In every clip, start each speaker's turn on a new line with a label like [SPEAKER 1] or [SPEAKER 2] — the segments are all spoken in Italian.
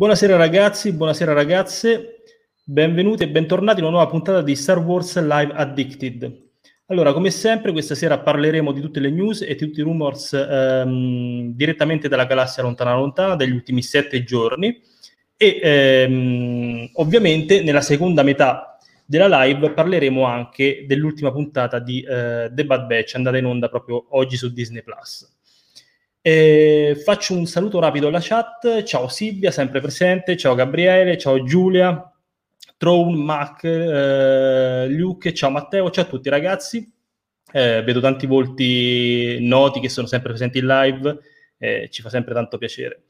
[SPEAKER 1] Buonasera ragazzi, buonasera ragazze, benvenuti e bentornati in una nuova puntata di Star Wars Live Addicted. Allora, come sempre, questa sera parleremo di tutte le news e di tutti i rumors ehm, direttamente dalla galassia lontana lontana degli ultimi sette giorni e ehm, ovviamente nella seconda metà della live parleremo anche dell'ultima puntata di eh, The Bad Batch andata in onda proprio oggi su Disney Plus. E faccio un saluto rapido alla chat. Ciao Silvia, sempre presente. Ciao Gabriele, ciao Giulia, Throne, Mac, eh, Luke, ciao Matteo, ciao a tutti ragazzi. Eh, vedo tanti volti noti che sono sempre presenti in live, eh, ci fa sempre tanto piacere.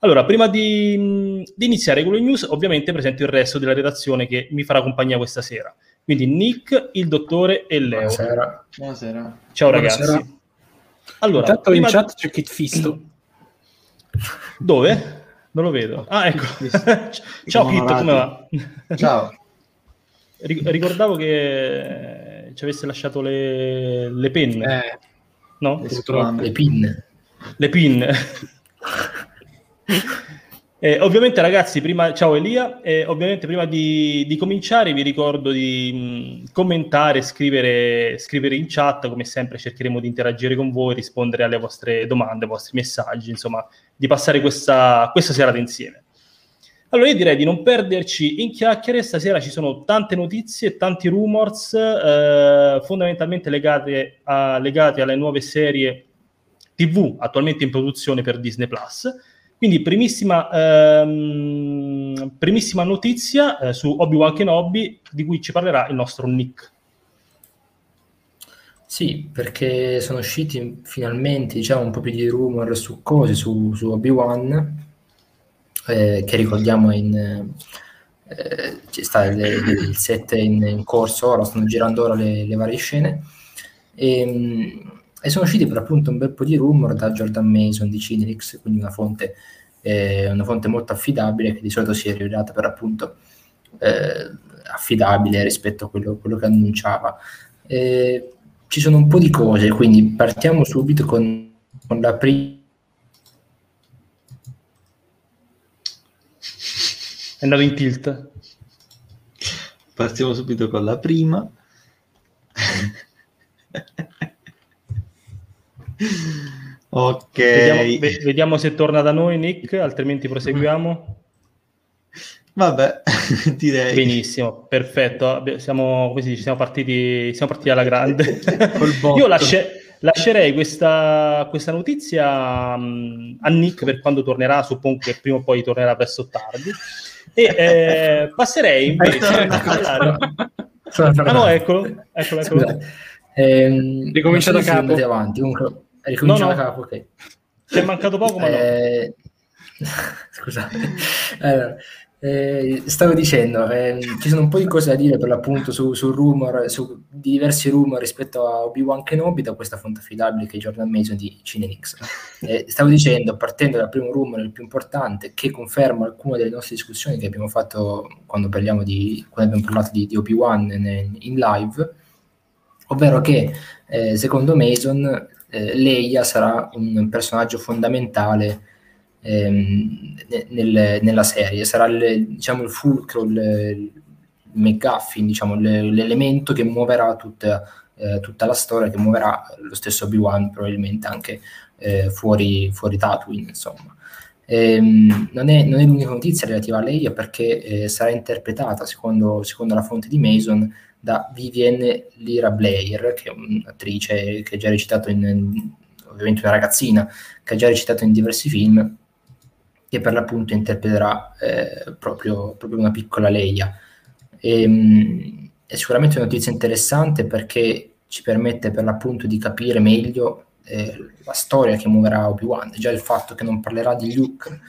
[SPEAKER 1] Allora, prima di, di, iniziare con le news, ovviamente presento il resto della redazione che mi farà compagnia questa sera. Quindi Nick, il dottore e Leo.
[SPEAKER 2] Buonasera. Buonasera.
[SPEAKER 1] Ciao Buonasera. ragazzi.
[SPEAKER 2] Allora, Intanto prima... in chat c'è Kit Fisto.
[SPEAKER 1] Dove? Non lo vedo. Ah, ecco. Ciao Kit, come va?
[SPEAKER 2] Ciao.
[SPEAKER 1] Ricordavo che ci avesse lasciato le, le penne.
[SPEAKER 2] Eh, no? Le pinne.
[SPEAKER 1] Le pinne. Eh, ovviamente ragazzi, prima, ciao Elia, eh, ovviamente prima di, di, cominciare vi ricordo di mh, commentare, scrivere, scrivere in chat, come sempre cercheremo di interagire con voi, rispondere alle vostre domande, ai vostri messaggi, insomma, di passare questa, questa serata insieme. Allora io direi di non perderci in chiacchiere, stasera ci sono tante notizie, tanti rumors, eh, fondamentalmente legate, a, legate alle nuove serie TV attualmente in produzione per Disney Plus quindi primissima, ehm, primissima notizia eh, su Obi-Wan Kenobi di cui ci parlerà il nostro Nick.
[SPEAKER 2] Sì, perché sono usciti finalmente diciamo, un po' più di rumor su cose, su, su Obi-Wan, eh, che ricordiamo in, eh, sta il, il set in, in, corso, ora stanno girando ora le, le varie scene. E, ehm, e sono usciti per appunto un bel po' di rumor da Jordan Mason di Cinerix, quindi una fonte, eh, una fonte molto affidabile che di solito si è rivelata per appunto eh, affidabile rispetto a quello, quello che annunciava. Eh, ci sono un po' di cose, quindi partiamo subito con, con la prima.
[SPEAKER 1] È andato in tilt.
[SPEAKER 2] Partiamo subito con la prima.
[SPEAKER 1] ok. Vediamo, vediamo, se torna da noi Nick, altrimenti proseguiamo.
[SPEAKER 2] Vabbè, direi.
[SPEAKER 1] Benissimo, perfetto. Siamo, come si dice, siamo partiti, siamo partiti alla grande. Io lasce, lascerei questa, questa notizia um, a Nick per quando tornerà, suppongo che prima o poi tornerà presto tardi. E eh, passerei invece a parlare... Ah no, eccolo, eccolo, eccolo.
[SPEAKER 2] Ehm, Ricomincia da capo. Avanti. Comunque, ricomincia no, no. da capo, ok.
[SPEAKER 1] Ti è mancato poco, ma
[SPEAKER 2] eh... no. Scusate. Allora, eh, stavo dicendo, eh, ci sono un po' di cose da dire per l'appunto su, su rumor, su diversi rumor rispetto a Obi-Wan Kenobi da questa fonte affidabile che è Jordan Mason di Cinenix. Eh, stavo dicendo, partendo dal primo rumor, il più importante, che conferma alcune delle nostre discussioni che abbiamo fatto quando, parliamo di, quando abbiamo parlato di, di Obi-Wan in, in live, ovvero che eh, secondo Mason eh, Leia sarà un personaggio fondamentale ehm, nel, nella serie, sarà il, diciamo, il fulcro, il, il McGuffin, diciamo, l'elemento che muoverà tutta, eh, tutta, la storia, che muoverà lo stesso Obi-Wan probabilmente anche eh, fuori, fuori Tatooine, insomma. Ehm, non, è, non, è, l'unica notizia relativa a Leia perché eh, sarà interpretata, secondo, secondo la fonte di Mason, da Vivienne Lira Blair, che è un'attrice che ha già recitato in, ovviamente una ragazzina, che ha già recitato in diversi film, che per l'appunto interpreterà eh, proprio, proprio, una piccola Leia. E, ehm, è sicuramente una notizia interessante perché ci permette per l'appunto di capire meglio eh, la storia che muoverà Obi-Wan. Già il fatto che non parlerà di Luke,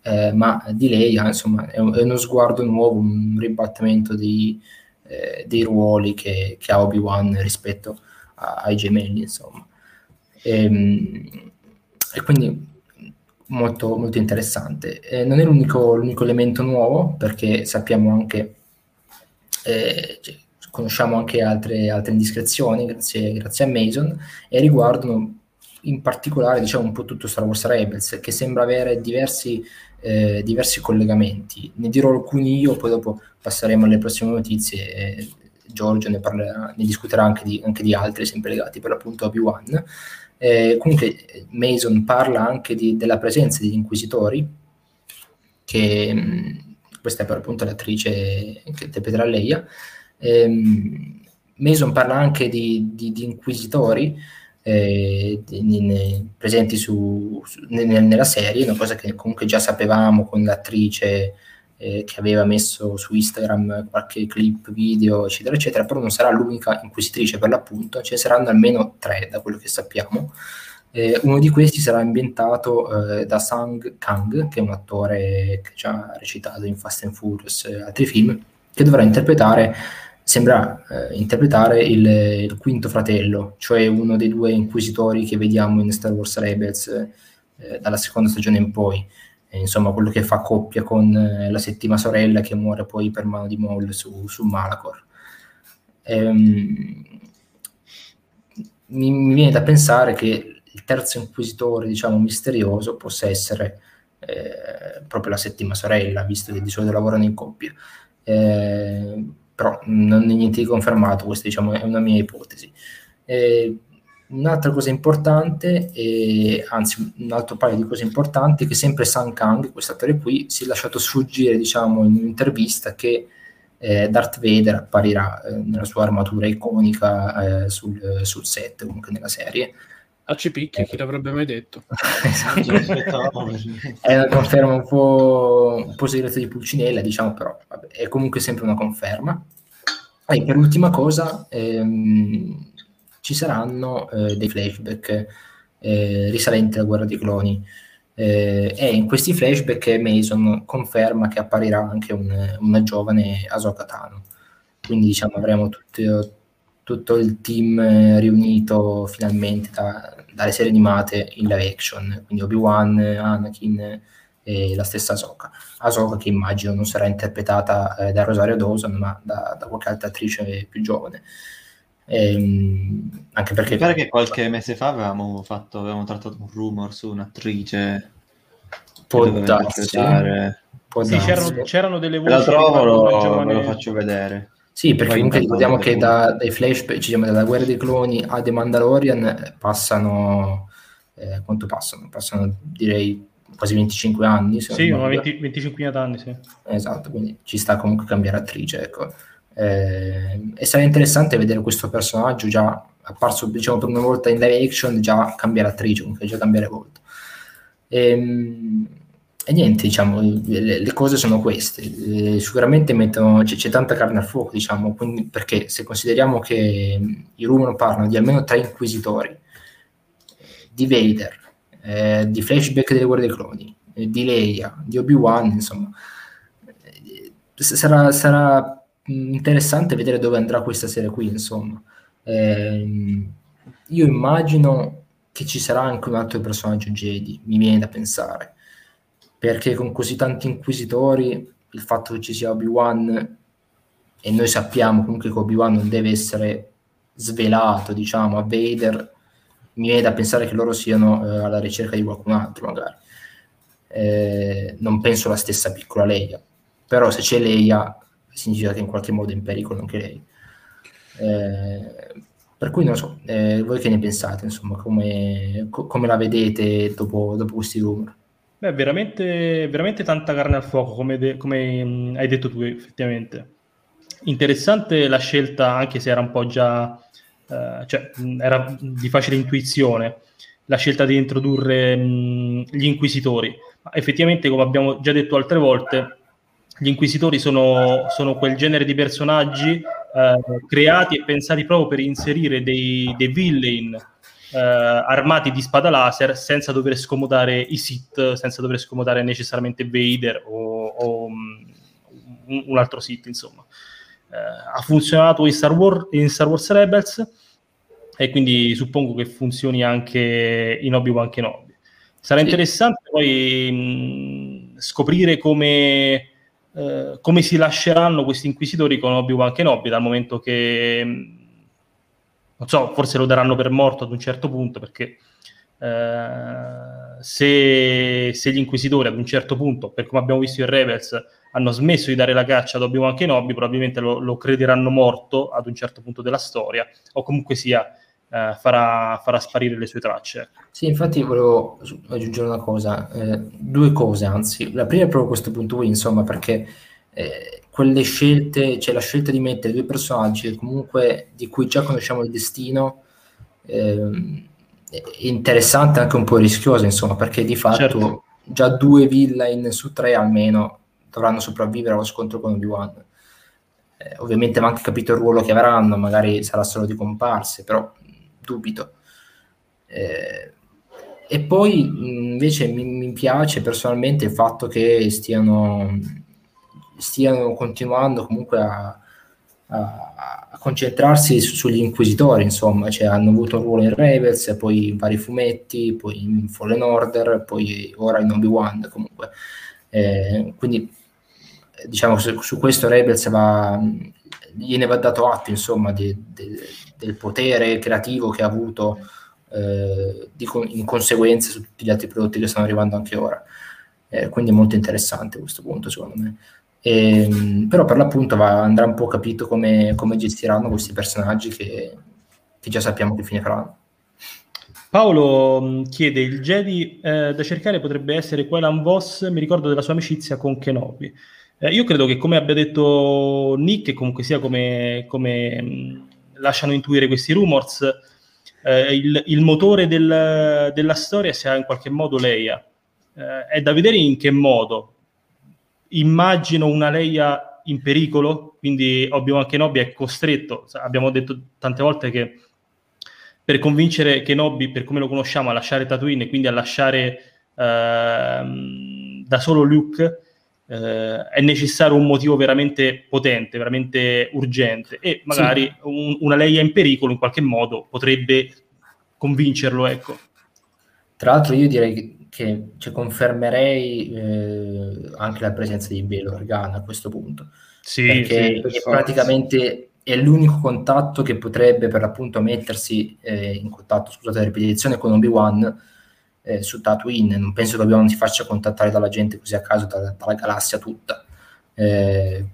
[SPEAKER 2] eh, ma di Leia, insomma, è, un, è, uno sguardo nuovo, un ribattimento di, eh, dei ruoli che, che, ha Obi-Wan rispetto a, ai gemelli, insomma. E, ehm, e quindi molto, molto interessante. Eh, non è l'unico, l'unico, elemento nuovo, perché sappiamo anche, eh, cioè, conosciamo anche altre, altre indiscrezioni, grazie, grazie, a Mason, e riguardano in particolare diciamo un po' tutto Star Wars Rebels, che sembra avere diversi, eh, diversi collegamenti. Ne dirò alcuni io, poi dopo passeremo alle prossime notizie. E Giorgio ne, parlerà, ne discuterà anche di, anche di altri, sempre legati per l'appunto a Obi-Wan. Eh, comunque Mason parla anche di, della presenza degli inquisitori, che mh, questa è per appunto l'attrice che interpreterà Leia. Eh, Mason parla anche di, di inquisitori eh, in, presenti su, su, nella serie, una cosa che comunque già sapevamo con l'attrice eh, che aveva messo su Instagram qualche clip, video, eccetera, eccetera, però non sarà l'unica inquisitrice per l'appunto, ce ne saranno almeno tre da quello che sappiamo. Eh, uno di questi sarà ambientato eh, da Sang Kang, che è un attore che già ha recitato in Fast and Furious e altri film, che dovrà interpretare sembra eh, interpretare il, il, quinto fratello, cioè uno dei due inquisitori che vediamo in Star Wars Rebels eh, dalla seconda stagione in poi. E, insomma, quello che fa coppia con eh, la settima sorella che muore poi per mano di Maul su, su Malacor. Ehm, mi, mi, viene da pensare che il terzo inquisitore, diciamo, misterioso, possa essere eh, proprio la settima sorella, visto che di solito lavorano in coppia. Eh, però non è niente di confermato, questa diciamo, è una mia ipotesi. Eh, un'altra cosa importante, eh, anzi un altro paio di cose importanti, è che sempre San Kang, questo attore qui, si è lasciato sfuggire diciamo, in un'intervista che eh, Darth Vader apparirà eh, nella sua armatura iconica eh, sul, sul, set, comunque nella serie.
[SPEAKER 3] A Cipicchia, chi l'avrebbe mai detto?
[SPEAKER 2] esatto. è una conferma un po', un po' segreta di Pulcinella, diciamo, però vabbè, è comunque sempre una conferma. E per l'ultima cosa, ehm, ci saranno eh, dei flashback eh, risalenti alla guerra dei cloni. Eh, e in questi flashback Mason conferma che apparirà anche un, una giovane Ahsoka Tano. Quindi diciamo avremo tutto, tutto il team eh, riunito finalmente da, dalle serie animate in live action, quindi Obi-Wan, Anakin e la stessa Ahsoka. Ahsoka che immagino non sarà interpretata eh, da Rosario Dawson, ma da, da qualche altra attrice più giovane.
[SPEAKER 4] Ehm, anche perché... Mi pare che qualche mese fa avevamo, fatto, avevamo trattato un rumor su un'attrice
[SPEAKER 1] può darsi, può sì, c'erano, c'erano, delle voci la
[SPEAKER 4] trovo, lo, giovane... lo faccio vedere
[SPEAKER 2] sì, perché comunque ricordiamo che da, dai flashback, diciamo, dalla guerra dei cloni a The Mandalorian passano, eh, quanto passano? Passano direi quasi 25 anni.
[SPEAKER 1] sì, 20, 25 anni, sì.
[SPEAKER 2] Esatto, quindi ci sta comunque cambiare attrice, ecco. Eh, e sarà interessante vedere questo personaggio già apparso, diciamo, per una volta in live action, già cambiare attrice, comunque già cambiare volto. Ehm e niente, diciamo, le, le, cose sono queste. Eh, sicuramente mettono, c'è, c'è, tanta carne al fuoco, diciamo, quindi, perché se consideriamo che i rumor parlano di almeno tre inquisitori, di Vader, eh, di flashback delle guerre dei cloni, eh, di Leia, di Obi-Wan, insomma, eh, sarà, sarà, interessante vedere dove andrà questa serie qui, insomma. Ehm, io immagino che ci sarà anche un altro personaggio Jedi, mi viene da pensare perché con così tanti inquisitori il fatto che ci sia Obi-Wan e noi sappiamo comunque che Obi-Wan non deve essere svelato diciamo a Vader mi viene da pensare che loro siano eh, alla ricerca di qualcun altro magari. Eh, non penso la stessa piccola Leia. Però se c'è Leia significa che in qualche modo è in pericolo anche lei. Eh, per cui non so, eh, voi che ne pensate, insomma, come, co- come la vedete dopo, dopo questi rumor?
[SPEAKER 1] Beh, veramente, veramente tanta carne al fuoco, come, de- come mh, hai detto tu, effettivamente. Interessante la scelta, anche se era un po' già, eh, cioè, era di facile intuizione, la scelta di introdurre mh, gli inquisitori. Ma effettivamente, come abbiamo già detto altre volte, gli inquisitori sono, sono quel genere di personaggi eh, creati e pensati proprio per inserire dei, dei villain eh, armati di spada laser senza dover scomodare i Sith, senza dover scomodare necessariamente Vader o, o um, un altro Sith, insomma. Eh, ha funzionato in Star, War, in Star Wars Rebels e quindi suppongo che funzioni anche in Obi-Wan Kenobi. Sarà sì. interessante poi mh, scoprire come, eh, come si lasceranno questi inquisitori con Obi-Wan Kenobi, dal momento che non so, forse lo daranno per morto ad un certo punto perché eh, se, se, gli inquisitori ad un certo punto, per come abbiamo visto in Rebels, hanno smesso di dare la caccia ad Obi-Wan Kenobi, probabilmente lo, lo crederanno morto ad un certo punto della storia, o comunque sia eh, farà, farà, sparire le sue tracce.
[SPEAKER 2] Sì, infatti volevo aggiungere una cosa, eh, due cose anzi. La prima è proprio questo punto qui, insomma, perché eh, quelle scelte, cioè la scelta di mettere due personaggi comunque di cui già conosciamo il destino, eh, è interessante anche un po' rischiosa, insomma, perché di fatto certo. già due villain su tre almeno dovranno sopravvivere allo scontro con Obi-Wan. Eh, ovviamente va anche capito il ruolo che avranno, magari sarà solo di comparse, però dubito. Eh, e poi invece mi, mi, piace personalmente il fatto che stiano, stiano continuando comunque a, a, a concentrarsi su, sugli inquisitori, insomma, cioè hanno avuto un ruolo in Rebels, poi in vari fumetti, poi in Fallen Order, poi ora in Obi-Wan comunque. Eh, quindi diciamo su, su questo Rebels va, gliene va dato atto insomma di, di, del potere creativo che ha avuto eh, di, in conseguenza su tutti gli altri prodotti che stanno arrivando anche ora. Eh, quindi è molto interessante questo punto secondo me. E, ehm, però per l'appunto va, andrà un po' capito come, come gestiranno questi personaggi che, che, già sappiamo che fine faranno.
[SPEAKER 1] Paolo mm, chiede, il Jedi eh, da cercare potrebbe essere Quelan Voss, mi ricordo della sua amicizia con Kenobi. Eh, io credo che come abbia detto Nick, e comunque sia come, come mm, lasciano intuire questi rumors, eh, il, il, motore del, della storia sia in qualche modo Leia. Eh, è da vedere in che modo. Immagino una Leia in pericolo, quindi Obi-Wan Kenobi è costretto, abbiamo detto tante volte che per convincere Kenobi, per come lo conosciamo, a lasciare Tatooine e quindi a lasciare ehm, da solo Luke, eh, è necessario un motivo veramente potente, veramente urgente e magari sì. un, una Leia in pericolo in qualche modo potrebbe convincerlo, ecco.
[SPEAKER 2] Tra l'altro io direi che, che cioè, confermerei eh, anche la presenza di Belo Organa a questo punto.
[SPEAKER 1] Sì,
[SPEAKER 2] perché sì, è praticamente è l'unico contatto che potrebbe per l'appunto mettersi eh, in contatto, scusate la ripetizione, con Obi-Wan eh, su Tatooine, non penso che Obi-Wan si faccia contattare dalla gente così a caso, da, dalla galassia tutta. Eh,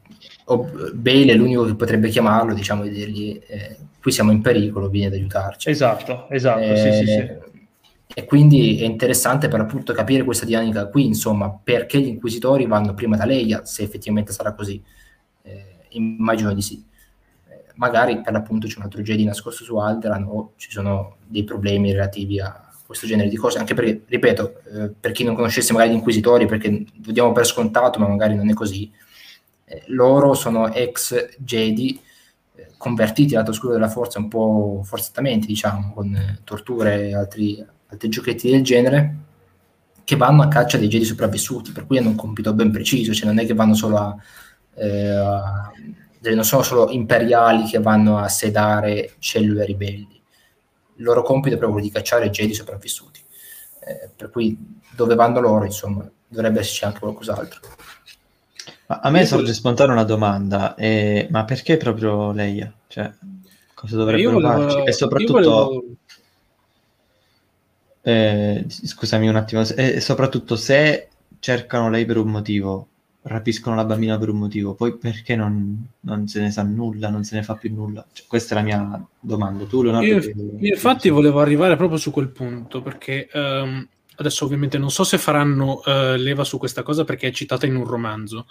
[SPEAKER 2] Bale è l'unico che potrebbe chiamarlo, diciamo, e dirgli eh, qui siamo in pericolo, vieni ad aiutarci.
[SPEAKER 1] Esatto, esatto, sì, sì, sì.
[SPEAKER 2] E quindi è interessante per appunto capire questa dinamica qui, insomma, perché gli inquisitori vanno prima da Leia, se effettivamente sarà così. Eh, immagino di sì. Eh, magari per l'appunto c'è un altro Jedi nascosto su Alderan o ci sono dei problemi relativi a, questo genere di cose, anche perché, ripeto, eh, per chi non conoscesse magari gli inquisitori, perché lo diamo per scontato, ma magari non è così, eh, loro sono ex Jedi eh, convertiti al lato oscuro della forza un po' forzatamente, diciamo, con torture e altri, altri giochetti del genere, che vanno a caccia dei Jedi sopravvissuti, per cui hanno un compito ben preciso, cioè non è che vanno solo a, eh, a non sono solo imperiali che vanno a sedare cellule ribelli il loro compito è proprio quello di cacciare Jedi sopravvissuti. Eh, per cui dove vanno loro, insomma, dovrebbe esserci anche qualcos'altro.
[SPEAKER 4] Ma a me sorge spontanea una domanda, eh, ma perché proprio Leia? Cioè, cosa dovrebbero volevo, farci? E soprattutto... Volevo... Eh, scusami un attimo, e soprattutto se cercano lei per un motivo, rapiscono la bambina per un motivo, poi perché non, non se ne sa nulla, non se ne fa più nulla? Cioè, questa è la mia domanda. Tu, Leonardo?
[SPEAKER 3] Io, che... io infatti volevo arrivare proprio su quel punto, perché um, adesso ovviamente non so se faranno uh, leva su questa cosa perché è citata in un romanzo,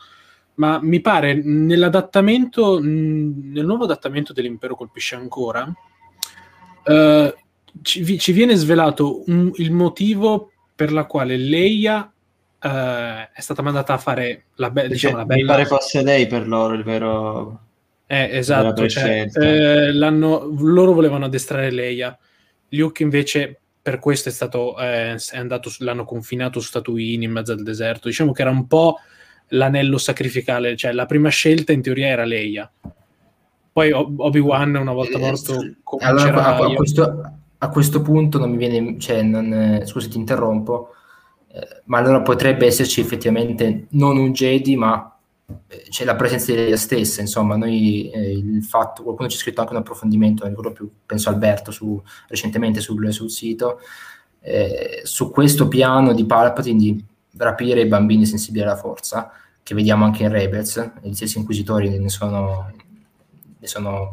[SPEAKER 3] ma mi pare nell'adattamento, mh, nel nuovo adattamento dell'Impero colpisce ancora, uh, ci, ci, viene svelato un, il motivo per la quale Leia uh, è stata mandata a fare la, be- diciamo, la bella...
[SPEAKER 4] Mi pare fosse lei per loro il vero...
[SPEAKER 3] Eh, esatto, cioè, eh, loro volevano addestrare Leia. Luke invece per questo è stato eh, è andato, l'hanno confinato su Tatooine in mezzo al deserto. Diciamo che era un po' l'anello sacrificale, cioè la prima scelta in teoria era Leia. Poi Obi-Wan una volta eh, morto
[SPEAKER 2] allora, a, a, questo, a, questo, punto non mi viene, cioè, non, scusa ti interrompo, eh, ma allora potrebbe esserci effettivamente non un Jedi, ma eh, c'è la presenza di Leia stessa, insomma, noi eh, il fatto, qualcuno ci ha scritto anche un approfondimento, non più, penso Alberto, su, recentemente sul, sul sito, eh, su questo piano di Palpatine di rapire i bambini sensibili alla forza, che vediamo anche in Rebels, gli stessi inquisitori ne sono, ne sono,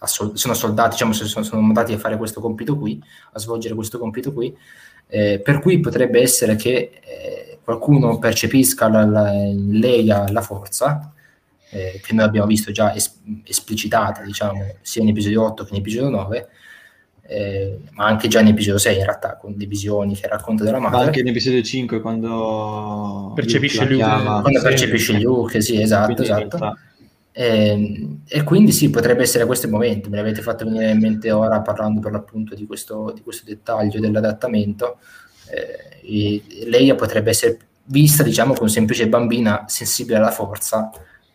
[SPEAKER 2] assol- sono soldati, diciamo, sono, sono mandati a fare questo compito qui, a svolgere questo compito qui, eh, per cui potrebbe essere che eh, qualcuno percepisca la, la, in Leia la forza, eh, che noi abbiamo visto già es- esplicitata, diciamo, sia in episodio 8 che in episodio 9, eh, ma anche già in episodio 6 in realtà, con le visioni che racconta della madre.
[SPEAKER 4] Ma anche in episodio 5 quando
[SPEAKER 1] percepisce Luke,
[SPEAKER 2] Luke quando percepisce Luke, sì, esatto, esatto. E, ehm, e, quindi sì, potrebbe essere questo il momento, me l'avete fatto venire in mente ora parlando per l'appunto di questo, di questo dettaglio dell'adattamento. Eh, lei potrebbe essere vista, diciamo, come semplice bambina sensibile alla forza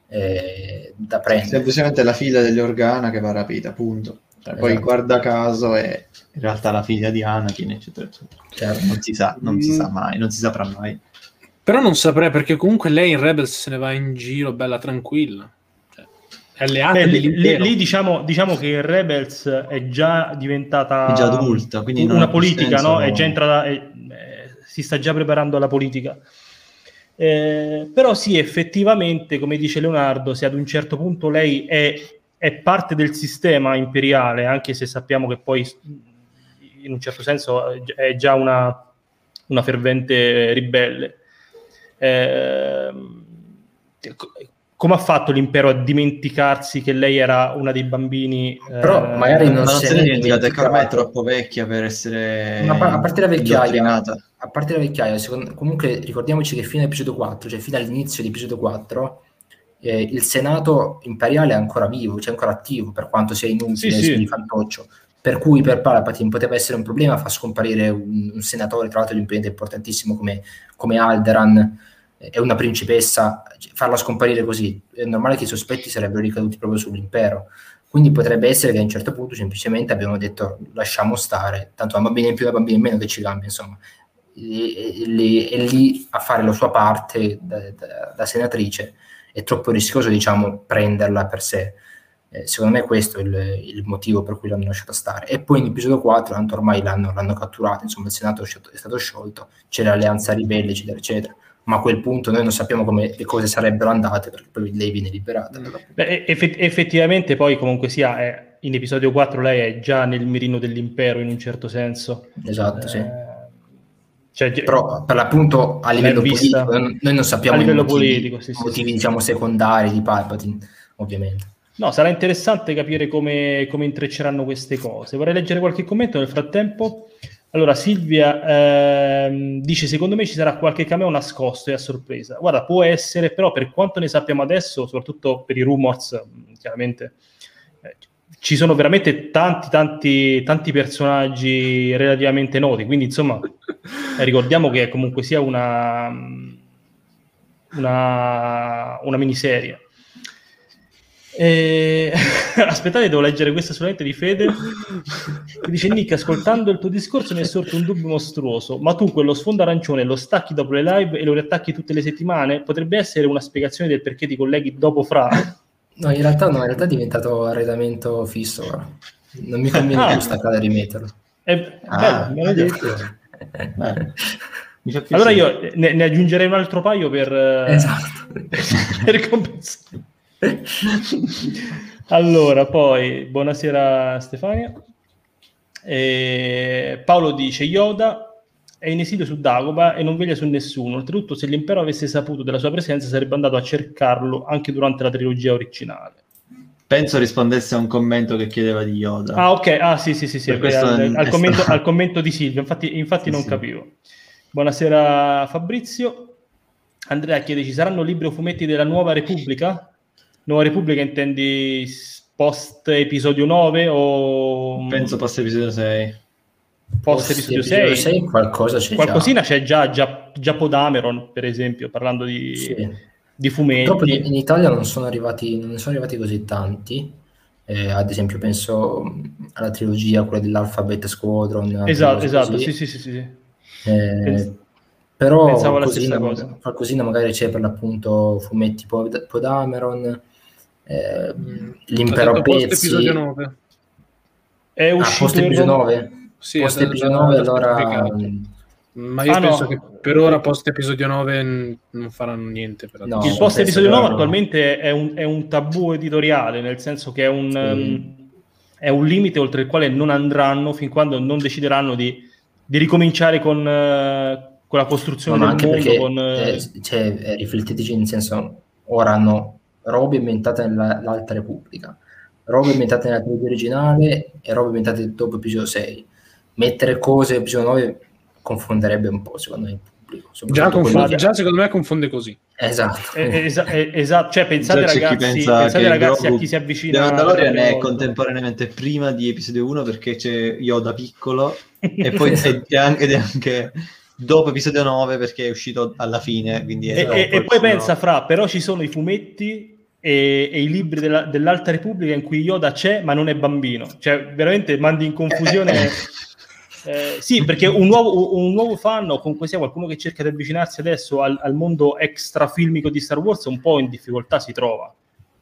[SPEAKER 2] eh, da prendere.
[SPEAKER 4] Semplicemente la figlia degli Organa che va rapita, punto. Cioè, esatto. Poi guarda caso è in realtà la figlia di Anakin, eccetera, eccetera. Certo. Non si sa, non mm. si sa mai, non si saprà mai.
[SPEAKER 3] Però non saprei perché comunque lei in Rebels se ne va in giro bella tranquilla. Beh,
[SPEAKER 1] lì, lì diciamo, diciamo, che Rebels è già diventata
[SPEAKER 4] è già adulta, quindi
[SPEAKER 1] una politica, no? È già entrata, è, è, si sta già preparando alla politica. Eh, però sì, effettivamente, come dice Leonardo, se ad un certo punto lei è è parte del sistema imperiale, anche se sappiamo che poi in un certo senso è già una, una fervente ribelle. Eh, come ha fatto l'impero a dimenticarsi che lei era una dei bambini?
[SPEAKER 2] Però eh, magari non,
[SPEAKER 4] non se ne dimenticate che ormai è troppo vecchia per essere
[SPEAKER 2] Ma a parte la vecchiaia, a parte la vecchiaia, secondo, comunque ricordiamoci che fino all'episodio 4, cioè fino all'inizio di episodio 4, eh, il Senato imperiale è ancora vivo, cioè ancora attivo, per quanto sia inutile sì, sì. di fantoccio. Per cui per Palpatine poteva essere un problema far scomparire un, un senatore, tra l'altro di un pianeta importantissimo come, come Alderan e una principessa, farla scomparire così. È normale che i sospetti sarebbero ricaduti proprio sull'impero. Quindi potrebbe essere che a un certo punto semplicemente abbiamo detto lasciamo stare, tanto una bambina in più e una bambina in meno che ci cambia, insomma. è lì a fare la sua parte da, da, da senatrice è troppo rischioso diciamo, prenderla per sé. Eh, secondo me questo è il, il, motivo per cui l'hanno lasciata stare. E poi in episodio 4, tanto ormai l'hanno, l'hanno catturato, insomma il Senato è stato sciolto, c'è l'alleanza ribelle, eccetera, eccetera ma a quel punto noi non sappiamo come le cose sarebbero andate perché poi lei viene liberata.
[SPEAKER 1] Beh, effett- effettivamente poi comunque sia è, in episodio 4 lei è già nel mirino dell'impero in un certo senso.
[SPEAKER 2] Esatto, eh, sì. Cioè, Però per l'appunto a livello vista, politico, noi non sappiamo
[SPEAKER 1] i
[SPEAKER 2] motivi,
[SPEAKER 1] politico, sì,
[SPEAKER 2] motivi sì, diciamo, secondari di Palpatine, ovviamente.
[SPEAKER 1] No, sarà interessante capire come, come, intrecceranno queste cose. Vorrei leggere qualche commento nel frattempo. Allora, Silvia ehm, dice: Secondo me ci sarà qualche cameo nascosto e a sorpresa. Guarda, può essere, però, per quanto ne sappiamo adesso, soprattutto per i rumors, chiaramente eh, ci sono veramente tanti, tanti, tanti personaggi relativamente noti, quindi insomma ricordiamo che comunque sia una, una, una miniserie. E... Aspettate, devo leggere questa solamente di Fede. Che dice: Nick, ascoltando il tuo discorso mi è sorto un dubbio mostruoso. Ma tu quello sfondo arancione lo stacchi dopo le live e lo riattacchi tutte le settimane? Potrebbe essere una spiegazione del perché ti colleghi dopo Fra?
[SPEAKER 2] No, in realtà no, in realtà è diventato arredamento fisso. Ora. Non mi conviene ah. più staccare e rimetterlo.
[SPEAKER 1] È ah, bello, me l'hai detto. allora io ne, ne, aggiungerei un altro paio per,
[SPEAKER 2] eh, esatto.
[SPEAKER 1] per compensare. allora, poi, buonasera Stefania. E Paolo dice Yoda è in esilio su Dagoba e non veglia su nessuno. Oltretutto, se l'impero avesse saputo della sua presenza, sarebbe andato a cercarlo anche durante la trilogia originale.
[SPEAKER 4] Penso rispondesse a un commento che chiedeva di Yoda.
[SPEAKER 1] Ah, ok. Ah, sì, sì, sì. sì al, al, commento, al, commento, di Silvia. Infatti, infatti sì, non sì. capivo. Buonasera, Fabrizio. Andrea chiede: ci saranno libri o fumetti della Nuova Repubblica? Nuova Repubblica intendi post episodio 9 o...
[SPEAKER 4] Penso post episodio 6
[SPEAKER 1] post episodio 6,
[SPEAKER 2] 6 qualcosa c'è
[SPEAKER 1] qualcosina già. c'è già, già, già Podameron per esempio parlando di, sì. di fumetti
[SPEAKER 2] Purtroppo in Italia non sono arrivati, non sono arrivati così tanti eh, ad esempio penso alla trilogia quella dell'Alphabet Squadron
[SPEAKER 1] esatto esatto sì sì sì, sì.
[SPEAKER 2] Eh, Pens- però qualcosina, qualcosina, magari c'è per l'appunto fumetti Pod- Podameron eh, mm. l'impero a pezzi
[SPEAKER 3] episodio 9
[SPEAKER 1] è uscito ah,
[SPEAKER 2] post episodio 9
[SPEAKER 3] Sì,
[SPEAKER 2] Post episodio
[SPEAKER 3] è
[SPEAKER 2] 9
[SPEAKER 3] già
[SPEAKER 2] allora... mh,
[SPEAKER 3] Ma io
[SPEAKER 1] Ah, no.
[SPEAKER 3] penso che per ora post episodio 9 n- non faranno niente. Per
[SPEAKER 2] No.
[SPEAKER 1] il post episodio
[SPEAKER 2] che
[SPEAKER 1] 9
[SPEAKER 2] no.
[SPEAKER 1] attualmente è un, è un tabù editoriale, nel senso che è un,
[SPEAKER 2] Sì.
[SPEAKER 1] ehm, è un limite oltre il quale non andranno fin quando non decideranno di, di ricominciare con, eh, con la costruzione
[SPEAKER 2] No, ma
[SPEAKER 1] del
[SPEAKER 2] anche
[SPEAKER 1] mondo.
[SPEAKER 2] perché
[SPEAKER 1] con, eh,
[SPEAKER 2] eh, cioè, rifletteteci nel senso, ora hanno robe inventate nell'Alta Repubblica, robe inventate nella trilogia originale e robe inventate dopo episodio 6. Mettere cose episodio 9 confonderebbe un po', secondo me, il pubblico.
[SPEAKER 3] Già,
[SPEAKER 2] che-
[SPEAKER 3] già secondo me confonde così.
[SPEAKER 2] Esatto.
[SPEAKER 1] Eh, esa- eh, esatto, cioè pensate
[SPEAKER 4] Già
[SPEAKER 1] ragazzi,
[SPEAKER 4] pensa
[SPEAKER 1] pensate
[SPEAKER 4] che
[SPEAKER 1] ragazzi a
[SPEAKER 4] Grogu
[SPEAKER 1] chi si avvicina
[SPEAKER 4] The Mandalorian è contemporaneamente prima di episodio 1 perché c'è Yoda piccolo e poi è, anche, è anche dopo episodio 9 perché è uscito alla fine quindi
[SPEAKER 1] E,
[SPEAKER 4] è
[SPEAKER 1] e- e poi pensa fra, però ci sono i fumetti e, e i libri della- dell'Alta Repubblica in cui Yoda c'è ma non è bambino, cioè veramente mandi in confusione... Eh, sì, perché un nuovo, un nuovo fan o comunque sia qualcuno che cerca di avvicinarsi adesso al, al mondo extrafilmico di Star Wars un po' in difficoltà si trova.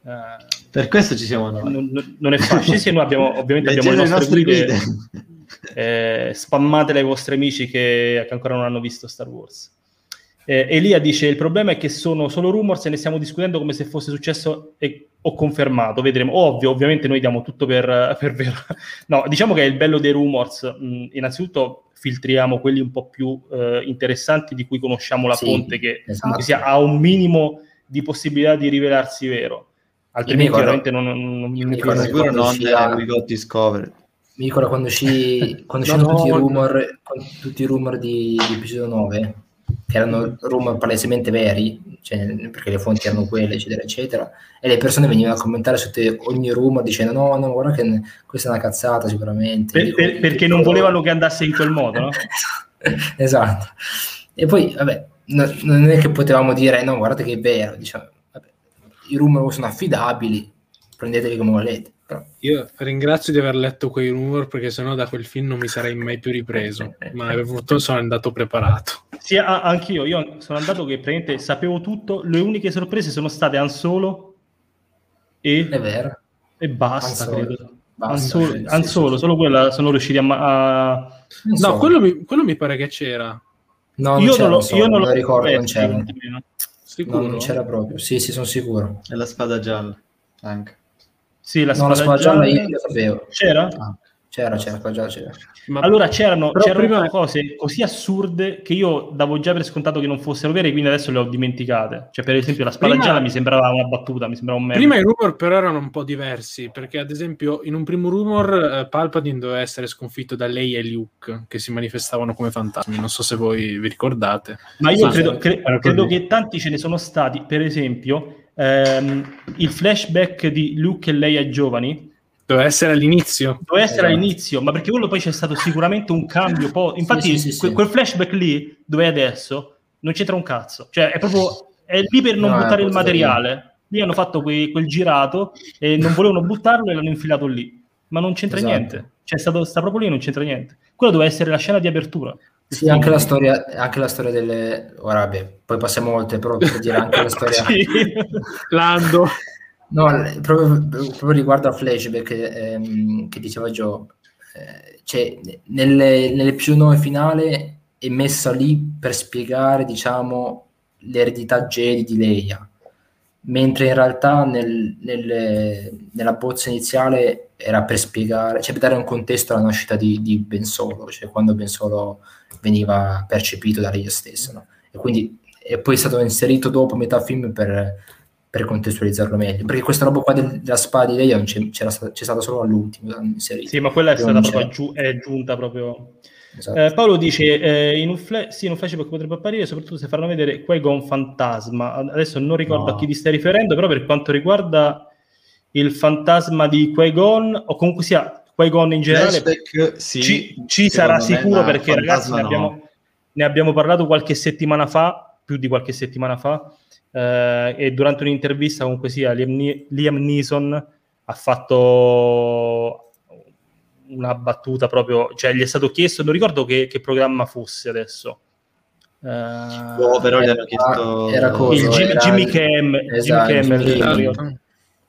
[SPEAKER 1] Eh,
[SPEAKER 4] per questo ci siamo noi
[SPEAKER 1] non, non è facile. Sì, noi abbiamo, ovviamente abbiamo le
[SPEAKER 4] Leggete
[SPEAKER 1] nostre guide,
[SPEAKER 4] guide.
[SPEAKER 1] eh, spammatele ai vostri amici che, che ancora non hanno visto Star Wars. Eh, Elia dice: Il problema è che sono solo rumors e ne stiamo discutendo come se fosse successo e, o confermato. Vedremo. Ovvio, ovviamente, noi diamo tutto per, per vero. No, diciamo che è il bello dei rumors. Mh, innanzitutto, filtriamo quelli un po' più eh, interessanti di cui conosciamo la
[SPEAKER 2] Sì,
[SPEAKER 1] fonte, che
[SPEAKER 2] esatto.
[SPEAKER 1] sia, ha un minimo di possibilità di rivelarsi vero. Altrimenti,
[SPEAKER 2] ricordo-
[SPEAKER 1] veramente, non, non, non
[SPEAKER 2] mi ricordo
[SPEAKER 4] sicuro non eh, We Got Discovered
[SPEAKER 2] Mi ricordo quando uscì quando
[SPEAKER 3] No,
[SPEAKER 2] tutti
[SPEAKER 3] no.
[SPEAKER 2] tutti i rumor di, di episodio 9, che erano rumor palesemente veri, cioè, perché le fonti erano quelle, eccetera, eccetera, e le persone venivano a commentare sotto ogni rumor dicendo no, no, guarda che questa è una cazzata sicuramente.
[SPEAKER 1] Per- per- perché non volevano che andasse in quel modo, no?
[SPEAKER 2] esatto. E poi, vabbè, no- non è che potevamo dire no, guardate che è vero, diciamo, vabbè, i rumor sono affidabili, prendeteli come volete.
[SPEAKER 3] Io ringrazio di aver letto quei rumor perché sennò da quel film non mi sarei mai più ripreso. Ma purtroppo sono andato preparato.
[SPEAKER 1] Sì, a- anch'io. Io sono andato che praticamente sapevo tutto. Le uniche sorprese sono state Han Solo e,
[SPEAKER 2] è vero.
[SPEAKER 1] e basta,
[SPEAKER 2] Han Solo.
[SPEAKER 1] credo.
[SPEAKER 2] Basta,
[SPEAKER 1] Han Solo,
[SPEAKER 2] sì,
[SPEAKER 1] Han
[SPEAKER 2] sì,
[SPEAKER 1] Solo,
[SPEAKER 2] sì.
[SPEAKER 1] solo quella sono riusciti a... ma- a-
[SPEAKER 3] No,
[SPEAKER 2] so.
[SPEAKER 3] quello mi, quello mi pare che c'era.
[SPEAKER 2] No, non
[SPEAKER 1] io
[SPEAKER 2] c'era,
[SPEAKER 1] non lo,
[SPEAKER 2] non so,
[SPEAKER 1] io non lo
[SPEAKER 2] ricordo, non c'era.
[SPEAKER 3] Sicuro.
[SPEAKER 2] No, non c'era proprio. Sì, sì, sono sicuro.
[SPEAKER 4] e la spada gialla anche
[SPEAKER 1] Sì, la
[SPEAKER 2] no, la
[SPEAKER 1] spada
[SPEAKER 2] spada gialla
[SPEAKER 1] gialla
[SPEAKER 2] io lo sapevo.
[SPEAKER 1] c'era?
[SPEAKER 4] Ah.
[SPEAKER 2] C'era, c'era, gialla c'era.
[SPEAKER 3] Ma
[SPEAKER 1] Allora c'erano, c'erano
[SPEAKER 3] prima-
[SPEAKER 1] cose così assurde che io davo già per scontato che non fossero vere, quindi adesso le ho dimenticate. Cioè, per esempio, la spada
[SPEAKER 3] Prima-
[SPEAKER 1] gialla mi sembrava una battuta, mi sembrava un meme.
[SPEAKER 3] Prima i rumor però erano un po' diversi, perché ad esempio in un primo rumor eh, Palpatine doveva essere sconfitto da lei e Luke, che si manifestavano come fantasmi, non so se voi vi ricordate.
[SPEAKER 1] Ma io
[SPEAKER 3] Sì,
[SPEAKER 1] credo, cre- credo che tanti ce ne sono stati, per esempio, ehm, il flashback di Luke e Leia giovani
[SPEAKER 3] Doveva essere all'inizio.
[SPEAKER 1] doveva essere
[SPEAKER 2] Esatto.
[SPEAKER 1] all'inizio, ma perché quello poi c'è stato sicuramente un cambio. Po- Infatti,
[SPEAKER 2] sì, sì, sì,
[SPEAKER 1] que- quel flashback lì, dove è adesso, non c'entra un cazzo. Cioè, è proprio è lì per non
[SPEAKER 2] No,
[SPEAKER 1] buttare il materiale. Lì hanno fatto quei- quel girato e non volevano buttarlo e l'hanno infilato lì. Ma non c'entra
[SPEAKER 2] Esatto.
[SPEAKER 1] niente. Cioè, stato, sta proprio lì e non c'entra niente. Quella doveva essere la scena di apertura.
[SPEAKER 2] Sì, anche la storia, anche la storia delle... Ora, vabbè, poi passiamo oltre, però per dire anche la storia...
[SPEAKER 1] Sì.
[SPEAKER 3] Lando.
[SPEAKER 2] No, proprio, proprio riguardo al flashback ehm, che diceva Joe, eh, cioè, nelle- nell'episodio 9 finale è messa lì per spiegare, diciamo, l'eredità Jedi di Leia, mentre in realtà nel- nelle- nella bozza iniziale era per spiegare, cioè per dare un contesto alla nascita di, di Ben Solo, cioè quando Ben Solo veniva percepito da Leia stessa, no? E quindi è poi stato inserito dopo metà film per, per contestualizzarlo meglio, perché questa roba qua del- della spada di Leia non c'è, c'era sta- c'è stata solo all'ultimo inserito.
[SPEAKER 1] Sì, ma quella è stata proprio aggiu- è giunta proprio.
[SPEAKER 2] Esatto.
[SPEAKER 1] Eh, Paolo dice: eh, in un fla- sì, in un flashback potrebbe apparire, soprattutto se faranno vedere Qui-Gon fantasma. Adesso non ricordo
[SPEAKER 4] No.
[SPEAKER 1] a chi ti stai riferendo, però per quanto riguarda il fantasma di Qui-Gon, o comunque sia Qui-Gon in generale,
[SPEAKER 4] Flashback, sì,
[SPEAKER 1] ci, ci sarà sicuro perché ragazzi ne
[SPEAKER 4] no.
[SPEAKER 1] abbiamo, ne abbiamo parlato qualche settimana fa, più di qualche settimana fa, eh, e durante un'intervista comunque sia Liam, Liam Neeson ha fatto una battuta proprio, cioè gli è stato chiesto, non ricordo che, che programma fosse adesso. Eh,
[SPEAKER 4] Oh, però gli
[SPEAKER 2] Era-
[SPEAKER 4] hanno chiesto
[SPEAKER 2] era
[SPEAKER 1] il
[SPEAKER 2] coso,
[SPEAKER 1] Jimmy,
[SPEAKER 2] era-
[SPEAKER 1] Jimmy Kimmel,
[SPEAKER 2] esatto,
[SPEAKER 1] Jimmy ricordo.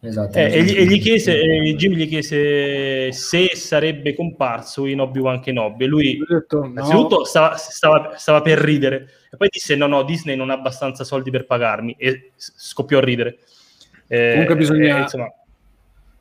[SPEAKER 2] Esatto.
[SPEAKER 1] Eh, e, gli, e gli chiese, e Jim gli chiese se sarebbe comparso in Obi-Wan Kenobi. E lui,
[SPEAKER 3] detto, no.
[SPEAKER 1] innanzitutto, stava, stava- stava per ridere. E poi disse: No, no, Disney non ha abbastanza soldi per pagarmi. E scoppiò a ridere. Eh,
[SPEAKER 3] Comunque bisogna-
[SPEAKER 1] eh, insomma,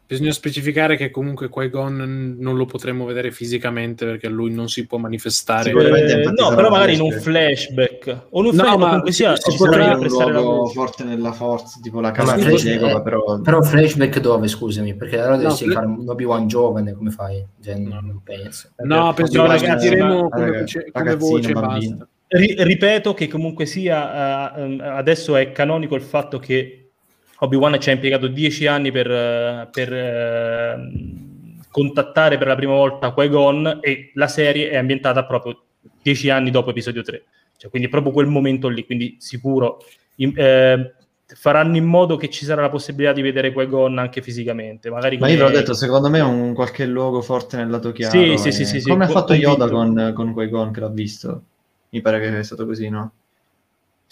[SPEAKER 3] Bisogna specificare che comunque Qui-Gon non lo potremo vedere fisicamente perché lui non si può manifestare.
[SPEAKER 1] Eh, no, però
[SPEAKER 4] un
[SPEAKER 1] magari in un
[SPEAKER 4] flashback.
[SPEAKER 1] flashback. O in un
[SPEAKER 3] No,
[SPEAKER 1] flashback, comunque sia,
[SPEAKER 3] si
[SPEAKER 1] da
[SPEAKER 4] un
[SPEAKER 1] prestare la
[SPEAKER 4] luogo forte nella forza, tipo la
[SPEAKER 2] Ma
[SPEAKER 4] casa di Jacob, però...
[SPEAKER 2] Però flashback dove, scusami? Perché allora dovresti
[SPEAKER 3] fla-
[SPEAKER 2] fare un Obi-Wan giovane, come fai? Cioè,
[SPEAKER 3] No.
[SPEAKER 2] non penso.
[SPEAKER 3] No, penso
[SPEAKER 1] No,
[SPEAKER 3] che
[SPEAKER 1] ragazzi,
[SPEAKER 3] sentiremo
[SPEAKER 4] ma-
[SPEAKER 3] come, come
[SPEAKER 4] ragazzino,
[SPEAKER 3] voce
[SPEAKER 4] bambino.
[SPEAKER 3] basta.
[SPEAKER 1] Ri- ripeto che comunque sia, ehm, adesso è canonico il fatto che Obi-Wan ci ha impiegato dieci anni per, eh, per, ehm, contattare per la prima volta Qui-Gon e la serie è ambientata proprio dieci anni dopo episodio 3. Cioè, quindi proprio quel momento lì, quindi sicuro in- eh, faranno in modo che ci sarà la possibilità di vedere Qui-Gon anche fisicamente. Magari
[SPEAKER 4] Ma io ve l'ho detto, secondo me è un qualche luogo forte nel lato chiaro.
[SPEAKER 1] Sì, sì,
[SPEAKER 4] e-
[SPEAKER 1] sì, sì, sì,
[SPEAKER 4] Come ha fatto Yoda con, con Qui-Gon che l'ha visto. Mi pare che è stato così, no?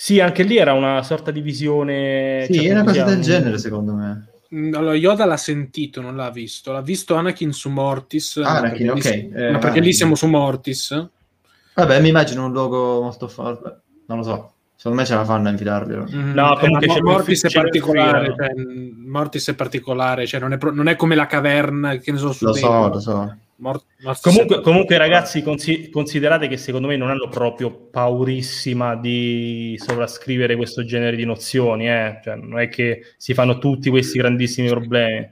[SPEAKER 1] Sì, anche lì era una sorta di visione...
[SPEAKER 4] Sì,
[SPEAKER 1] cioè,
[SPEAKER 4] è una cosa
[SPEAKER 1] sia
[SPEAKER 4] del genere, secondo me.
[SPEAKER 3] Mm, Allora, Yoda l'ha sentito, non l'ha visto. L'ha visto Anakin su Mortis. ma
[SPEAKER 4] Anakin,
[SPEAKER 3] perché
[SPEAKER 4] ok.
[SPEAKER 3] lì-
[SPEAKER 4] Eh,
[SPEAKER 3] ma perché lì
[SPEAKER 4] Anakin.
[SPEAKER 3] siamo su Mortis.
[SPEAKER 4] Vabbè, mi immagino un luogo molto forte. Non lo so. Secondo me ce la fanno a infilarglielo.
[SPEAKER 3] Mm,
[SPEAKER 1] No,
[SPEAKER 3] eh,
[SPEAKER 1] comunque
[SPEAKER 3] ma
[SPEAKER 1] c'è
[SPEAKER 3] Mortis è particolare. Cioè, Mortis è particolare, cioè non è, pro- non è come la caverna che ne so su
[SPEAKER 4] Lo so, lo so.
[SPEAKER 3] Mor-
[SPEAKER 1] Comunque, comunque ragazzi, consi- considerate che secondo me non hanno proprio paurissima di sovrascrivere questo genere di nozioni, eh? Cioè, non è che si fanno tutti questi grandissimi problemi.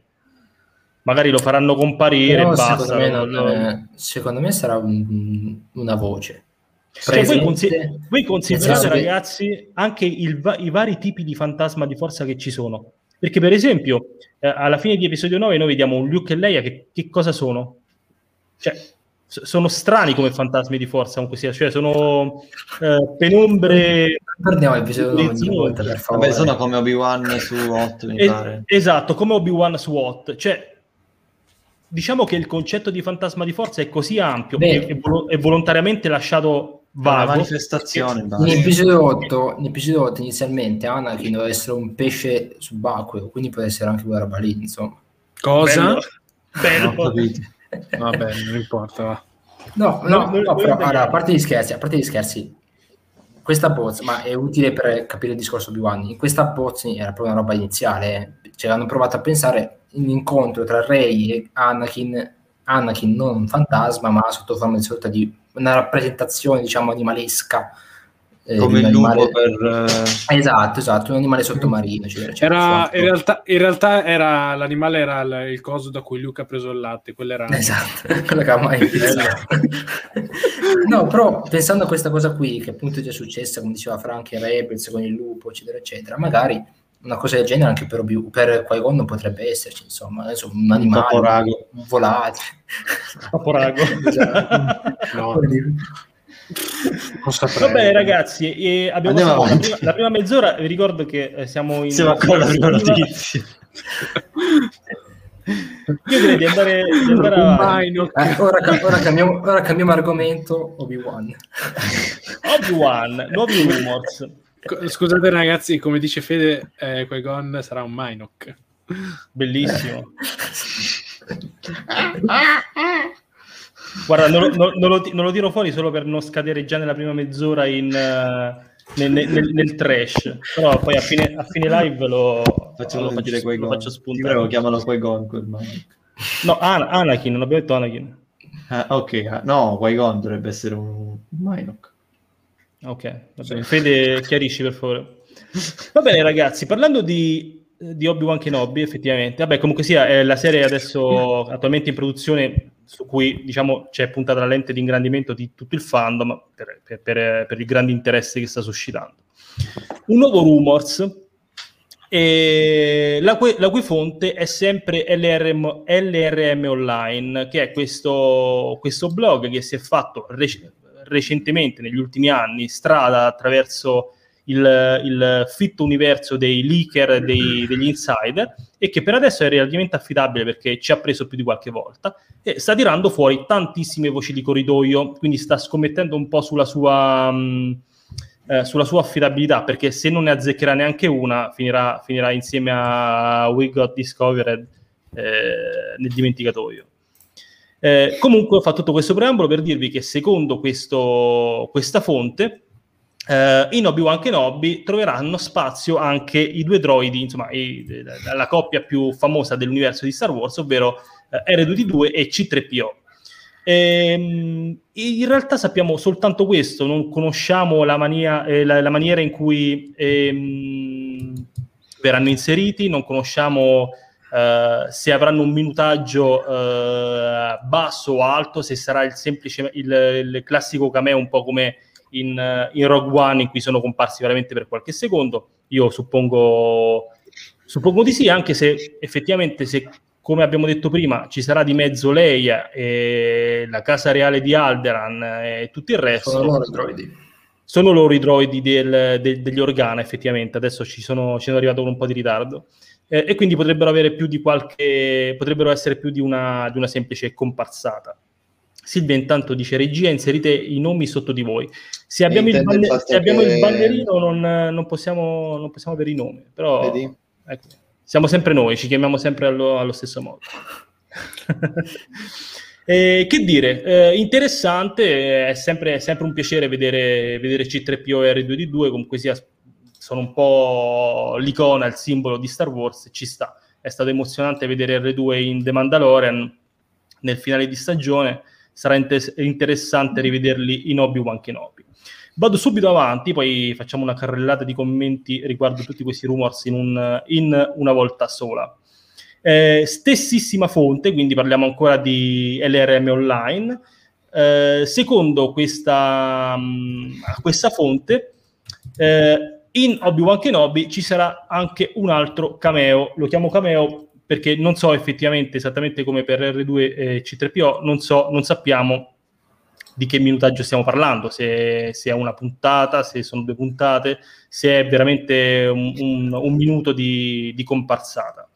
[SPEAKER 1] Magari lo faranno comparire
[SPEAKER 2] Però
[SPEAKER 1] e basta.
[SPEAKER 2] secondo, me non-
[SPEAKER 1] lo-
[SPEAKER 2] eh, secondo me sarà un- una voce.
[SPEAKER 1] Cioè, voi, consi- voi considerate,
[SPEAKER 2] senso che-
[SPEAKER 1] ragazzi, anche il va- i vari tipi di fantasma di forza che ci sono. Perché, per esempio, eh, alla fine di episodio 9 noi vediamo un Luke e Leia che, che cosa sono? Cioè, sono strani come fantasmi di forza, comunque sia, cioè sono eh, penombre...
[SPEAKER 2] Prendiamo l'episodio ogni volta, per favore.
[SPEAKER 4] Vabbè, sono come Obi-Wan su 8, mi
[SPEAKER 1] Eh,
[SPEAKER 4] pare.
[SPEAKER 1] esatto, come Obi-Wan su Watt. Cioè, diciamo che il concetto di fantasma di forza è così ampio
[SPEAKER 2] Beh.
[SPEAKER 1] e, e volo- e volontariamente lasciato
[SPEAKER 4] Una
[SPEAKER 1] vago.
[SPEAKER 4] manifestazione,
[SPEAKER 2] In
[SPEAKER 4] basta.
[SPEAKER 2] episodio 8, in episodio 8 inizialmente Anakin doveva essere un pesce subacqueo, quindi può essere anche quella roba lì, insomma.
[SPEAKER 3] Cosa?
[SPEAKER 1] Bello. Bello.
[SPEAKER 3] Vabbè, non importa. Va.
[SPEAKER 2] No, no,
[SPEAKER 1] No,
[SPEAKER 2] no, però, allora, a parte gli scherzi, a parte gli scherzi, questa bozza, ma è utile per capire il discorso Obi-Wan, in questa bozza era proprio una roba iniziale, cioè hanno provato a pensare un incontro tra Rey e Anakin, Anakin non un fantasma, ma sotto forma di sorta di una rappresentazione, diciamo, animalesca. Eh,
[SPEAKER 4] Come il
[SPEAKER 2] un
[SPEAKER 4] lupo
[SPEAKER 2] animale-
[SPEAKER 4] per... eh,
[SPEAKER 2] Esatto, esatto, un animale sottomarino. eccetera, eccetera.
[SPEAKER 3] Era, in, realtà, in realtà era, l'animale era il, il coso da cui Luca ha preso il latte. Quello era...
[SPEAKER 2] Esatto, quello che ha mai pensato. no, però pensando a questa cosa qui, che appunto è già successa, come diceva Frank, in Rebels con il lupo, eccetera, eccetera, magari una cosa del genere anche per, Obi- per Qui-Gon non potrebbe esserci, insomma, adesso un animale, un volatile.
[SPEAKER 1] Caporago.
[SPEAKER 2] Esatto.
[SPEAKER 3] No, non saprei.
[SPEAKER 1] Va bene, ragazzi, e abbiamo
[SPEAKER 4] Andiamo
[SPEAKER 1] passato la prima, la prima mezz'ora. Vi ricordo che eh, siamo in.
[SPEAKER 4] Siamo ancora alla prima notizia.
[SPEAKER 1] Io direi di andare, di andare avanti.
[SPEAKER 2] Eh, ora, ora cambiamo, ora cambiamo argomento Obi-Wan.
[SPEAKER 1] Obi-Wan, nuovi rumors.
[SPEAKER 3] Scusate ragazzi, come dice Fede, eh, Qui-Gon sarà un Minoc.
[SPEAKER 1] Bellissimo. Guarda, non, lo- non- non lo, non lo tiro fuori solo per non scadere già nella prima mezz'ora in, eh, nel, nel- nel trash. Però poi a fine, a fine live lo,
[SPEAKER 4] Facciamo
[SPEAKER 1] lo faccio, lo faccio spuntare.
[SPEAKER 4] prego, chiamalo Qui-Gon.
[SPEAKER 1] No, An- Anakin, non abbiamo detto Anakin.
[SPEAKER 4] Ah, ok, ah, no, Qui-Gon dovrebbe essere un Minoc.
[SPEAKER 1] Ok, va bene. Fede, chiarisci per favore. Va bene, ragazzi, parlando di, di Obi-Wan Kenobi, effettivamente, vabbè, comunque sia, è la serie adesso attualmente in produzione su cui, diciamo, c'è puntata la lente di ingrandimento di tutto il fandom per, per- per- per il grande interesse che sta suscitando. Un nuovo rumors, la, cui, la cui fonte è sempre LRM, LRM Online, che è questo, questo blog che si è fatto rec- recentemente, negli ultimi anni, strada attraverso il, il fitto universo dei leaker, dei- degli insider, e che per adesso è relativamente affidabile perché ci ha preso più di qualche volta, e sta tirando fuori tantissime voci di corridoio, quindi sta scommettendo un po' sulla sua... mh, eh, sulla sua affidabilità, perché se non ne azzeccherà neanche una, finirà, finirà insieme a We Got Discovered eh, nel dimenticatoio. Eh, comunque ho fatto tutto questo preambolo per dirvi che secondo questo, questa fonte eh, in Obi-Wan Kenobi troveranno spazio anche i due droidi, insomma i, la coppia più famosa dell'universo di Star Wars, ovvero eh, R2D2 e C3PO. Ehm, in realtà sappiamo soltanto questo, non conosciamo la, mania, eh, la, la maniera in cui ehm, verranno inseriti, non conosciamo eh, se avranno un minutaggio eh, basso o alto, se sarà il semplice, il, il classico cameo un po' come in, in, Rogue One in cui sono comparsi veramente per qualche secondo. Io suppongo, suppongo di sì, anche se effettivamente se come abbiamo detto prima, ci sarà di mezzo Leia e la casa reale di Alderan e tutto il resto.
[SPEAKER 2] Sono loro i droidi.
[SPEAKER 1] Sono loro i droidi del, del, degli Organa, effettivamente. Adesso ci sono, ci sono arrivato con un po' di ritardo. Eh, e quindi potrebbero avere più di qualche. potrebbero essere più di una, di una semplice comparsata. Silvia intanto dice regia inserite i nomi sotto di voi. Se abbiamo, il, balle- se abbiamo che... il, ballerino non, non, possiamo, non, possiamo, avere i nomi però ecco, siamo sempre noi ci chiamiamo sempre allo, allo stesso modo. Eh, che dire? Eh, interessante è sempre, è sempre, un piacere vedere, vedere C3PO e R2D2 comunque sia sono un po' l'icona il simbolo di Star Wars ci sta. È stato emozionante vedere R2 in The Mandalorian nel finale di stagione sarà inter- interessante rivederli in Obi-Wan Kenobi. Vado subito avanti, poi facciamo una carrellata di commenti riguardo tutti questi rumors in, un, in una volta sola. Eh, stessissima fonte, quindi parliamo ancora di LRM Online. Eh, secondo questa, mh, mm, questa fonte, eh, in Obi-Wan Kenobi ci sarà anche un altro cameo, lo chiamo cameo perché non so effettivamente esattamente come per R2 e C3PO, non, so, non sappiamo di che minutaggio stiamo parlando, se, se, è una puntata, se sono due puntate, se è veramente un, un, un minuto di, di comparsata.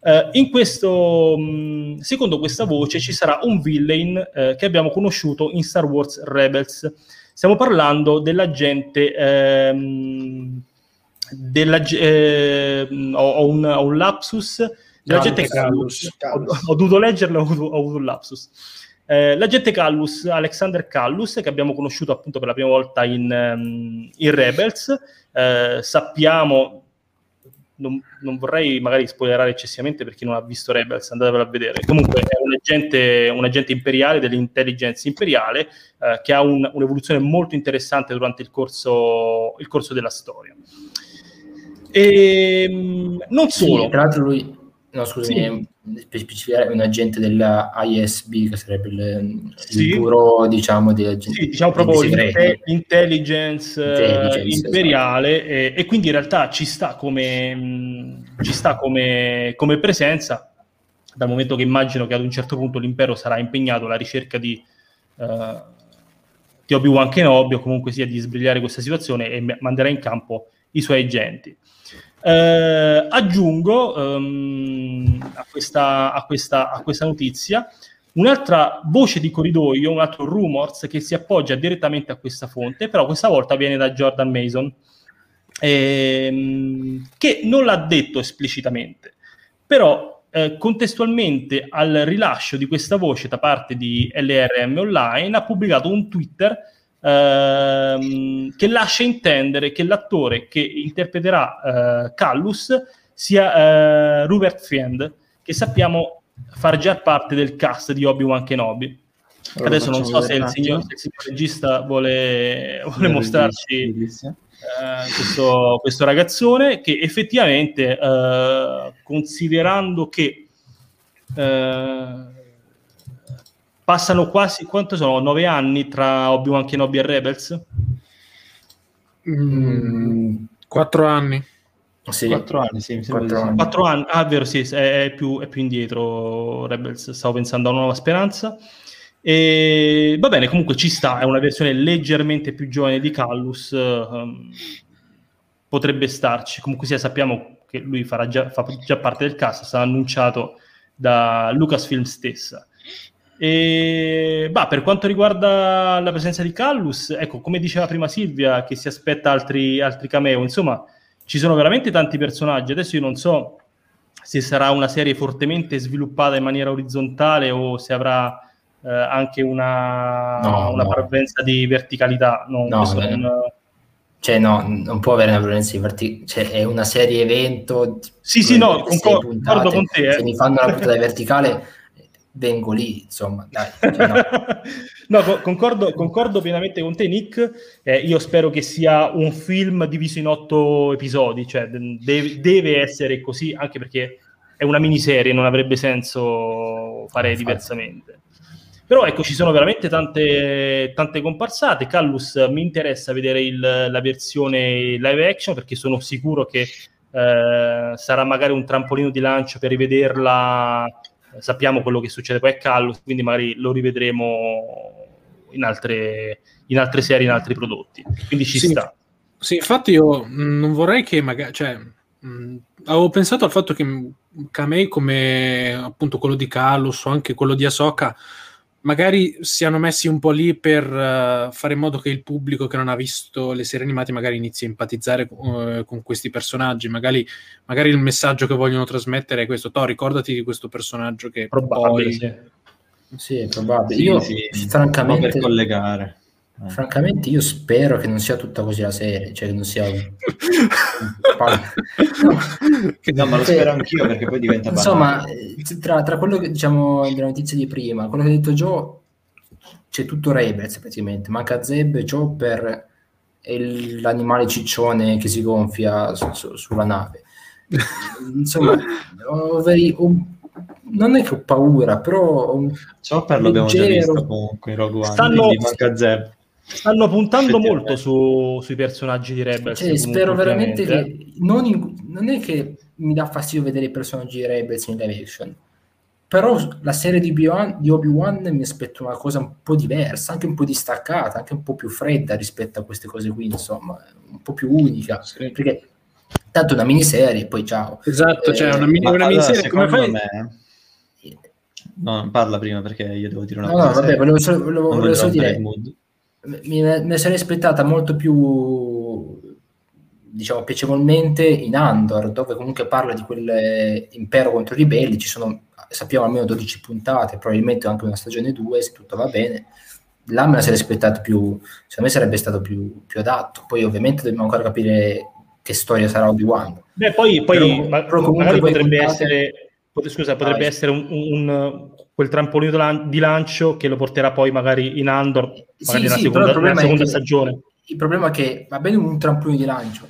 [SPEAKER 1] Uh, in questo, mh, secondo questa voce, ci sarà un villain uh, che abbiamo conosciuto in Star Wars Rebels. Stiamo parlando dell'agente. Ehm, della, eh, ho, ho, un, ho, un, lapsus L'agente Callus, Callus. Ho, ho, dovuto leggerlo, ho, ho avuto un lapsus. Eh, l'agente Callus, Alexander Callus, che abbiamo conosciuto appunto per la prima volta in, um, in Rebels, eh, sappiamo, non, non, vorrei magari spoilerare eccessivamente per chi non ha visto Rebels, andatevelo a vedere. Comunque è un agente, un agente imperiale dell'intelligence imperiale eh, che ha un, un'evoluzione molto interessante durante il corso, il corso della storia. E, ehm, non solo.
[SPEAKER 2] Sì, tra l'altro lui no scusami, sì. specificare un agente della ISB che sarebbe il, sì. il bureau diciamo di agenti
[SPEAKER 1] sì, diciamo proprio l'intelligence, intelligence uh, imperiale esatto. e, e, quindi in realtà ci sta come mh, ci sta come, come, presenza dal momento che immagino che ad un certo punto l'impero sarà impegnato alla ricerca di uh, di Obi-Wan Kenobi o comunque sia di sbrigliare questa situazione e manderà in campo i suoi agenti eh, aggiungo um, a, questa, a, questa, a, questa, notizia un'altra voce di corridoio, un altro rumors che si appoggia direttamente a questa fonte, però questa volta viene da Jordan Mason, ehm, che non l'ha detto esplicitamente, però eh, contestualmente al rilascio di questa voce da parte di LRM Online ha pubblicato un Twitter ehm, che lascia intendere che l'attore che interpreterà eh, Callus sia eh, Rupert Friend, che sappiamo far già parte del cast di Obi-Wan Kenobi. Allora, Adesso non so se il, signor, se il, signor, regista vuole, vuole mostrarci eh, questo, questo, ragazzone che effettivamente, eh, considerando che eh, Passano quasi, quanto sono? Nove anni tra Obi-Wan Kenobi e Rebels?
[SPEAKER 3] Mm, quattro anni.
[SPEAKER 1] Sì. Quattro anni, sì. Quattro anni. Quattro anni. Ah, vero, sì, è, è, più, è più indietro Rebels. Stavo pensando a una nuova speranza. E va bene, comunque ci sta, è una versione leggermente più giovane di Callus. Um, potrebbe starci. Comunque sia, sappiamo che lui farà già, fa già parte del cast, sarà annunciato da Lucasfilm stessa. E, bah, per quanto riguarda la presenza di Callus, ecco, come diceva prima Silvia, che si aspetta altri, altri cameo, insomma, ci sono veramente tanti personaggi. Adesso io non so se sarà una serie fortemente sviluppata in maniera orizzontale o se avrà eh, anche una,
[SPEAKER 2] No,
[SPEAKER 1] una
[SPEAKER 2] no.
[SPEAKER 1] parvenza di verticalità. No,
[SPEAKER 2] No, eh.
[SPEAKER 1] non-
[SPEAKER 2] Cioè, no, non può avere una violenza di verti- cioè, è una serie evento.
[SPEAKER 1] Sì, sì, no,
[SPEAKER 2] sei
[SPEAKER 1] concor-
[SPEAKER 2] puntate.
[SPEAKER 1] concordo con te, eh.
[SPEAKER 2] Se mi fanno una puntata verticale, vengo lì, insomma, dai. cioè, no.
[SPEAKER 1] No, co- concordo, concordo pienamente con te, Nick. Eh, io spero che sia un film diviso in otto episodi, cioè de- deve, deve essere così, anche perché è una miniserie, non avrebbe senso fare
[SPEAKER 2] Infatti.
[SPEAKER 1] diversamente. Però ecco, ci sono veramente tante, tante comparsate. Callus mi interessa vedere il- la versione live action perché sono sicuro che eh, sarà magari un trampolino di lancio per rivederla. Sappiamo quello che succede poi a Callus, quindi magari lo rivedremo in altre, in altre serie, in altri prodotti. Quindi ci
[SPEAKER 3] Sì.
[SPEAKER 1] sta.
[SPEAKER 3] Sì, infatti io mh, non vorrei che magari, cioè, mh, avevo pensato al fatto che Kamei come appunto quello di Kalus o anche quello di Ahsoka magari siano messi un po' lì per eh, fare in modo che il pubblico che non ha visto le serie animate magari inizi a empatizzare eh, con questi personaggi, magari, magari il messaggio che vogliono trasmettere è questo, to, ricordati di questo personaggio che
[SPEAKER 1] Probabile,
[SPEAKER 3] poi...
[SPEAKER 1] sì.
[SPEAKER 2] Sì, è probabile.
[SPEAKER 4] Sì,
[SPEAKER 2] Io,
[SPEAKER 4] sì,
[SPEAKER 2] francamente,
[SPEAKER 4] per collegare. Eh.
[SPEAKER 2] francamente, io spero che non sia tutta così la serie, cioè che non sia un- No.
[SPEAKER 4] Ma lo spero anch'io perché poi diventa
[SPEAKER 2] Insomma,
[SPEAKER 4] banale.
[SPEAKER 2] eh, tra, tra quello che diciamo della notizia di prima, quello che ha detto Joe, c'è tutto Rebels praticamente, manca Zeb, Chopper e l'animale ciccione che si gonfia su- su- sulla nave. Insomma, veri- ho- non è che ho paura, però ho un-
[SPEAKER 4] Chopper l'abbiamo già
[SPEAKER 2] leggero.
[SPEAKER 4] visto comunque in Rogue One,
[SPEAKER 1] Stanno-
[SPEAKER 4] manca Zeb.
[SPEAKER 1] Stanno puntando molto su- sui personaggi di Rebels.
[SPEAKER 2] cioè, spero veramente che non, in- non è che mi dà fastidio vedere i personaggi di Rebels in live action, però la serie di Obi-Wan, di Obi-Wan mi aspetto una cosa un po' diversa, anche un po' distaccata, anche un po' più fredda rispetto a queste cose qui, insomma, un po' più unica,
[SPEAKER 3] Sì.
[SPEAKER 2] perché tanto è una miniserie, poi ciao.
[SPEAKER 3] Esatto, cioè
[SPEAKER 2] Eh,
[SPEAKER 3] una, mini- una
[SPEAKER 4] allora,
[SPEAKER 3] miniserie, come fai?
[SPEAKER 4] me... No, parla prima perché io devo dire una
[SPEAKER 2] No,
[SPEAKER 4] cosa.
[SPEAKER 2] no, vabbè, volevo solo, volevo- volevo solo dire, me ne sarei aspettata molto più diciamo piacevolmente in Andor dove comunque parla di quell'impero contro i ribelli. Ci sono sappiamo almeno 12 puntate probabilmente anche una stagione 2 se tutto va bene. Là me la sarei aspettato più secondo me sarebbe stato più, più adatto. Poi ovviamente dobbiamo ancora capire che storia sarà Obi-Wan.
[SPEAKER 1] Beh, poi, poi
[SPEAKER 2] Però-
[SPEAKER 1] ma-
[SPEAKER 2] però comunque
[SPEAKER 1] potrebbe
[SPEAKER 2] puntate-
[SPEAKER 1] essere, scusa, potrebbe
[SPEAKER 2] Vai.
[SPEAKER 1] essere un, un- quel trampolino di lan- di lancio che lo porterà poi magari in Andor, magari
[SPEAKER 2] Sì,
[SPEAKER 1] nella
[SPEAKER 2] sì,
[SPEAKER 1] seconda,
[SPEAKER 2] però il problema
[SPEAKER 1] nella
[SPEAKER 2] è
[SPEAKER 1] seconda
[SPEAKER 2] che-
[SPEAKER 1] stagione.
[SPEAKER 2] il problema è che va bene un trampolino di lancio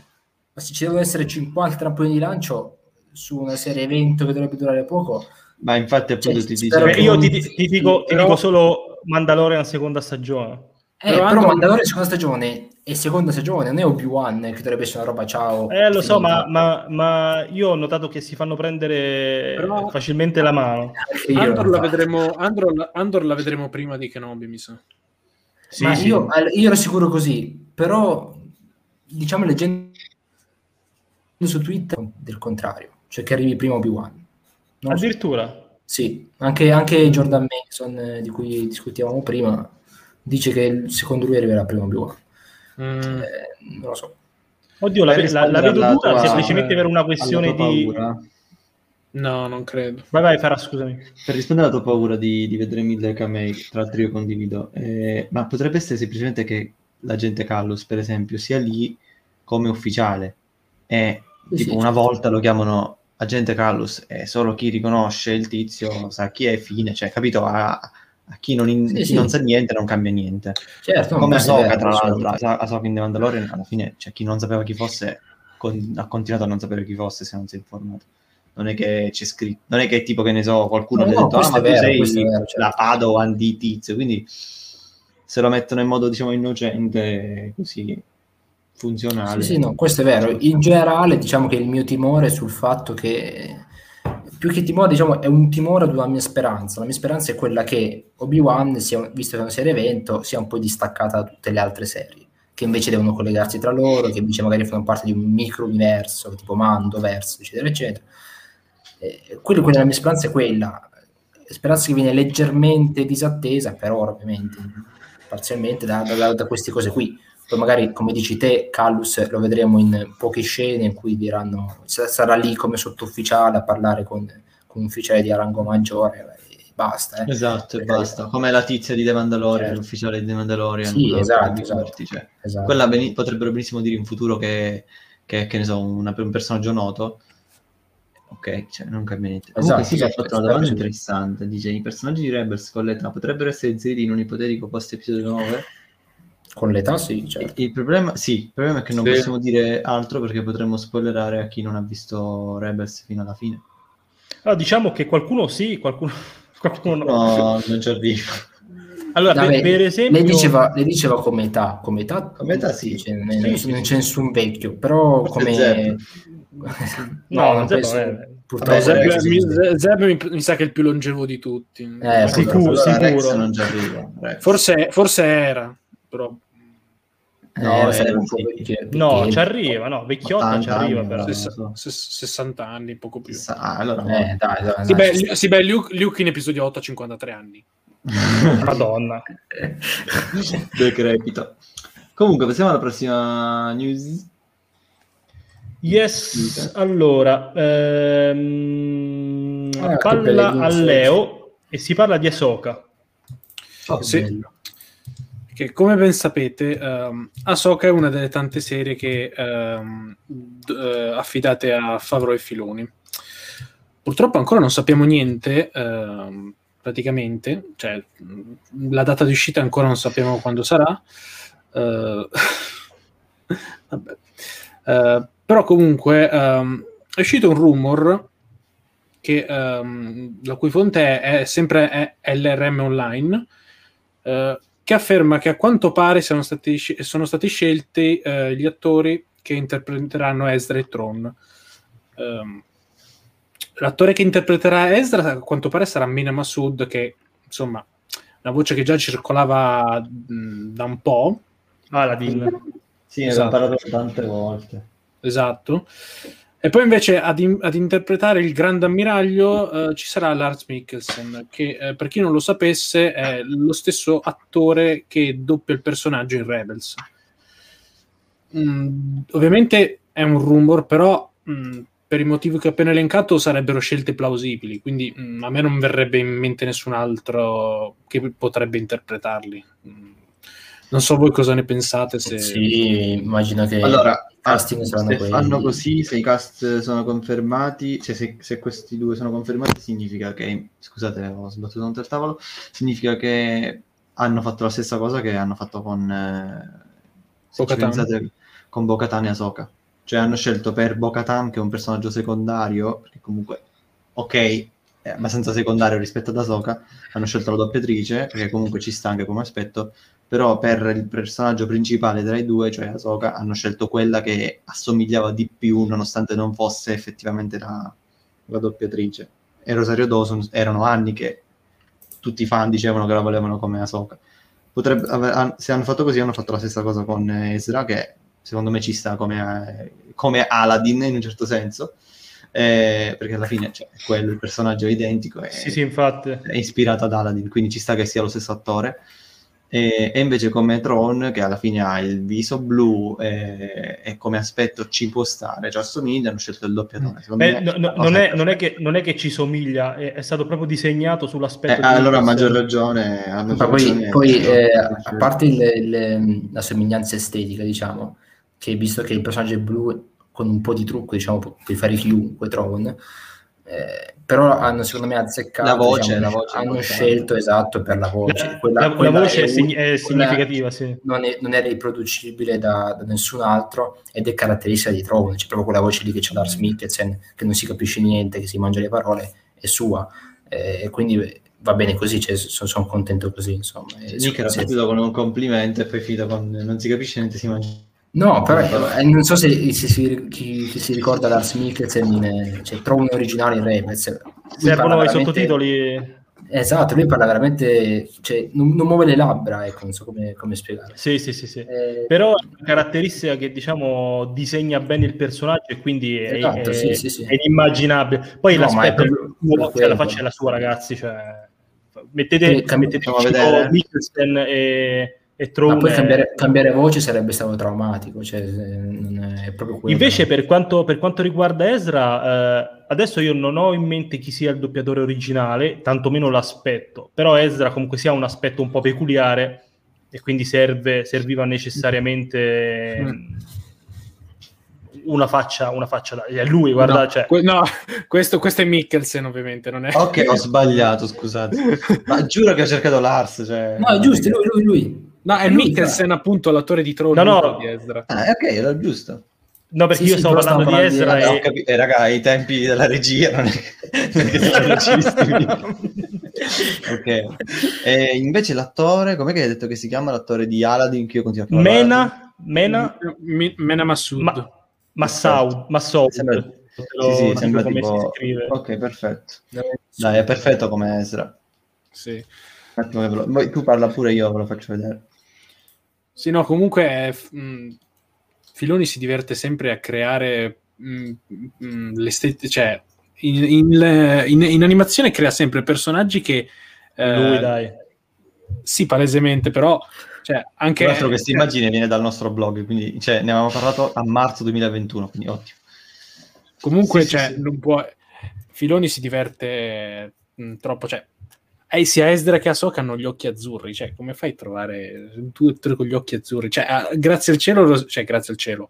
[SPEAKER 2] ma se ci devono essere 50 trampolini di lancio su una serie evento che dovrebbe durare poco
[SPEAKER 4] Ma infatti appunto
[SPEAKER 2] Cioè,
[SPEAKER 4] ti dicevo...
[SPEAKER 1] io ti, ti dico, ti
[SPEAKER 3] però-
[SPEAKER 1] dico solo Mandalorian seconda stagione.
[SPEAKER 2] Eh,
[SPEAKER 3] Però
[SPEAKER 2] però, Mandalorian seconda stagione è seconda stagione, non è Obi-Wan che dovrebbe essere una roba ciao.
[SPEAKER 1] Eh, lo so, ma, ma- ma io ho notato che si fanno prendere
[SPEAKER 3] Però-
[SPEAKER 1] facilmente la mano.
[SPEAKER 3] Andor la, vedremo, Andor, la- Andor la vedremo prima di Kenobi, mi sa.
[SPEAKER 1] Sì,
[SPEAKER 2] ma
[SPEAKER 1] sì.
[SPEAKER 2] Io, io ero sicuro così, però diciamo leggendo su Twitter del contrario, cioè che arrivi prima Obi-Wan. Non so.
[SPEAKER 1] Addirittura.
[SPEAKER 2] Sì, anche, anche Jordan Mason eh, di cui discutevamo prima dice che secondo lui arriverà prima Obi-Wan.
[SPEAKER 3] Mm.
[SPEAKER 2] Eh, non lo so.
[SPEAKER 1] Oddio, la,
[SPEAKER 4] Per
[SPEAKER 1] la- la vedo dura
[SPEAKER 4] tua-
[SPEAKER 1] semplicemente per una questione di...
[SPEAKER 4] paura.
[SPEAKER 3] No, non credo.
[SPEAKER 1] Vai, vai, Farah, scusami.
[SPEAKER 4] Per rispondere alla tua paura di, di vedere mille camei, tra l'altro io condivido, eh, ma potrebbe essere semplicemente che l'agente Callus, per esempio, sia lì come ufficiale e
[SPEAKER 2] Sì,
[SPEAKER 4] tipo
[SPEAKER 2] sì,
[SPEAKER 4] una
[SPEAKER 2] certo.
[SPEAKER 4] volta lo chiamano agente Callus e solo chi riconosce il tizio sa chi è fine, cioè capito? A, a chi, non, in-
[SPEAKER 2] Sì,
[SPEAKER 4] chi
[SPEAKER 2] sì.
[SPEAKER 4] non sa niente non cambia niente.
[SPEAKER 2] Certo,
[SPEAKER 4] come Ahsoka,
[SPEAKER 2] vero,
[SPEAKER 4] tra l'altro,
[SPEAKER 2] vero.
[SPEAKER 4] Ahso- Ahsoka in The Mandalorian, alla fine, cioè, chi non sapeva chi fosse con- ha continuato a non sapere chi fosse se non si è informato. Non è che c'è scritto, non è che tipo che ne so, qualcuno
[SPEAKER 2] No,
[SPEAKER 4] ha
[SPEAKER 2] no,
[SPEAKER 4] detto, ah, ma
[SPEAKER 2] è
[SPEAKER 4] tu
[SPEAKER 2] vero,
[SPEAKER 4] sei
[SPEAKER 2] vero, certo.
[SPEAKER 4] la Padawan di tizio, quindi se lo mettono in modo, diciamo, innocente, così funzionale.
[SPEAKER 2] Sì, sì, no, questo è vero. In generale, diciamo che il mio timore è sul fatto che più che timore, diciamo, è un timore ad una mia speranza. La mia speranza è quella che Obi-Wan, sia, visto che è una serie evento, sia un po' distaccata da tutte le altre serie, che invece devono collegarsi tra loro, che invece magari fanno parte di un micro-universo, tipo Mando, Verso, eccetera, eccetera. Eh, quello, quella, la mia speranza è quella. speranza che viene leggermente disattesa, però ovviamente parzialmente da, da, da queste cose qui. Poi magari, come dici te, Callus lo vedremo in poche scene in cui diranno, sarà lì come sottufficiale a parlare con, con un ufficiale di rango maggiore e basta. Eh.
[SPEAKER 4] Esatto, e basta. Come la tizia di The Mandalorian, certo. l'ufficiale di The Mandalorian.
[SPEAKER 2] Sì, esatto, esatto,
[SPEAKER 4] cioè. esatto. Quella ben, potrebbero benissimo dire in futuro che, che, che ne so, una, un personaggio noto Ok, cioè non cambia niente. Comunque esatto, sì, ha fatto una domanda interessante. Dice, i personaggi di Rebels con l'età potrebbero essere inseriti in un ipotetico post episodio 9?
[SPEAKER 2] Con l'età sì, certo.
[SPEAKER 4] Il problema, sì, il problema è che non sì. possiamo dire altro perché potremmo spoilerare a chi non ha visto Rebels fino alla fine.
[SPEAKER 1] Allora, diciamo che qualcuno sì, qualcuno, qualcuno no.
[SPEAKER 4] No, non ci arriva.
[SPEAKER 1] Allora, Vabbè, per, per, esempio...
[SPEAKER 2] Lei diceva, lei diceva come età, come età,
[SPEAKER 4] come età sì.
[SPEAKER 2] Cioè, sì, sì, non c'è nessun vecchio, però
[SPEAKER 1] Forse
[SPEAKER 2] come...
[SPEAKER 1] no, non penso... È...
[SPEAKER 3] Purtroppo Zeb, mi, Zeb mi, mi, sa che è il più longevo di tutti.
[SPEAKER 2] Eh,
[SPEAKER 1] sicuro, sicuro.
[SPEAKER 4] non ci arriva.
[SPEAKER 3] Forse, forse era, però...
[SPEAKER 1] No, eh, un po no ci arriva, no, vecchiotta ci arriva però.
[SPEAKER 3] Sess- 60 anni, poco più.
[SPEAKER 4] Ah, allora,
[SPEAKER 2] eh, dai, dai,
[SPEAKER 3] sì, dai, beh, sì, beh Luke, Luke, in episodio 8 ha 53 anni.
[SPEAKER 1] Madonna.
[SPEAKER 4] Decrepito. Comunque, passiamo alla prossima news.
[SPEAKER 1] Yes, allora, ehm, ah, palla a Leo e si parla di Ahsoka.
[SPEAKER 3] Oh, sì. Che come ben sapete, um, Ahsoka è una delle tante serie che um, d- uh, affidate a Favreau e Filoni. Purtroppo ancora non sappiamo niente, uh, praticamente, cioè la data di uscita ancora non sappiamo quando sarà. Uh, vabbè. Uh, però comunque um, è uscito un rumor che, la cui fonte è, è sempre è LRM Online, che afferma che a quanto pare sono stati, sono stati scelti uh, gli attori che interpreteranno Ezra e Tron. Um, l'attore che interpreterà Ezra a quanto pare sarà Mina Massoud, che insomma una voce che già circolava mh, da un po'.
[SPEAKER 1] Ah, la Dill.
[SPEAKER 4] Sì, ne esatto. abbiamo parlato tante volte
[SPEAKER 3] esatto. E poi invece ad, in- ad interpretare il grande ammiraglio uh, ci sarà Lars Mikkelsen, che uh, per chi non lo sapesse è lo stesso attore che doppia il personaggio in Rebels. Mm, ovviamente è un rumor, però mm, per i motivi che ho appena elencato sarebbero scelte plausibili, quindi mm, a me non verrebbe in mente nessun altro che potrebbe interpretarli. Non so voi cosa ne pensate. Se...
[SPEAKER 2] Sì, immagino che
[SPEAKER 4] allora, casting saranno se fanno così, se i cast sono confermati, cioè se, se, questi due sono confermati, significa che, scusate, ho sbattuto un il tavolo, significa che hanno fatto la stessa cosa che hanno fatto con, eh, pensate, con Bo-Katan e Ahsoka. Cioè hanno scelto per Bo-Katan, che è un personaggio secondario, perché comunque, ok, è abbastanza secondario rispetto ad Ahsoka, hanno scelto la doppiatrice, perché comunque ci sta anche come aspetto, però per il personaggio principale tra i due, cioè Ahsoka, hanno scelto quella che assomigliava di più, nonostante non fosse effettivamente la, la doppiatrice. E Rosario Dawson erano anni che tutti i fan dicevano che la volevano come Ahsoka. Potrebbe, se hanno fatto così, hanno fatto la stessa cosa con Ezra, che secondo me ci sta come, come Aladdin in un certo senso eh, perché alla fine cioè, quello il personaggio è identico è,
[SPEAKER 1] sì, sì, infatti.
[SPEAKER 4] è ispirato ad Aladdin quindi ci sta che sia lo stesso attore. E, e invece come Tron che alla fine ha il viso blu e, e come aspetto ci può stare cioè assomiglia hanno scelto il doppiatore
[SPEAKER 1] eh, no, no, non, è, non, è che, non, è, che, ci somiglia è, è stato proprio disegnato sull'aspetto
[SPEAKER 4] eh, allora a maggior ragione,
[SPEAKER 2] Ma poi, poi eh, a parte le, le, la somiglianza estetica diciamo che visto che il personaggio è blu con un po' di trucco, diciamo, puoi fare chiunque Tron. Eh, però hanno secondo me azzeccato
[SPEAKER 4] la voce,
[SPEAKER 2] diciamo,
[SPEAKER 4] la voce
[SPEAKER 2] hanno scelto esatto per la voce.
[SPEAKER 1] Quella, la, quella la voce è, è, è significativa sì.
[SPEAKER 2] non, è, non, è, riproducibile da, da, nessun altro ed è caratteristica di Tron c'è proprio quella voce lì che c'è Lars Mikkelsen che non si capisce niente che si mangia le parole è sua. Eh, e quindi va bene così cioè, sono, sono, contento così insomma.
[SPEAKER 4] Nick era partito con un complimento e poi finito con non si capisce niente si mangia
[SPEAKER 2] No, però eh, non so se, se si, chi, chi, si ricorda Lars Mikkelsen, in, cioè, trovo un originale in Rebels.
[SPEAKER 1] Servono i sottotitoli?
[SPEAKER 2] Esatto, lui parla veramente, cioè, non, non muove le labbra, ecco, non so come, come spiegare.
[SPEAKER 1] Sì, sì, sì, sì.
[SPEAKER 2] Eh,
[SPEAKER 1] Però è una caratteristica che diciamo disegna bene il personaggio e quindi è,
[SPEAKER 2] Esatto,
[SPEAKER 1] è-
[SPEAKER 2] sì, sì, sì.
[SPEAKER 1] è inimmaginabile. Poi
[SPEAKER 2] No,
[SPEAKER 1] l'aspetto cioè, la
[SPEAKER 2] quello.
[SPEAKER 1] faccia è la sua, ragazzi. Cioè, mettete, mettete. Mikkelsen e, e
[SPEAKER 2] ma
[SPEAKER 1] Throne.
[SPEAKER 2] poi cambiare, cambiare voce sarebbe stato traumatico, cioè, è proprio quello.
[SPEAKER 1] Invece, per quanto, per quanto riguarda Ezra, eh, adesso io non ho in mente chi sia il doppiatore originale, tantomeno l'aspetto, però Ezra comunque sia un aspetto un po' peculiare e quindi serve, serviva necessariamente
[SPEAKER 3] Mm.
[SPEAKER 1] una faccia, una faccia da... È lui, guarda,
[SPEAKER 3] no,
[SPEAKER 1] cioè,
[SPEAKER 3] que- no, questo, questo è Mikkelsen ovviamente, non è...
[SPEAKER 4] Ok, ho sbagliato, scusate. Ma giuro che ho cercato Lars. Cioè...
[SPEAKER 2] No, è giusto, lui, lui, lui.
[SPEAKER 3] No, è
[SPEAKER 2] Lui,
[SPEAKER 3] Mikkelsen appunto l'attore di Troll
[SPEAKER 1] No, no.
[SPEAKER 3] di Ezra.
[SPEAKER 4] Ah, ok, era giusto.
[SPEAKER 1] no, perché
[SPEAKER 2] Sì,
[SPEAKER 1] io
[SPEAKER 2] sì,
[SPEAKER 1] stavo
[SPEAKER 2] però
[SPEAKER 1] parlando di
[SPEAKER 2] parlando
[SPEAKER 1] Ezra
[SPEAKER 2] di-
[SPEAKER 4] Eh,
[SPEAKER 1] e...
[SPEAKER 4] ho capito. Eh, raga, ai tempi della regia non è che, è registi. ok. E invece l'attore, com'è che hai detto che si chiama l'attore di Aladdin? Che io continuo a chiamare
[SPEAKER 1] Mena, Mena,
[SPEAKER 3] Mi- Mena Massoud.
[SPEAKER 1] Ma- Massaud, Massoud.
[SPEAKER 4] Sembra- Sì,
[SPEAKER 1] lo
[SPEAKER 4] sì,
[SPEAKER 1] dico
[SPEAKER 4] sembra tipo...
[SPEAKER 1] si scrive.
[SPEAKER 4] Ok, perfetto. Dai, è perfetto come Ezra.
[SPEAKER 3] Sì.
[SPEAKER 4] Un attimo che ve lo- Poi tu parla pure io, ve lo faccio vedere.
[SPEAKER 3] Sì, no, comunque mh, Filoni si diverte sempre a creare mh, mh, l'estetica, cioè in, in- in- in animazione crea sempre personaggi che eh,
[SPEAKER 1] Lui, dai.
[SPEAKER 3] sì, palesemente, però cioè, anche
[SPEAKER 4] Tra l'altro questa
[SPEAKER 3] eh,
[SPEAKER 4] immagine viene dal nostro blog, quindi cioè, ne avevamo parlato a marzo 2021, quindi ottimo.
[SPEAKER 3] comunque
[SPEAKER 1] Sì, sì,
[SPEAKER 3] cioè,
[SPEAKER 1] sì.
[SPEAKER 3] non può Filoni si diverte mh, troppo, cioè eh, sia Esdra che Ahsoka hanno gli occhi azzurri, cioè come fai a trovare tre con gli occhi azzurri? Cioè, ah, grazie al cielo, lo- cioè grazie al cielo.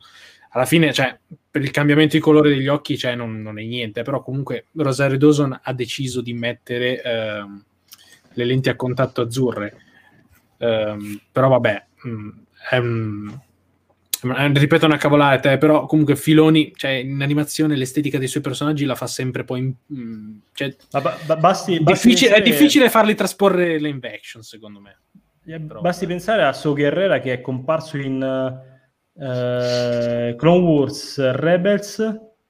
[SPEAKER 3] Alla fine, cioè, per il cambiamento di colore degli occhi, cioè, non, non è niente, però comunque Rosario Dawson ha deciso di mettere ehm, le lenti a contatto azzurre. Ehm, però vabbè, mh, è un- ripeto una cavolata, eh, però comunque Filoni, cioè in animazione l'estetica dei suoi personaggi la fa sempre poi... in- mh, cioè,
[SPEAKER 1] ba- ba- basti,
[SPEAKER 3] è
[SPEAKER 1] basti
[SPEAKER 3] difficile, è
[SPEAKER 1] pensare-
[SPEAKER 3] difficile farli trasporre live action, secondo me.
[SPEAKER 1] Eh,
[SPEAKER 3] Però,
[SPEAKER 1] Basti
[SPEAKER 3] vabbè.
[SPEAKER 1] pensare a So Guerrera che è comparso in eh, Clone Wars, Rebels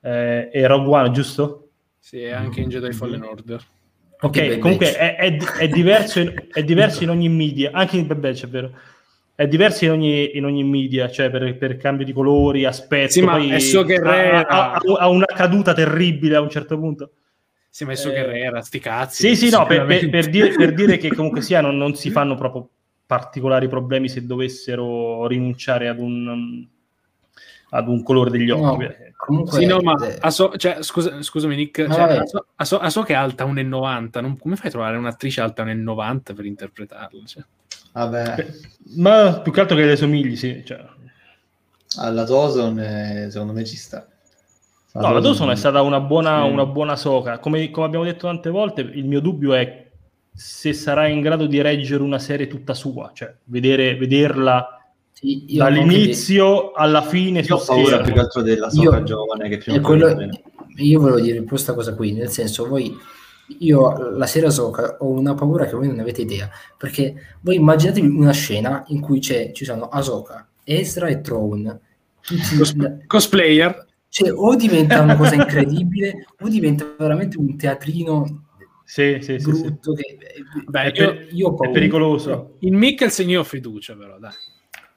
[SPEAKER 1] eh, e Rogue One, giusto?
[SPEAKER 3] Sì, e anche in Jedi Fallen Order.
[SPEAKER 1] Ok, comunque è, è- è diverso in, è diverso in ogni media, anche in Bad Batch, è vero. È diverso in ogni, in ogni media, cioè per, per cambio di colori, aspetto.
[SPEAKER 3] Sì, ma è So Guerrera.
[SPEAKER 1] ha, ha- ha una caduta terribile a un certo punto.
[SPEAKER 3] Si è messo
[SPEAKER 1] Eh,
[SPEAKER 3] Guerrera, sti cazzi.
[SPEAKER 1] Sì, sì, no, per, per- per dire, per dire che comunque sia non, non si fanno proprio particolari problemi se dovessero rinunciare ad un, ad un colore degli occhi.
[SPEAKER 2] No, comunque,
[SPEAKER 3] Sì, no, ma
[SPEAKER 2] eh,
[SPEAKER 3] Aso- cioè, scusa, scusami Nick,
[SPEAKER 2] No,
[SPEAKER 3] cioè,
[SPEAKER 2] vabbè.
[SPEAKER 3] Aso, Aso- Aso che è alta 1,90, non- come fai a trovare un'attrice alta 1,90 per interpretarla? Cioè?
[SPEAKER 4] Vabbè,
[SPEAKER 1] Ma più che altro che le somigli, sì. Cioè.
[SPEAKER 4] alla Dawson eh, secondo me ci sta.
[SPEAKER 1] No, la Dawson è stata una buona,
[SPEAKER 4] Sì.
[SPEAKER 1] una buona soca. Come, come abbiamo detto tante volte, il mio dubbio è se sarà in grado di reggere una serie tutta sua, cioè vedere, vederla
[SPEAKER 2] sì, io
[SPEAKER 1] dall'inizio alla fine
[SPEAKER 4] Io ho paura
[SPEAKER 1] schermo.
[SPEAKER 4] più che altro della
[SPEAKER 2] Io-
[SPEAKER 4] soca giovane che prima
[SPEAKER 2] quello- io volevo dire questa cosa qui, nel senso, voi, io la sera Soca ho una paura che voi non avete idea, perché voi immaginatevi una scena in cui c'è, ci sono Ahsoka, Ezra e Throne, tutti,
[SPEAKER 3] Cos- cosplayer.
[SPEAKER 2] cioè, o diventa una cosa incredibile, o diventa veramente un teatrino
[SPEAKER 1] Sì, sì, sì, sì.
[SPEAKER 2] brutto. Che,
[SPEAKER 3] Beh,
[SPEAKER 1] È,
[SPEAKER 3] io-
[SPEAKER 1] per-
[SPEAKER 2] io ho
[SPEAKER 1] è pericoloso.
[SPEAKER 3] in Mikkelsen io ho fiducia, però, dai.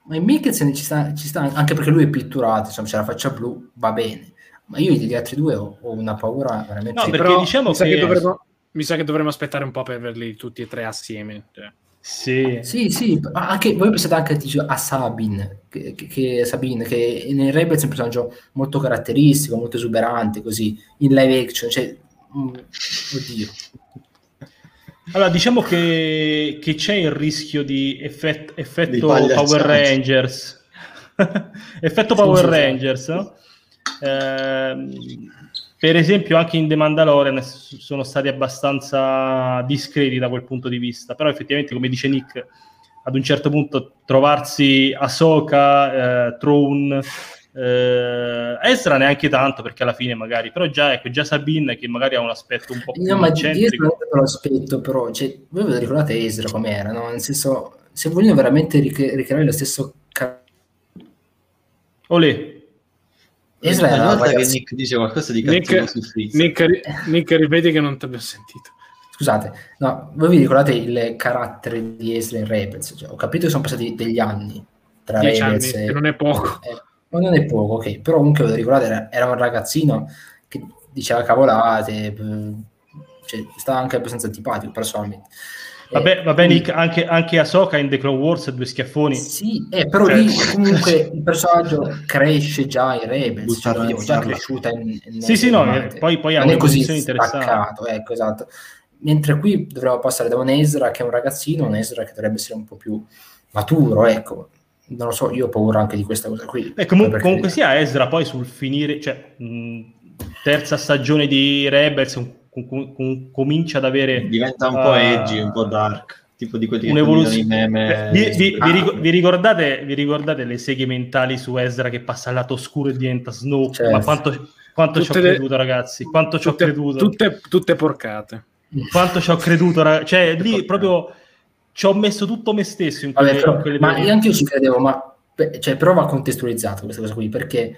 [SPEAKER 2] Ma in Mikkelsen ci sta, ci sta anche perché lui è pitturato, insomma, c'è la faccia blu, va bene. Ma io degli altri due ho, ho una paura veramente...
[SPEAKER 1] No,
[SPEAKER 3] Sì,
[SPEAKER 1] perché
[SPEAKER 3] però
[SPEAKER 1] diciamo
[SPEAKER 3] mi sa
[SPEAKER 1] che-
[SPEAKER 3] che dovremmo, mi sa che dovremmo aspettare un po' per averli tutti e tre assieme. cioè.
[SPEAKER 1] Sì.
[SPEAKER 2] Sì, sì, ma anche, voi pensate anche dice, a Sabine che, che, Sabine, che nei Rebels è un personaggio molto caratteristico, molto esuberante, così, in live action, cioè, mm, oddio.
[SPEAKER 1] Allora, diciamo che, che c'è il rischio di effett- effetto
[SPEAKER 4] Di.
[SPEAKER 1] Power Rangers. effetto
[SPEAKER 2] Sì,
[SPEAKER 1] Power
[SPEAKER 2] sì, sì.
[SPEAKER 1] Rangers, no? Ehm, per esempio, anche in The Mandalorian sono stati abbastanza discreti da quel punto di vista, però effettivamente, come dice Nick, ad un certo punto trovarsi Ahsoka, eh, Throne, eh, Ezra neanche tanto perché alla fine magari, però già, ecco, già Sabine che magari ha un aspetto un po' più
[SPEAKER 2] No, ma io lo aspetto, però, cioè, voi ve lo ricordate Ezra com'era, no? Nel senso, se vogliono veramente ric- ricreare lo stesso... ca-
[SPEAKER 1] Olè.
[SPEAKER 4] Ogni
[SPEAKER 2] era
[SPEAKER 4] volta che
[SPEAKER 2] ragazzi-
[SPEAKER 4] Nick dice qualcosa di
[SPEAKER 3] Nick-
[SPEAKER 4] cattivo.
[SPEAKER 3] Nick, ri- Nick, ripeti che non ti abbiamo sentito.
[SPEAKER 2] scusate, no, voi vi ricordate il carattere di Ezra in Rebels? Cioè, ho capito che sono passati degli anni tra
[SPEAKER 3] Dieci
[SPEAKER 2] Rebels
[SPEAKER 3] anni,
[SPEAKER 2] e...
[SPEAKER 3] che non è poco.
[SPEAKER 2] Eh, ma non è poco, ok, però comunque ve lo ricordate, era, era un ragazzino che diceva cavolate, eh, cioè, stava anche abbastanza antipatico personalmente.
[SPEAKER 1] Vabbè,
[SPEAKER 2] Eh,
[SPEAKER 1] vabbè
[SPEAKER 2] quindi-
[SPEAKER 1] Nick, anche, anche Ahsoka in The Clone Wars due schiaffoni.
[SPEAKER 2] Sì, eh, però
[SPEAKER 1] Cioè-
[SPEAKER 2] lì comunque il personaggio cresce già in Rebels, cioè, vedevo già cresciuta in, in
[SPEAKER 1] Sì, sì, no, eh, poi- poi ha un'evoluzione interessante.
[SPEAKER 2] ecco, esatto. Mentre qui dovremmo passare da un Ezra che è un ragazzino, un Ezra che dovrebbe essere un po' più maturo, ecco. Non lo so, io ho paura anche di questa cosa qui.
[SPEAKER 1] E comu-
[SPEAKER 2] Perché-
[SPEAKER 1] comunque sia Ezra poi sul finire, cioè mh, terza stagione di Rebels com- com- com- comincia ad avere
[SPEAKER 4] Diventa un po'
[SPEAKER 1] Ah.
[SPEAKER 4] edgy, un po' dark, tipo di quelli
[SPEAKER 1] un'evoluzione.
[SPEAKER 4] meme.
[SPEAKER 1] Eh, vi, vi-
[SPEAKER 2] Ah.
[SPEAKER 1] vi vi ricordate, vi ricordate le seghe mentali su Ezra che passa al lato oscuro e diventa Snoke?
[SPEAKER 2] Certo.
[SPEAKER 1] Ma quanto, quanto ci ho
[SPEAKER 3] Tutte le-
[SPEAKER 1] creduto, ragazzi? Quanto ci ho
[SPEAKER 3] Tutte,
[SPEAKER 1] creduto?
[SPEAKER 3] tutte, tutte porcate.
[SPEAKER 1] Quanto ci ho creduto, rag- cioè lì proprio ci ho messo tutto me stesso in
[SPEAKER 2] Vabbè,
[SPEAKER 1] quelle,
[SPEAKER 2] però-
[SPEAKER 1] in quelle
[SPEAKER 2] ma io anche io ci credevo, ma cioè, però va contestualizzato questa cosa qui, perché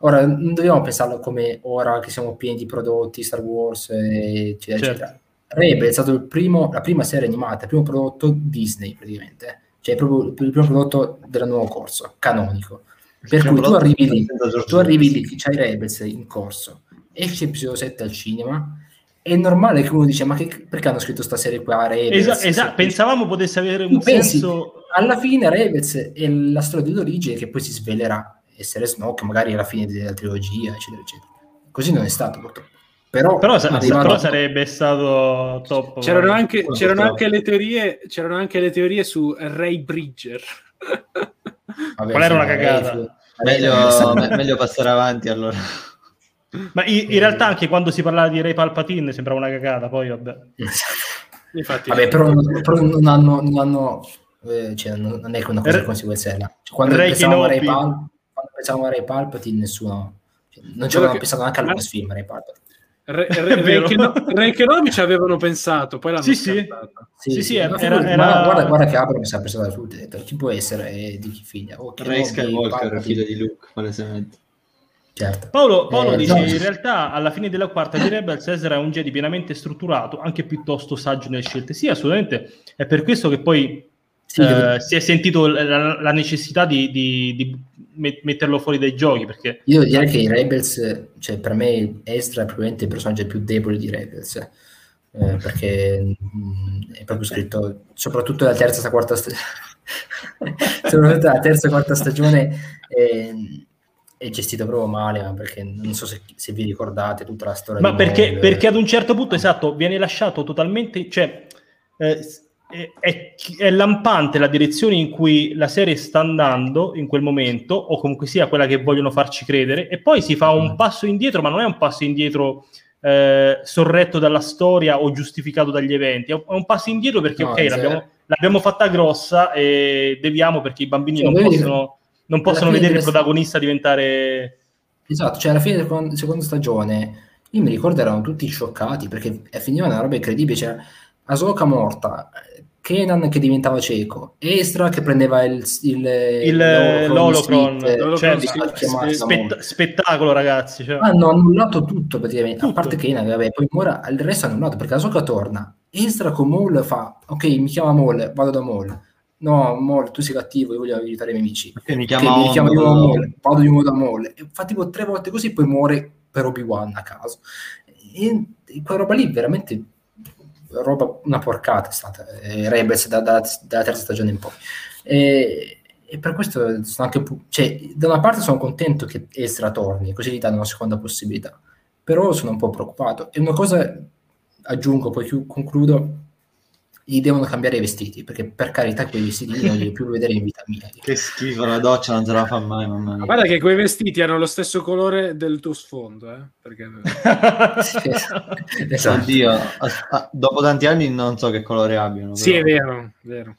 [SPEAKER 2] ora non dobbiamo pensarlo come ora che siamo pieni di prodotti, Star Wars, eccetera,
[SPEAKER 1] Certo.
[SPEAKER 2] eccetera. Rebel è stato primo, la prima serie animata, il primo prodotto Disney praticamente, cioè proprio il primo prodotto del nuovo corso, canonico. Per
[SPEAKER 4] Primo
[SPEAKER 2] cui tu arrivi lì, tu arrivi lì, c'hai Rebels in corso, esce episodio 7 al cinema, è normale che uno dice ma che, perché hanno scritto sta serie qua, Rebels?
[SPEAKER 1] Esatto, esatto, pensavamo potesse avere un
[SPEAKER 2] pensi,
[SPEAKER 1] senso...
[SPEAKER 2] alla fine Rebels è la storia dell'origine che poi si svelerà essere Snoke, magari alla fine della trilogia, eccetera, eccetera. Così non è stato purtroppo. Però,
[SPEAKER 1] Però, sa-
[SPEAKER 2] arrivato-
[SPEAKER 1] però sarebbe stato top.
[SPEAKER 3] C'erano anche, c'erano anche le teorie, c'erano anche le teorie su Ray Bridger.
[SPEAKER 2] vabbè,
[SPEAKER 1] Qual era una cagata?
[SPEAKER 2] Ray-
[SPEAKER 4] Meglio, me- meglio passare avanti allora.
[SPEAKER 1] Ma in, in realtà anche quando si parlava di Ray Palpatine sembrava una cagata, poi vabbè.
[SPEAKER 3] Infatti,
[SPEAKER 2] Vabbè, però, però non hanno, non hanno eh, cioè, non è che una cosa di conseguenza. Cioè, quando,
[SPEAKER 1] Ray
[SPEAKER 2] pensavamo a Ray
[SPEAKER 1] Kenobi.
[SPEAKER 2] Quando pensavamo a Ray Palpatine, nessuno cioè, non ci avevano
[SPEAKER 3] che-
[SPEAKER 2] pensato neanche al
[SPEAKER 3] ma-
[SPEAKER 2] Lucasfilm Ray Palpatine.
[SPEAKER 3] Re, Re, Kenobi ci avevano pensato, poi l'hanno
[SPEAKER 1] Sì, sì. Sì, sì,
[SPEAKER 2] ma
[SPEAKER 1] era- era-
[SPEAKER 2] ma guarda, guarda che Abrams ha pensato da tutti, ha detto, chi può essere eh, di chi figlia? Oh,
[SPEAKER 4] Ray Skywalker, figlio di Luke, palesemente.
[SPEAKER 2] Certo.
[SPEAKER 1] Paolo, Paolo
[SPEAKER 2] Eh,
[SPEAKER 1] dice:
[SPEAKER 2] no.
[SPEAKER 1] In realtà, alla fine della quarta di Rebels, Ezra è un Jedi pienamente strutturato, anche piuttosto saggio nelle scelte. Sì, assolutamente. È per questo che poi
[SPEAKER 2] Sì,
[SPEAKER 1] eh, si è sentito la, la necessità di, di- di met- metterlo fuori dai giochi. Perché
[SPEAKER 2] Io direi che i Rebels, cioè per me Ezra è probabilmente il personaggio più debole di Rebels, eh, perché mh, è proprio scritto, soprattutto la terza e quarta stagione, soprattutto la terza e quarta stagione è, è gestito proprio male, ma perché non so se, se vi ricordate tutta la storia
[SPEAKER 1] Ma perché, perché ad un certo punto, esatto, viene lasciato totalmente, cioè, eh, è, è- è lampante la direzione in cui la serie sta andando in quel momento, o comunque sia quella che vogliono farci credere, e poi si fa un
[SPEAKER 2] Mm.
[SPEAKER 1] passo indietro, ma non è un passo indietro eh, sorretto dalla storia o giustificato dagli eventi, è un, passo indietro perché,
[SPEAKER 2] No,
[SPEAKER 1] ok, l'abbiamo, l'abbiamo fatta grossa e deviamo perché i bambini
[SPEAKER 2] Sì,
[SPEAKER 1] non possono, non possono vedere il protagonista diventare...
[SPEAKER 2] Esatto, cioè alla fine della seconda, stagione io mi ricordo erano tutti scioccati perché finiva una roba incredibile, c'era Ahsoka morta, Kenan che diventava cieco, Ezra che prendeva il, il,
[SPEAKER 1] Il, l'Holocron,
[SPEAKER 3] l'Holocron
[SPEAKER 1] cioè,
[SPEAKER 2] da
[SPEAKER 1] spett- spettacolo ragazzi. Cioè.
[SPEAKER 2] Hanno annullato tutto praticamente, a
[SPEAKER 1] Tutto.
[SPEAKER 2] parte Kenan, vabbè, poi Mora, il resto è annullato perché Ahsoka torna, Ezra con Maul fa, ok mi chiama Maul, vado da Maul, no Maul tu sei cattivo, io voglio aiutare i miei amici,
[SPEAKER 4] Perché mi chiama
[SPEAKER 2] mi richiama di nuovo
[SPEAKER 4] no?
[SPEAKER 2] Maul, vado di nuovo da Maul, e fa tipo tre volte così, poi muore per Obi-Wan a caso. E, e quella roba lì veramente roba, una porcata è stata, eh, Rebels da- da- dalla terza stagione in poi. E, e per questo sono anche, cioè, da una parte sono contento che Ezra torni, così gli danno una seconda possibilità, però sono un po' preoccupato. E una cosa aggiungo, poi concludo, gli devono cambiare i vestiti, perché per carità quei vestiti non li voglio più vedere in vita mia.
[SPEAKER 4] Che schifo, la doccia non se la fa mai, mamma
[SPEAKER 3] Ma
[SPEAKER 4] mia.
[SPEAKER 3] Guarda che quei vestiti hanno lo stesso colore del tuo sfondo, eh? Perché...
[SPEAKER 2] Sì, esatto.
[SPEAKER 4] Oddio, a- dopo tanti anni non so che colore abbiano.
[SPEAKER 3] Sì, è
[SPEAKER 4] però.
[SPEAKER 3] vero, vero.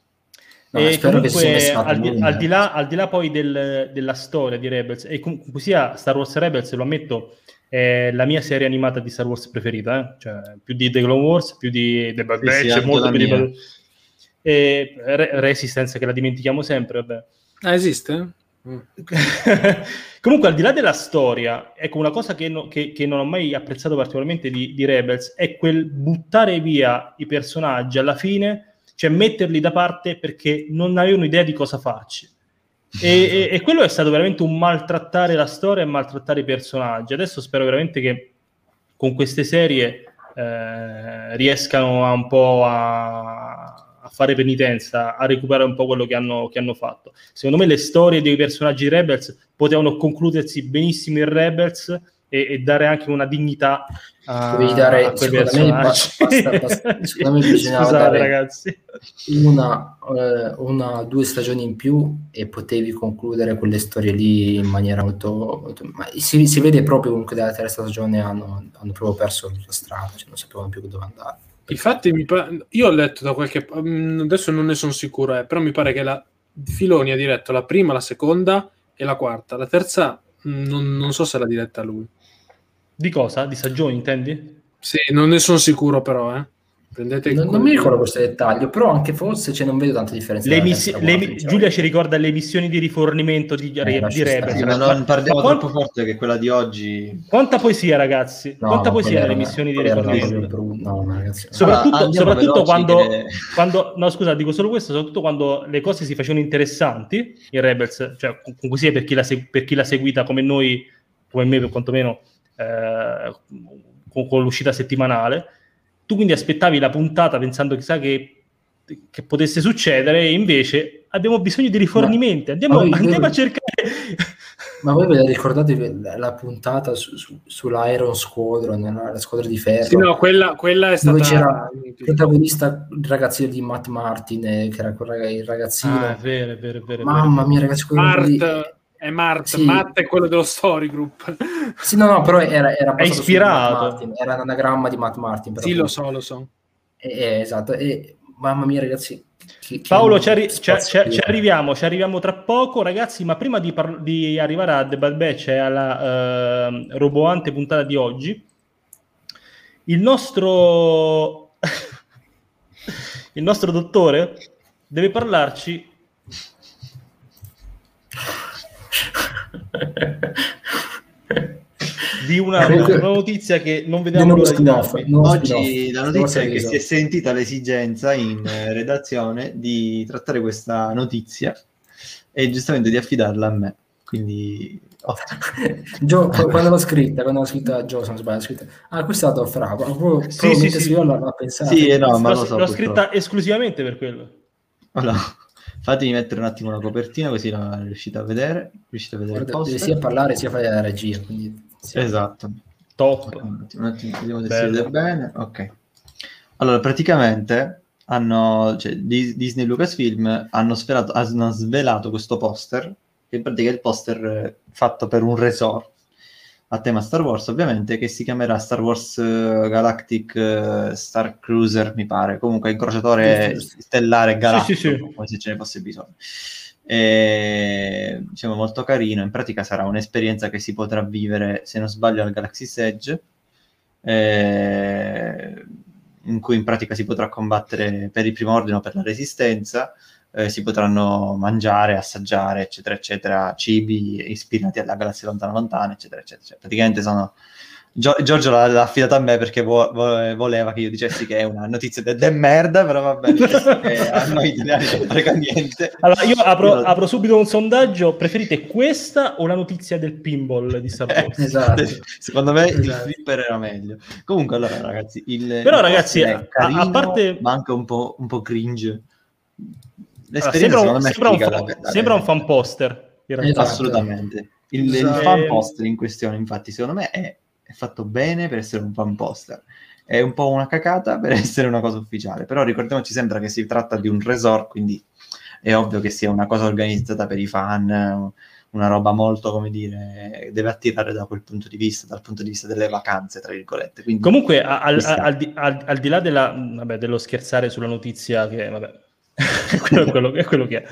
[SPEAKER 2] No,
[SPEAKER 1] e
[SPEAKER 2] spero che si sia
[SPEAKER 1] comunque, al, di, al di là, al di là poi del- della storia di Rebels, e comunque sia Star Wars Rebels, lo ammetto, è la mia serie animata di Star Wars preferita, eh? cioè più di The Clone Wars, più di The Bad
[SPEAKER 4] Sì,
[SPEAKER 1] Batch,
[SPEAKER 4] sì, anche
[SPEAKER 1] molto più di
[SPEAKER 4] mia.
[SPEAKER 1] Bad- e Re- Resistance che la dimentichiamo sempre, vabbè.
[SPEAKER 3] Ah, esiste?
[SPEAKER 1] Mm. Comunque, al di là della storia, ecco una cosa che, no, che, che non ho mai apprezzato particolarmente di, di, Rebels è quel buttare via i personaggi alla fine, cioè metterli da parte perché non avevano idea di cosa farci. E, e, e, quello è stato veramente un maltrattare la storia e maltrattare i personaggi. Adesso spero veramente che con queste serie eh, riescano a un po' a, fare penitenza, a recuperare un po' quello che hanno, che hanno, fatto. Secondo me le storie dei personaggi Rebels potevano concludersi benissimo in Rebels e, e dare anche una dignità a, Devi dare, a quei personaggi. Basta, basta, secondo me
[SPEAKER 2] Scusate dare ragazzi. Una, eh, una, due stagioni in più e potevi concludere quelle storie lì in maniera molto... molto ma si, si, vede proprio comunque dalla terza stagione hanno, hanno proprio perso la strada, cioè non sapevano più dove andare.
[SPEAKER 3] Infatti, pa- io ho letto da qualche mm, adesso non ne sono sicuro, eh, però mi pare che la Filoni ha diretto la prima, la seconda e la quarta. La terza mm, non, non so se l'ha diretta lui.
[SPEAKER 1] Di cosa? Di stagioni, intendi?
[SPEAKER 3] Sì, non ne sono sicuro, però, eh.
[SPEAKER 2] Prendete non, non mi ricordo questo dettaglio, però anche forse cioè, non vedo tante differenze.
[SPEAKER 1] Le missi- le mi- Giulia ci ricorda le missioni di rifornimento di, eh, di Rebel.
[SPEAKER 4] Sì, ma non parliamo quanta... troppo forte che quella di oggi.
[SPEAKER 1] Quanta poesia, ragazzi! No, quanta poesia le missioni di rifornimento? No, ragazzi. Soprattutto, allora, soprattutto quando, che... quando, no, scusa, dico solo questo, soprattutto quando le cose si facevano interessanti in Rebels, cioè comunque sia per chi l'ha, per chi l'ha seguita come noi, come me, per quantomeno, eh, con, con l'uscita settimanale tu quindi aspettavi la puntata pensando chissà che, che potesse succedere e invece abbiamo bisogno di rifornimenti, andiamo, ma andiamo a cercare...
[SPEAKER 2] Ma voi ve la ricordate la puntata su, su, sull'Iron Squadron, la, la squadra di ferro? Sì,
[SPEAKER 3] no, quella, quella è stata...
[SPEAKER 2] Dove c'era il protagonista, il ragazzino di Matt Martin, eh, che era il ragazzino. Ah,
[SPEAKER 1] è vero, è vero, è vero.
[SPEAKER 2] Mamma mia, ragazzi,
[SPEAKER 3] Mart, di... è Mart, sì. Matt è quello dello Story Group.
[SPEAKER 2] Sì, no, no, però era, era
[SPEAKER 1] è ispirato.
[SPEAKER 2] era un anagramma di Matt Martin.
[SPEAKER 3] Sì, lo so, lo so.
[SPEAKER 2] Eh, esatto, e mamma mia, ragazzi.
[SPEAKER 1] Che, Paolo, ci, arri- ci, ci, ci, arriviamo, ci arriviamo tra poco, ragazzi. Ma prima di, par- di arrivare a The Bad Batch e alla uh, roboante puntata di oggi, il nostro, il nostro dottore deve parlarci di una, una, notizia che non vediamo l'ora di darvi.
[SPEAKER 4] Oggi la notizia è che si è sentita l'esigenza in eh, redazione di trattare questa notizia e giustamente di affidarla a me. Quindi
[SPEAKER 2] oh. Gio, quando l'ho scritta, quando l'ho scritta Gio, se non sbaglio, scritta, ah, questo è stato Fra, proprio,
[SPEAKER 1] sì, sì, sì.
[SPEAKER 2] Io l'ho pensato.
[SPEAKER 4] Sì, no, ma
[SPEAKER 1] l'ho, so, l'ho scritta esclusivamente per quello.
[SPEAKER 4] Allora, fatemi mettere un attimo la copertina così la riuscite a vedere. Riuscite a vedere
[SPEAKER 2] Guarda, sia parlare sia fare la regia. Quindi...
[SPEAKER 4] Esatto.
[SPEAKER 1] Top.
[SPEAKER 4] Un attimo, vediamo se Bello. si vede bene. Ok. Allora, praticamente hanno, cioè, Disney e Lucasfilm hanno svelato, hanno svelato questo poster, che in pratica è il poster eh, fatto per un resort a tema Star Wars, ovviamente, che si chiamerà Star Wars uh, Galactic uh, Star Cruiser, mi pare. Comunque, incrociatore stellare galattico, sì, sì, sì. come se ce ne fosse bisogno e, diciamo molto carino. In pratica sarà un'esperienza che si potrà vivere, se non sbaglio, al Galaxy Edge, eh, in cui in pratica si potrà combattere per il primo ordine per la resistenza, eh, si potranno mangiare, assaggiare, eccetera, eccetera, cibi ispirati alla galassia lontana lontana, eccetera, eccetera. Cioè, praticamente sono Giorgio l'ha, l'ha affidata a me perché vo- vo- voleva che io dicessi che è una notizia de, de merda, però va bene, a noi italiani non frega niente.
[SPEAKER 1] Allora, io apro, apro, subito un sondaggio, preferite questa o la notizia del pinball di Star Wars?
[SPEAKER 2] esatto.
[SPEAKER 4] Secondo me esatto. il flipper era meglio. Comunque, allora ragazzi, il...
[SPEAKER 1] Però ragazzi, carino, a, parte...
[SPEAKER 4] Ma anche un po', un po cringe.
[SPEAKER 1] L'esperienza allora, sembra, un, sembra, un, fa- sembra un fan poster.
[SPEAKER 4] Esatto. Assolutamente. Il, esatto. il fan poster in questione, infatti, secondo me è è fatto bene per essere un fan poster. È un po' una cacata per essere una cosa ufficiale, però ricordiamoci sempre che si tratta di un resort, quindi è ovvio che sia una cosa organizzata per i fan, una roba molto, come dire, deve attirare da quel punto di vista, dal punto di vista delle vacanze, tra virgolette. Quindi,
[SPEAKER 1] Comunque, al, al, al, al, di là della, vabbè, dello scherzare sulla notizia, che vabbè, quello, è, quello, è quello che è.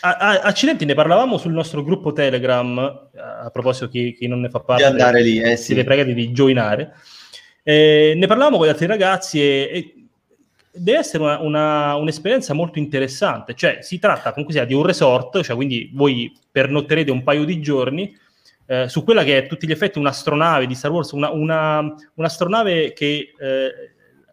[SPEAKER 1] A, a, accidenti, ne parlavamo sul nostro gruppo Telegram, a proposito chi, chi non ne fa parte,
[SPEAKER 4] di andare lì, eh, sì.
[SPEAKER 1] siete pregati di joinare. Eh, ne parlavamo con gli altri ragazzi e, e deve essere una, una, un'esperienza molto interessante. Cioè, si tratta comunque sia di un resort, cioè quindi voi pernotterete un paio di giorni eh, su quella che è a tutti gli effetti un'astronave di Star Wars, una, una, un'astronave che eh,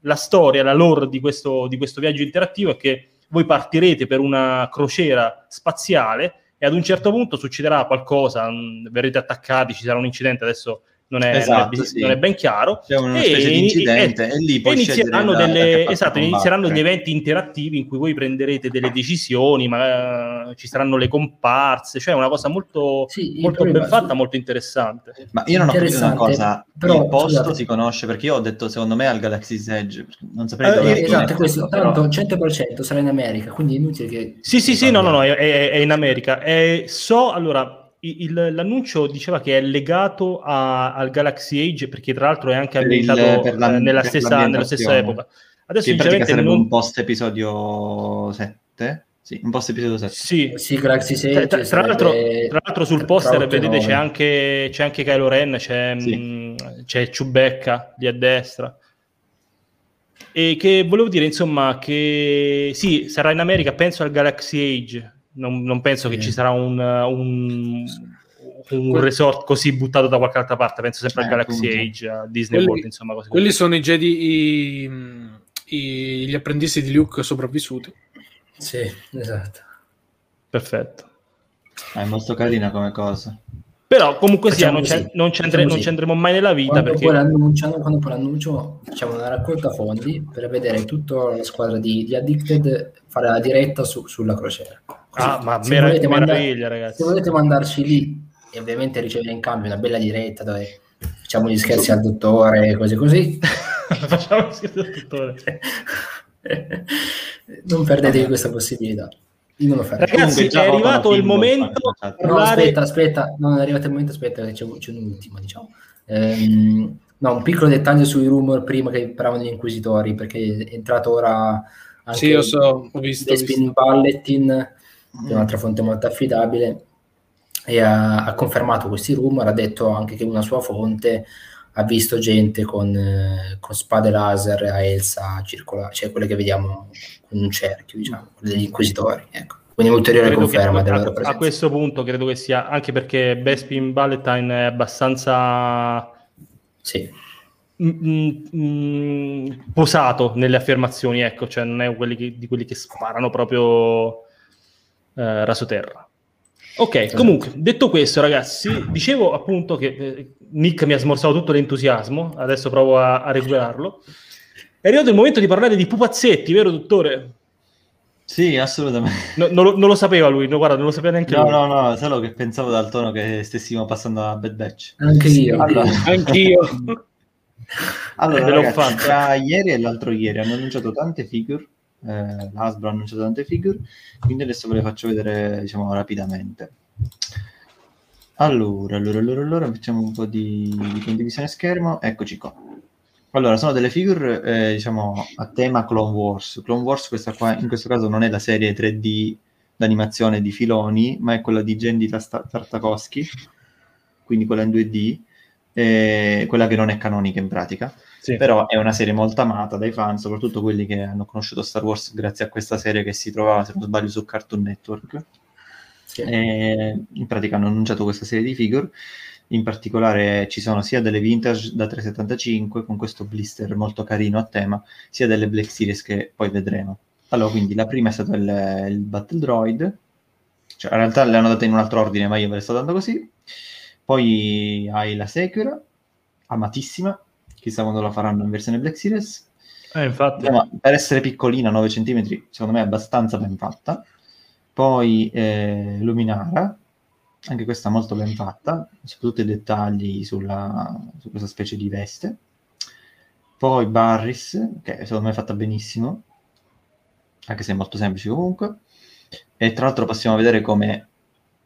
[SPEAKER 1] la storia, la lore di questo, di questo viaggio interattivo è che voi partirete per una crociera spaziale e ad un certo punto succederà qualcosa, mh, verrete attaccati, ci sarà un incidente, adesso non è,
[SPEAKER 4] Esatto,
[SPEAKER 1] non è-
[SPEAKER 4] sì.
[SPEAKER 1] non è ben chiaro.
[SPEAKER 4] C'è una
[SPEAKER 1] E
[SPEAKER 4] specie di incidente e, lì
[SPEAKER 1] e
[SPEAKER 4] poi
[SPEAKER 1] inizieranno, delle, esatto, inizieranno gli eventi interattivi in cui voi prenderete delle decisioni, ma eh, ci saranno le comparse, cioè una cosa molto,
[SPEAKER 2] Sì,
[SPEAKER 1] molto
[SPEAKER 2] problema-
[SPEAKER 1] ben fatta, molto interessante.
[SPEAKER 4] Ma io non ho capito una cosa,
[SPEAKER 2] però,
[SPEAKER 4] il posto
[SPEAKER 2] scusate.
[SPEAKER 4] si conosce perché io ho detto secondo me al Galaxy's Edge, non saprei
[SPEAKER 1] Eh,
[SPEAKER 4] dove
[SPEAKER 1] eh,
[SPEAKER 2] Esatto, è questo.
[SPEAKER 4] però-
[SPEAKER 2] Tanto 100% sarà in America, quindi è inutile che...
[SPEAKER 1] Sì, sì, sì, no, no, no, è, è- in America. Eh, so, allora, il- l'annuncio diceva che è legato a- al Galaxy Age, perché tra l'altro è anche
[SPEAKER 4] Per il-
[SPEAKER 1] ambientato
[SPEAKER 4] per la-
[SPEAKER 1] eh, nella,
[SPEAKER 4] per
[SPEAKER 1] stessa, nella stessa epoca. Adesso,
[SPEAKER 4] che
[SPEAKER 1] sinceramente,
[SPEAKER 4] sarebbe
[SPEAKER 1] non...
[SPEAKER 4] un post episodio 7? Sì, un post episodio 7.
[SPEAKER 1] Sì,
[SPEAKER 2] Sì, Galaxy 6
[SPEAKER 1] Tra, tra- tra l'altro, tra l'altro sul poster vedete c'è anche, c'è anche Kylo Ren, c'è,
[SPEAKER 4] Sì.
[SPEAKER 1] mh, c'è Chewbacca lì a destra. E che volevo dire, insomma, che sì, sarà in America, penso al Galaxy Age. Non, non penso che ci sarà un, un, un
[SPEAKER 3] Que-
[SPEAKER 1] resort così buttato da qualche altra parte. Penso sempre
[SPEAKER 4] Eh,
[SPEAKER 1] al Galaxy
[SPEAKER 4] appunto.
[SPEAKER 1] Age, a Disney
[SPEAKER 3] Quelli-
[SPEAKER 1] World, insomma, cose così.
[SPEAKER 3] Quelli sono i Jedi, i- i- gli apprendisti di Luke sopravvissuti.
[SPEAKER 2] Sì, esatto.
[SPEAKER 1] Perfetto.
[SPEAKER 4] Ah, È molto carina come cosa.
[SPEAKER 1] Però comunque sia, non, c'è-
[SPEAKER 2] così.
[SPEAKER 1] non ci andre-
[SPEAKER 2] Facciamo
[SPEAKER 1] non
[SPEAKER 2] così.
[SPEAKER 1] ci andremo mai nella vita
[SPEAKER 2] Quando
[SPEAKER 1] perché...
[SPEAKER 2] poi l'annunciano, quando poi l'annuncio facciamo una raccolta fondi per vedere tutta la squadra di, di Addicted fare la diretta su- sulla crociera.
[SPEAKER 1] Ah, ma
[SPEAKER 2] se volete
[SPEAKER 1] ragazzi.
[SPEAKER 2] Se volete mandarci lì e ovviamente ricevere in cambio una bella diretta dove facciamo gli scherzi al dottore e così così,
[SPEAKER 1] Facciamo così, dottore.
[SPEAKER 2] non perdetevi questa possibilità. Io non lo farei.
[SPEAKER 1] Ragazzi, è arrivato il momento
[SPEAKER 4] chat.
[SPEAKER 1] per
[SPEAKER 2] No,
[SPEAKER 1] parlare-
[SPEAKER 2] aspetta, aspetta, non è arrivato il momento, aspetta, che c'è, c'è un ultimo, diciamo. Ehm, no, un piccolo dettaglio sui rumor prima che parlavano degli inquisitori, perché è entrato ora anche
[SPEAKER 3] Sì, io so, ho visto. ho visto.
[SPEAKER 2] Balletin, che è un'altra fonte molto affidabile, e ha, ha confermato questi rumor, ha detto anche che una sua fonte ha visto gente con, eh, con spade laser a Elsa circolare, cioè quelle che vediamo con un cerchio, diciamo, degli inquisitori, ecco. Quindi un'ulteriore
[SPEAKER 1] Credo che
[SPEAKER 2] conferma
[SPEAKER 1] a-
[SPEAKER 2] della loro
[SPEAKER 1] a,
[SPEAKER 2] presenza.
[SPEAKER 1] questo punto credo che sia anche perché Bespin Valentine è abbastanza
[SPEAKER 2] Sì.
[SPEAKER 1] mm, mm, posato nelle affermazioni, ecco, cioè non è quelli che- di quelli che sparano proprio eh, rasoterra. Ok,
[SPEAKER 2] Esatto.
[SPEAKER 1] comunque, detto questo, ragazzi, dicevo appunto che eh, Nick mi ha smorzato tutto l'entusiasmo, adesso provo a, a recuperarlo. È arrivato il momento di parlare di pupazzetti, vero dottore?
[SPEAKER 4] Sì, assolutamente.
[SPEAKER 1] No- non, lo, non lo sapeva lui, no, guarda, non lo sapeva neanche
[SPEAKER 4] No,
[SPEAKER 1] lui.
[SPEAKER 4] no, no, solo che pensavo dal tono che stessimo passando a Bad Batch.
[SPEAKER 2] Anche io.
[SPEAKER 4] Allora,
[SPEAKER 3] Anch'io.
[SPEAKER 4] allora ragazzi, tra ieri e l'altro ieri hanno annunciato tante figure, eh, l'Asbro ha annunciato tante figure, quindi adesso ve le faccio vedere, diciamo, rapidamente. Allora, allora, allora, allora, facciamo un po' di, di condivisione schermo, eccoci qua. Allora, sono delle figure, eh, diciamo, a tema Clone Wars. Clone Wars, questa qua, in questo caso non è la serie 3D d'animazione di Filoni, ma è quella di Gendy Tartakovsky, quindi quella in 2D, eh, quella che non è canonica in pratica.
[SPEAKER 1] Sì.
[SPEAKER 4] Però è una serie molto amata dai fan, soprattutto quelli che hanno conosciuto Star Wars grazie a questa serie che si trovava, se non sbaglio, su Cartoon Network.
[SPEAKER 2] Sì.
[SPEAKER 4] E in pratica hanno annunciato questa serie di figure. In particolare ci sono sia delle vintage da 375 con questo blister molto carino a tema, sia delle Black Series che poi vedremo. Allora, quindi la prima è stato il, il Battle Droid, cioè in realtà le hanno date in un altro ordine, ma io ve le sto dando così. Poi hai la Secura, amatissima, chissà quando la faranno in versione Black Series.
[SPEAKER 1] Eh, infatti.
[SPEAKER 4] Insomma, per essere piccolina, 9 cm, secondo me è abbastanza ben fatta. Poi eh, Luminara, anche questa molto ben fatta, soprattutto i dettagli sulla, su questa specie di veste. Poi Barris, che secondo me è fatta benissimo, anche se è molto semplice comunque. E tra l'altro possiamo vedere come,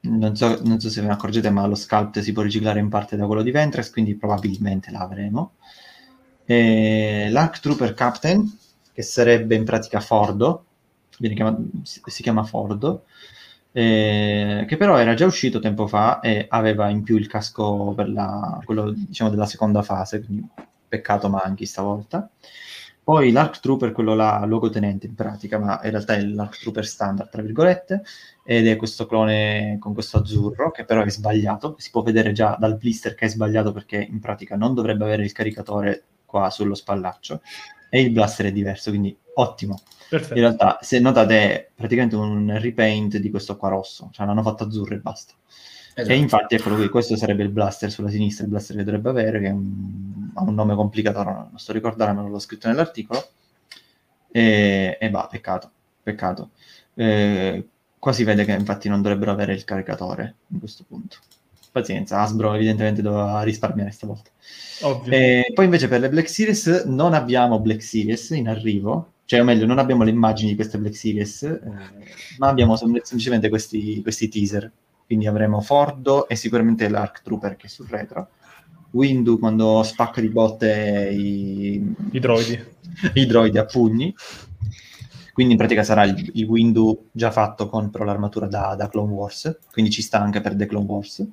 [SPEAKER 4] non so, non so se ve ne accorgete, ma lo sculpt si può riciclare in parte da quello di Ventress, quindi probabilmente la avremo. E L'Arc Trooper Captain, che sarebbe in pratica Fordo, chiamato- si, si chiama Fordo, eh, che però era già uscito tempo fa e aveva in più il casco per la, quello diciamo della seconda fase, quindi peccato manchi stavolta. Poi l'Arc Trooper, quello là, luogotenente in pratica, ma in realtà è l'Arc Trooper standard, tra virgolette, ed è questo clone con questo azzurro, che però è sbagliato. Si può vedere già dal blister che è sbagliato perché in pratica non dovrebbe avere il caricatore qua sullo spallaccio e il blaster è diverso, quindi ottimo.
[SPEAKER 1] Perfetto.
[SPEAKER 4] In realtà, se notate, è praticamente un repaint di questo qua rosso, cioè l'hanno fatto azzurro e basta.
[SPEAKER 2] Esatto.
[SPEAKER 4] E infatti, eccolo qui, questo sarebbe il blaster sulla sinistra, il blaster che dovrebbe avere, che è un- ha un nome complicato, non, non sto ricordando, ma non l'ho scritto nell'articolo. E, e bah, peccato, peccato. Eh, qua si vede che infatti non dovrebbero avere il caricatore in questo punto. Pazienza, Hasbro evidentemente doveva risparmiare stavolta.
[SPEAKER 1] Ovvio.
[SPEAKER 4] E poi invece per le Black Series non abbiamo Black Series in arrivo, cioè o meglio non abbiamo le immagini di queste Black Series, eh, ma abbiamo sem- semplicemente questi, questi teaser. Quindi avremo Fordo e sicuramente l'Arc Trooper che è sul retro. Windu quando spacca di botte i,
[SPEAKER 1] I droidi.
[SPEAKER 4] i droidi a pugni. Quindi in pratica sarà il, il Windu già fatto con però l'armatura da, da Clone Wars, quindi ci sta anche per The Clone Wars.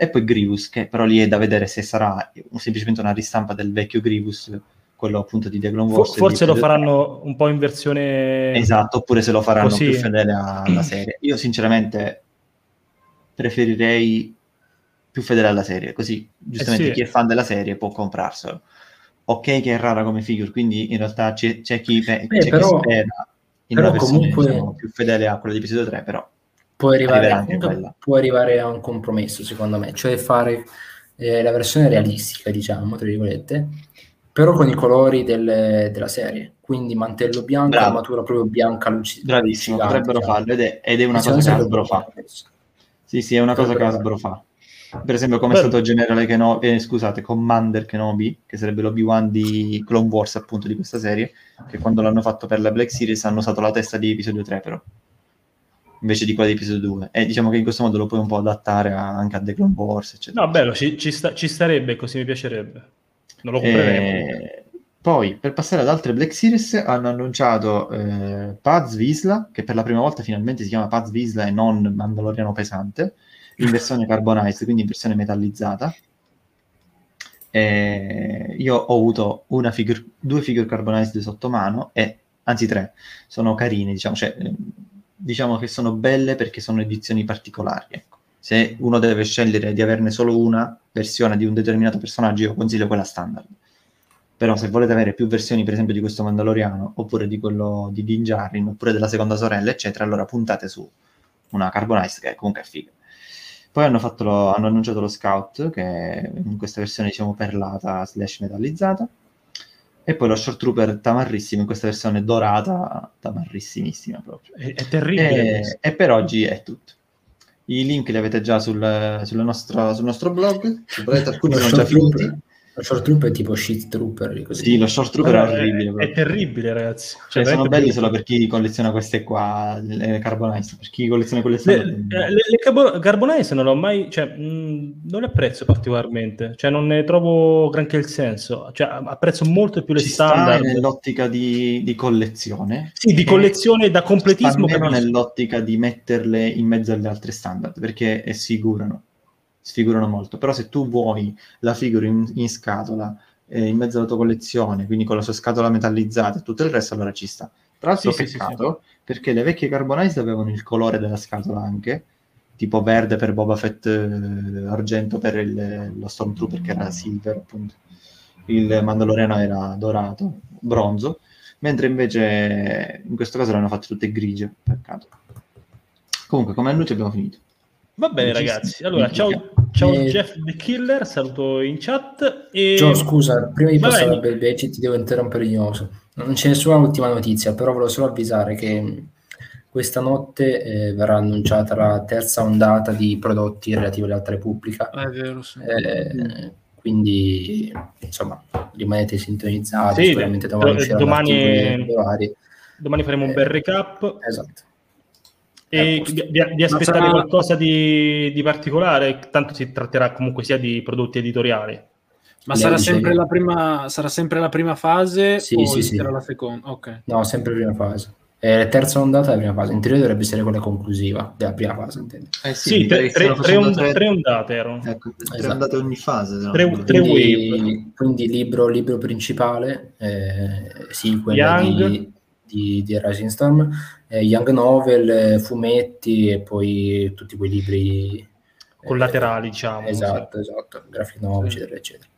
[SPEAKER 4] E poi Grievous, che però lì è da vedere se sarà semplicemente una ristampa del vecchio Grievous, quello appunto di The Clone
[SPEAKER 1] For-
[SPEAKER 4] Wars.
[SPEAKER 1] forse lo faranno un po' in versione...
[SPEAKER 4] Esatto, oppure se lo faranno
[SPEAKER 1] Così.
[SPEAKER 4] più fedele alla serie. Io sinceramente preferirei più fedele alla serie, così giustamente
[SPEAKER 1] Eh sì.
[SPEAKER 4] chi è fan della serie può comprarselo. Ok che è rara come figure, quindi in realtà c'è, c'è chi, pe-
[SPEAKER 2] Beh,
[SPEAKER 4] c'è
[SPEAKER 2] però-
[SPEAKER 4] chi spera in
[SPEAKER 2] però
[SPEAKER 4] una versione
[SPEAKER 2] comunque-
[SPEAKER 4] più fedele a quella di episodio 3, però
[SPEAKER 2] può arrivare,
[SPEAKER 4] quella.
[SPEAKER 2] può arrivare a un compromesso, secondo me, cioè fare eh, la versione realistica, diciamo, tra virgolette, però con i colori del- della serie. Quindi mantello bianco,
[SPEAKER 4] Bravo.
[SPEAKER 2] armatura proprio bianca, luci-
[SPEAKER 4] bravissimo,
[SPEAKER 2] luccicante,
[SPEAKER 4] potrebbero
[SPEAKER 2] diciamo.
[SPEAKER 4] farlo ed è, ed è una
[SPEAKER 2] Secondo
[SPEAKER 4] cosa che Hasbro fa. Sì, sì, è una cosa che Hasbro fa. Per esempio, come è
[SPEAKER 1] Bello.
[SPEAKER 4] stato Generale Kenobi, eh, scusate, Commander Kenobi, che sarebbe l'Obi-Wan di Clone Wars, appunto, di questa serie, che quando l'hanno fatto per la Black Series hanno usato la testa di episodio 3, però, invece di quella di episodio 2. E diciamo che in questo modo lo puoi un po' adattare a- anche a The Clone Wars, eccetera.
[SPEAKER 1] No, bello, ci, ci sta- ci starebbe così, mi piacerebbe. Non lo compreremo.
[SPEAKER 4] Eh, poi, per passare ad altre Black Series, hanno annunciato eh, Paz Visla, che per la prima volta finalmente si chiama Paz Visla e non Mandaloriano pesante, in versione carbonized, quindi in versione metallizzata. Eh, io ho avuto una figure, due figure carbonized sotto mano, e, anzi tre, sono carine, diciamo, cioè, diciamo che sono belle perché sono edizioni particolari. Ecco. Se uno deve scegliere di averne solo una versione di un determinato personaggio, io consiglio quella standard. Però se volete avere più versioni, per esempio, di questo Mandaloriano, oppure di quello di Din Djarin, oppure della seconda sorella, eccetera, allora puntate su una Carbonized, che comunque è figa. Poi hanno, fatto lo- hanno annunciato lo Scout, che in questa versione, diciamo, perlata slash metallizzata. E poi lo Short Trooper tamarrissimo, in questa versione dorata, tamarrissimissima proprio.
[SPEAKER 1] È, è terribile.
[SPEAKER 4] E, e per oggi è tutto. I link li avete già sul, nostra- sul nostro blog, alcuni sono già finiti.
[SPEAKER 2] Lo short trooper è tipo shit trooper, così.
[SPEAKER 4] Sì, lo Short Trooper
[SPEAKER 1] Allora,
[SPEAKER 4] è orribile.
[SPEAKER 1] è,
[SPEAKER 4] proprio.
[SPEAKER 1] è terribile, ragazzi.
[SPEAKER 4] Cioè,
[SPEAKER 1] Cioè,
[SPEAKER 4] sono belli solo per chi colleziona queste qua, le Carbonized. Per chi colleziona quelle
[SPEAKER 1] Le, eh, le, le carbo- Carbonized non l'ho mai, cioè, mh, non le apprezzo particolarmente, cioè non ne trovo granché il senso, cioè apprezzo molto più le
[SPEAKER 4] Ci sta
[SPEAKER 1] standard.
[SPEAKER 4] nell'ottica di, di collezione.
[SPEAKER 1] Sì, di
[SPEAKER 4] e
[SPEAKER 1] collezione da completismo,
[SPEAKER 4] meno
[SPEAKER 1] capisco.
[SPEAKER 4] nell'ottica di metterle in mezzo alle altre standard, perché eh, sfigurano, sfigurano molto. Però se tu vuoi la figura in, in scatola, eh, in mezzo alla tua collezione, quindi con la sua scatola metallizzata e tutto il resto, allora ci sta. Tra l'altro
[SPEAKER 1] Sì, sì,
[SPEAKER 4] peccato, perché le vecchie Carbonized avevano il colore della scatola anche, tipo verde per Boba Fett, eh, argento per il- lo Stormtrooper che era silver appunto, il Mandaloriano era dorato, bronzo, mentre invece in questo caso l'hanno fatte tutte grigie, peccato. Comunque, come annuncio abbiamo finito.
[SPEAKER 1] Va bene, ragazzi. Allora, ciao, ciao
[SPEAKER 2] Eh,
[SPEAKER 1] Jeff the Killer, saluto in chat. E...
[SPEAKER 2] Gio, scusa, prima di passare al bel Becci ti devo interrompere di nuovo. Non c'è nessuna ultima notizia, però volevo solo avvisare che questa notte eh, verrà annunciata la terza ondata di prodotti relativi all'Alta Repubblica.
[SPEAKER 3] È vero, sì.
[SPEAKER 2] Eh, quindi, insomma, rimanete sintonizzati.
[SPEAKER 1] Sì,
[SPEAKER 2] sicuramente
[SPEAKER 1] do-
[SPEAKER 2] domani
[SPEAKER 1] domani-. Domani faremo un
[SPEAKER 2] Eh,
[SPEAKER 1] bel recap.
[SPEAKER 2] Esatto.
[SPEAKER 1] E
[SPEAKER 2] a posto.
[SPEAKER 1] vi, vi- aspettate
[SPEAKER 3] sarà-
[SPEAKER 1] qualcosa di, di particolare? Tanto si tratterà comunque sia di prodotti editoriali.
[SPEAKER 3] Ma
[SPEAKER 2] Lei
[SPEAKER 3] sarà
[SPEAKER 2] dice
[SPEAKER 3] sempre,
[SPEAKER 2] che- Eh, terza ondata della prima fase, in teoria dovrebbe essere quella conclusiva della prima fase, intendo.
[SPEAKER 4] Eh
[SPEAKER 1] Sì,
[SPEAKER 4] pare
[SPEAKER 1] tre, tre- tre ond- tre ondate erano.
[SPEAKER 4] Ecco, tre
[SPEAKER 2] Esatto.
[SPEAKER 4] andate ogni fase. se non
[SPEAKER 1] Tre- tre-
[SPEAKER 2] Quindi, quindi libro, libro principale, eh, sequel
[SPEAKER 1] Young.
[SPEAKER 2] di, di, di Rising Storm, eh, Young Novel, eh, fumetti e poi tutti quei libri eh,
[SPEAKER 1] Collaterali, diciamo.
[SPEAKER 2] Esatto, esatto, graphic novel,
[SPEAKER 1] Sì.
[SPEAKER 2] eccetera, eccetera.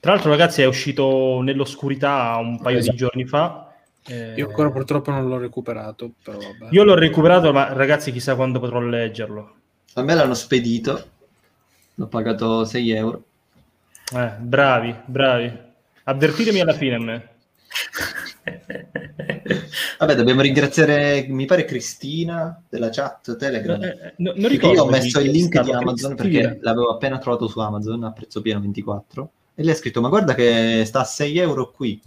[SPEAKER 1] Tra l'altro, ragazzi, è uscito nell'oscurità un paio
[SPEAKER 2] Esatto.
[SPEAKER 1] di giorni fa. Eh,
[SPEAKER 3] Io ancora purtroppo non l'ho recuperato, però vabbè.
[SPEAKER 1] io l'ho recuperato, ma ragazzi, chissà quando potrò leggerlo.
[SPEAKER 4] A me l'hanno spedito, l'ho pagato 6 euro.
[SPEAKER 1] Eh, bravi, bravi. Avvertitemi alla fine a me.
[SPEAKER 4] Vabbè, dobbiamo ringraziare, mi pare, Cristina della chat Telegram.
[SPEAKER 1] Eh, eh, no-
[SPEAKER 4] io ho messo il link di. Amazon
[SPEAKER 1] Cristina.
[SPEAKER 4] perché l'avevo appena trovato su Amazon a prezzo pieno 24 e lei ha scritto ma guarda che sta a 6 euro qui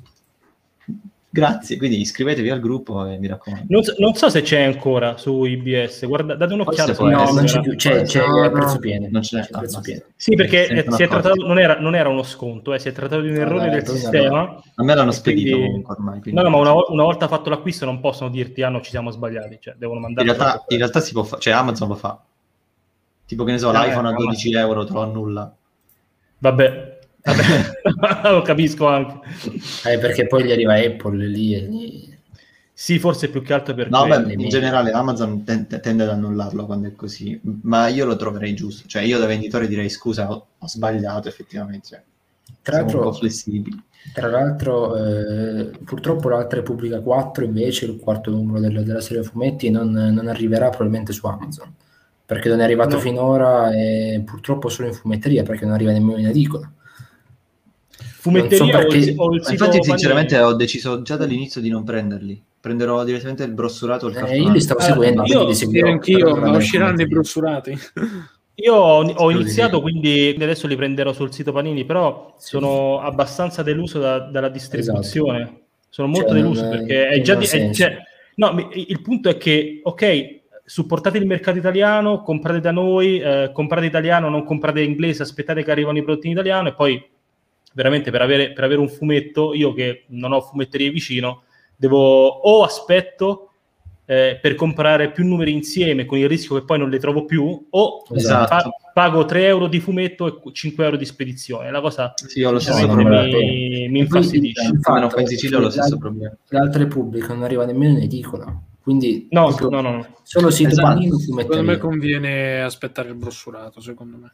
[SPEAKER 4] grazie quindi iscrivetevi al gruppo e mi raccomando
[SPEAKER 1] Non so, non so se c'è ancora su IBS, guarda, date un'occhiata.
[SPEAKER 4] Forse
[SPEAKER 2] No,
[SPEAKER 4] essere.
[SPEAKER 2] non
[SPEAKER 1] c'è.
[SPEAKER 2] c'è più, c'è, c'è
[SPEAKER 4] No,
[SPEAKER 2] prezzo pieno.
[SPEAKER 4] non ce n'è.
[SPEAKER 2] C'è a prezzo
[SPEAKER 4] Ah,
[SPEAKER 2] pieno.
[SPEAKER 1] Sì, perché eh, si è
[SPEAKER 4] d'accordo.
[SPEAKER 1] trattato, non, era, non era uno sconto, eh, si è trattato di un errore
[SPEAKER 2] Vabbè,
[SPEAKER 1] del sistema.
[SPEAKER 4] a me l'hanno spedito
[SPEAKER 1] quindi-
[SPEAKER 4] comunque ormai quindi-
[SPEAKER 1] No, no, ma una, una volta fatto l'acquisto non possono dirti ah no, ci siamo sbagliati, cioè devono
[SPEAKER 4] in
[SPEAKER 1] mandare
[SPEAKER 4] realtà, in realtà si può fare cioè Amazon lo fa tipo che ne so
[SPEAKER 1] Eh,
[SPEAKER 4] l'iPhone a
[SPEAKER 1] ma-
[SPEAKER 4] 12 euro te lo annulla
[SPEAKER 1] Vabbè, vabbè. lo capisco anche.
[SPEAKER 2] Eh, perché poi gli arriva Apple lì e gli-
[SPEAKER 1] Sì, forse più che altro per
[SPEAKER 4] no beh, in generale Amazon ten- tende ad annullarlo quando è così ma io lo troverei giusto cioè io da venditore direi scusa ho, ho sbagliato effettivamente cioè,
[SPEAKER 2] Tra
[SPEAKER 4] siamo un po'
[SPEAKER 2] l'altro,
[SPEAKER 4] flessibili
[SPEAKER 2] tra l'altro eh, purtroppo l'altra Repubblica 4 invece, il quarto numero del- della serie fumetti, non, non arriverà probabilmente su Amazon, perché non è arrivato
[SPEAKER 1] No.
[SPEAKER 2] finora e purtroppo solo in fumetteria, perché non arriva nemmeno in edicola.
[SPEAKER 1] Fumetteria
[SPEAKER 2] so
[SPEAKER 1] o, il,
[SPEAKER 2] perché-
[SPEAKER 1] o il sito
[SPEAKER 4] Infatti, sinceramente,
[SPEAKER 1] Panini?
[SPEAKER 4] ho deciso già dall'inizio di non prenderli. Prenderò direttamente il brossurato o il
[SPEAKER 2] Eh, io li stavo
[SPEAKER 1] Ah,
[SPEAKER 2] seguendo,
[SPEAKER 1] io-
[SPEAKER 2] li
[SPEAKER 3] Sì,
[SPEAKER 2] seguirò,
[SPEAKER 3] anch'io, ma usciranno i brossurati.
[SPEAKER 1] Io ho, ho iniziato, quindi adesso li prenderò sul sito Panini, però
[SPEAKER 2] Sì.
[SPEAKER 1] sono abbastanza deluso da- dalla distribuzione. Sono molto
[SPEAKER 2] Cioè,
[SPEAKER 1] deluso
[SPEAKER 2] non-
[SPEAKER 1] perché è già di, è- cioè, no, il punto è che, ok, supportate il mercato italiano, comprate da noi, eh, comprate italiano, non comprate inglese, aspettate che arrivano i prodotti in italiano e poi veramente per avere, per avere un fumetto, io che non ho fumetterie vicino, devo o aspetto eh, per comprare più numeri insieme con il rischio che poi non le trovo più, o
[SPEAKER 2] Esatto.
[SPEAKER 1] pa- pago 3 euro di fumetto e 5 euro di spedizione. La cosa
[SPEAKER 4] Sì, ho lo stesso
[SPEAKER 2] la
[SPEAKER 4] problema.
[SPEAKER 1] mi, mi infastidisce.
[SPEAKER 4] fa in Sicilia ho lo stesso problema.
[SPEAKER 2] L'altra Repubblica non arriva nemmeno in edicola, quindi
[SPEAKER 1] No,
[SPEAKER 2] proprio
[SPEAKER 1] no, no, no.
[SPEAKER 2] solo sito
[SPEAKER 4] Esatto.
[SPEAKER 2] Panini
[SPEAKER 3] Secondo me
[SPEAKER 2] fumetteria.
[SPEAKER 3] conviene aspettare il brossurato, secondo me.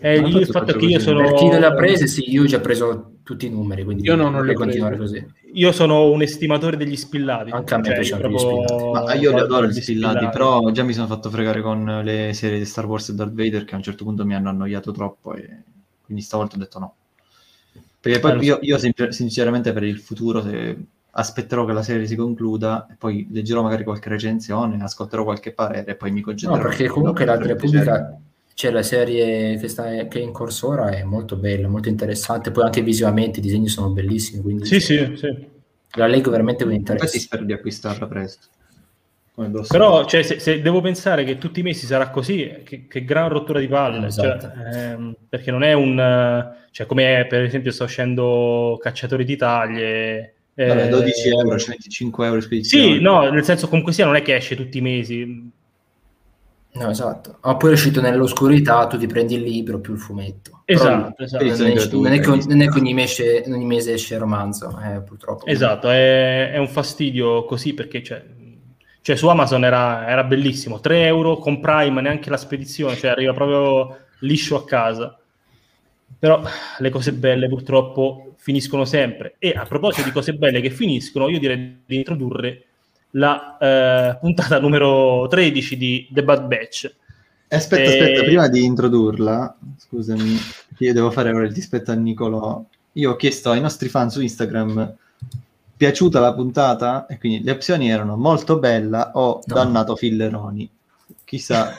[SPEAKER 1] Eh, il fatto è
[SPEAKER 4] faccio
[SPEAKER 1] che io sono,
[SPEAKER 2] Per chi non le ha prese, sì, io ho già preso tutti i numeri, quindi
[SPEAKER 3] Io no, non
[SPEAKER 2] vorrei
[SPEAKER 3] le
[SPEAKER 2] continuare così.
[SPEAKER 1] io sono un estimatore degli spillati.
[SPEAKER 2] Anche a me
[SPEAKER 1] Cioè,
[SPEAKER 2] piacciono
[SPEAKER 1] io
[SPEAKER 2] gli spillati.
[SPEAKER 4] Ma io li adoro gli spillati, però già mi sono fatto fregare con le serie di Star Wars e Darth Vader che a un certo punto mi hanno annoiato troppo e quindi stavolta ho detto no. Perché poi
[SPEAKER 1] Eh,
[SPEAKER 4] io, io sin- sinceramente per il futuro se aspetterò che la serie si concluda e poi leggerò magari qualche recensione, ascolterò qualche parere e poi mi
[SPEAKER 2] No,
[SPEAKER 4] concentrerò.
[SPEAKER 2] perché comunque
[SPEAKER 4] per
[SPEAKER 2] l'altra
[SPEAKER 4] piacere.
[SPEAKER 2] C'è la serie che, sta, che è in corso ora, è molto bella, molto interessante, poi anche visivamente i disegni sono bellissimi, quindi
[SPEAKER 1] Sì, sì, sì.
[SPEAKER 2] la leggo veramente con
[SPEAKER 4] Infatti
[SPEAKER 2] interesse.
[SPEAKER 4] spero di acquistarla presto.
[SPEAKER 1] Però cioè, se, se devo pensare che tutti i mesi sarà così, che, che gran rottura di palle.
[SPEAKER 2] Esatto.
[SPEAKER 1] cioè, ehm, perché non è un... Cioè, come per esempio sta uscendo Cacciatori di Taglie. eh,
[SPEAKER 4] Vabbè, 12 euro, cioè 25 euro di spedizione.
[SPEAKER 1] Sì, no, nel senso comunque sia non è che esce tutti i mesi.
[SPEAKER 2] No, esatto. Ma poi è uscito nell'oscurità, tu ti prendi il libro più il fumetto. Però
[SPEAKER 1] Esatto, esatto.
[SPEAKER 2] non,
[SPEAKER 4] gratuite,
[SPEAKER 2] non è che, non è che ogni, mese, ogni mese esce il romanzo, eh, purtroppo.
[SPEAKER 1] Esatto, è, è un fastidio così perché cioè, cioè, su Amazon era, era bellissimo, 3 euro con Prime, neanche la spedizione, cioè arriva proprio liscio a casa. Però le cose belle purtroppo finiscono sempre. E a proposito di cose belle che finiscono, io direi di introdurre la eh, puntata numero 13 di The Bad Batch.
[SPEAKER 4] Aspetta,
[SPEAKER 1] Eh,
[SPEAKER 4] aspetta, prima di introdurla, scusami, io devo fare ora il dispetto a Nicolò. Io ho chiesto ai nostri fan su Instagram piaciuta la puntata e quindi le opzioni erano molto bella o
[SPEAKER 2] No.
[SPEAKER 4] dannato Filleroni. Chissà,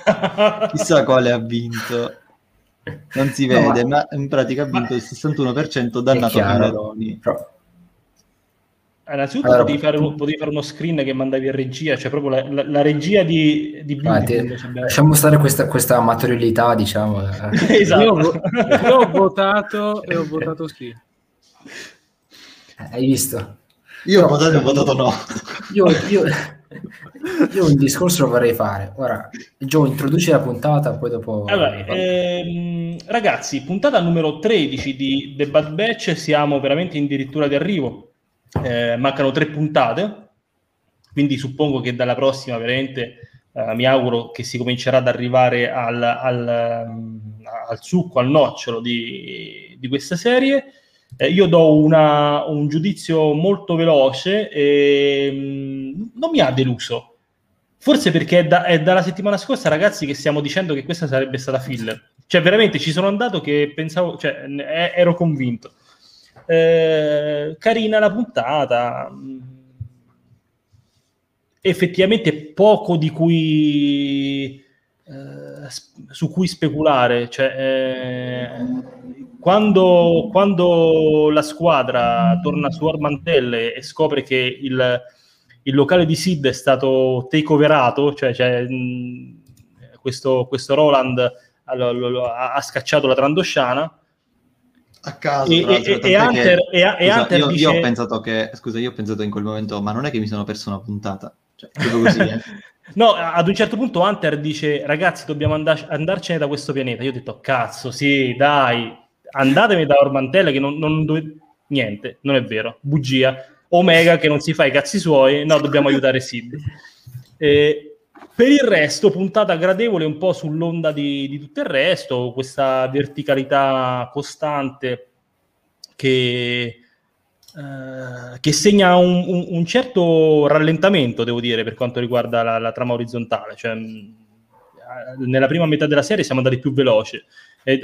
[SPEAKER 4] chissà quale ha vinto. Non si
[SPEAKER 2] No,
[SPEAKER 4] vede,
[SPEAKER 2] ma-
[SPEAKER 4] ma in pratica ha vinto il 61% dannato. Filleroni.
[SPEAKER 2] Però-
[SPEAKER 1] Innanzitutto
[SPEAKER 2] Allora,
[SPEAKER 1] potevi, fare, potevi fare uno screen che mandavi a regia, cioè proprio la, la- la regia di, di abbiamo-
[SPEAKER 2] lasciamo stare questa, questa amatorialità, diciamo. eh.
[SPEAKER 1] esatto.
[SPEAKER 3] Io, ho io ho votato e ho votato sì.
[SPEAKER 2] Hai visto?
[SPEAKER 4] Io ho votato e ho votato no.
[SPEAKER 2] io, io, io un discorso lo vorrei fare. Ora, Joe, introduci la puntata, poi dopo...
[SPEAKER 1] Allora, ehm, ragazzi, puntata numero 13 di The Bad Batch, siamo veramente addirittura di arrivo. Eh, mancano tre puntate, quindi suppongo che dalla prossima veramente eh, mi auguro che si comincerà ad arrivare al, al, um, al succo, al nocciolo di, di questa serie. Eh, io do una, un giudizio molto veloce e mh, non mi ha deluso. Forse perché è, da, è, dalla settimana scorsa, ragazzi, che stiamo dicendo che questa sarebbe stata filler. Cioè, veramente ci sono andato che pensavo, cioè, ero convinto. Eh, carina la puntata. Effettivamente poco di cui eh, su cui speculare. Cioè, eh, quando, quando, la squadra torna su Armantelle e scopre che il, il locale di Sid è stato takeoverato, cioè, cioè mh, questo, questo, Roland ha, ha, ha scacciato la Trandosciana.
[SPEAKER 4] A caso,
[SPEAKER 1] e, e, e, Hunter,
[SPEAKER 4] che,
[SPEAKER 1] e, scusa, Hunter
[SPEAKER 4] io,
[SPEAKER 1] dice...
[SPEAKER 4] io, ho pensato che, scusa, io ho pensato in quel momento, ma non è che mi sono perso una puntata. Cioè, così, eh.
[SPEAKER 1] no, ad un certo punto Hunter dice, ragazzi, dobbiamo andar- andarcene da questo pianeta. Io ho detto, cazzo, sì, dai, andatemi da Ormantella che non, non dove... niente, non è vero, bugia. Omega che non si fa i cazzi suoi, no, dobbiamo aiutare Sid. Eh, per il resto, puntata gradevole un po' sull'onda di, di tutto il resto, questa verticalità costante che, eh, che segna un, un, un, certo rallentamento, devo dire, per quanto riguarda la, la trama orizzontale. Cioè, nella prima metà della serie siamo andati più veloci.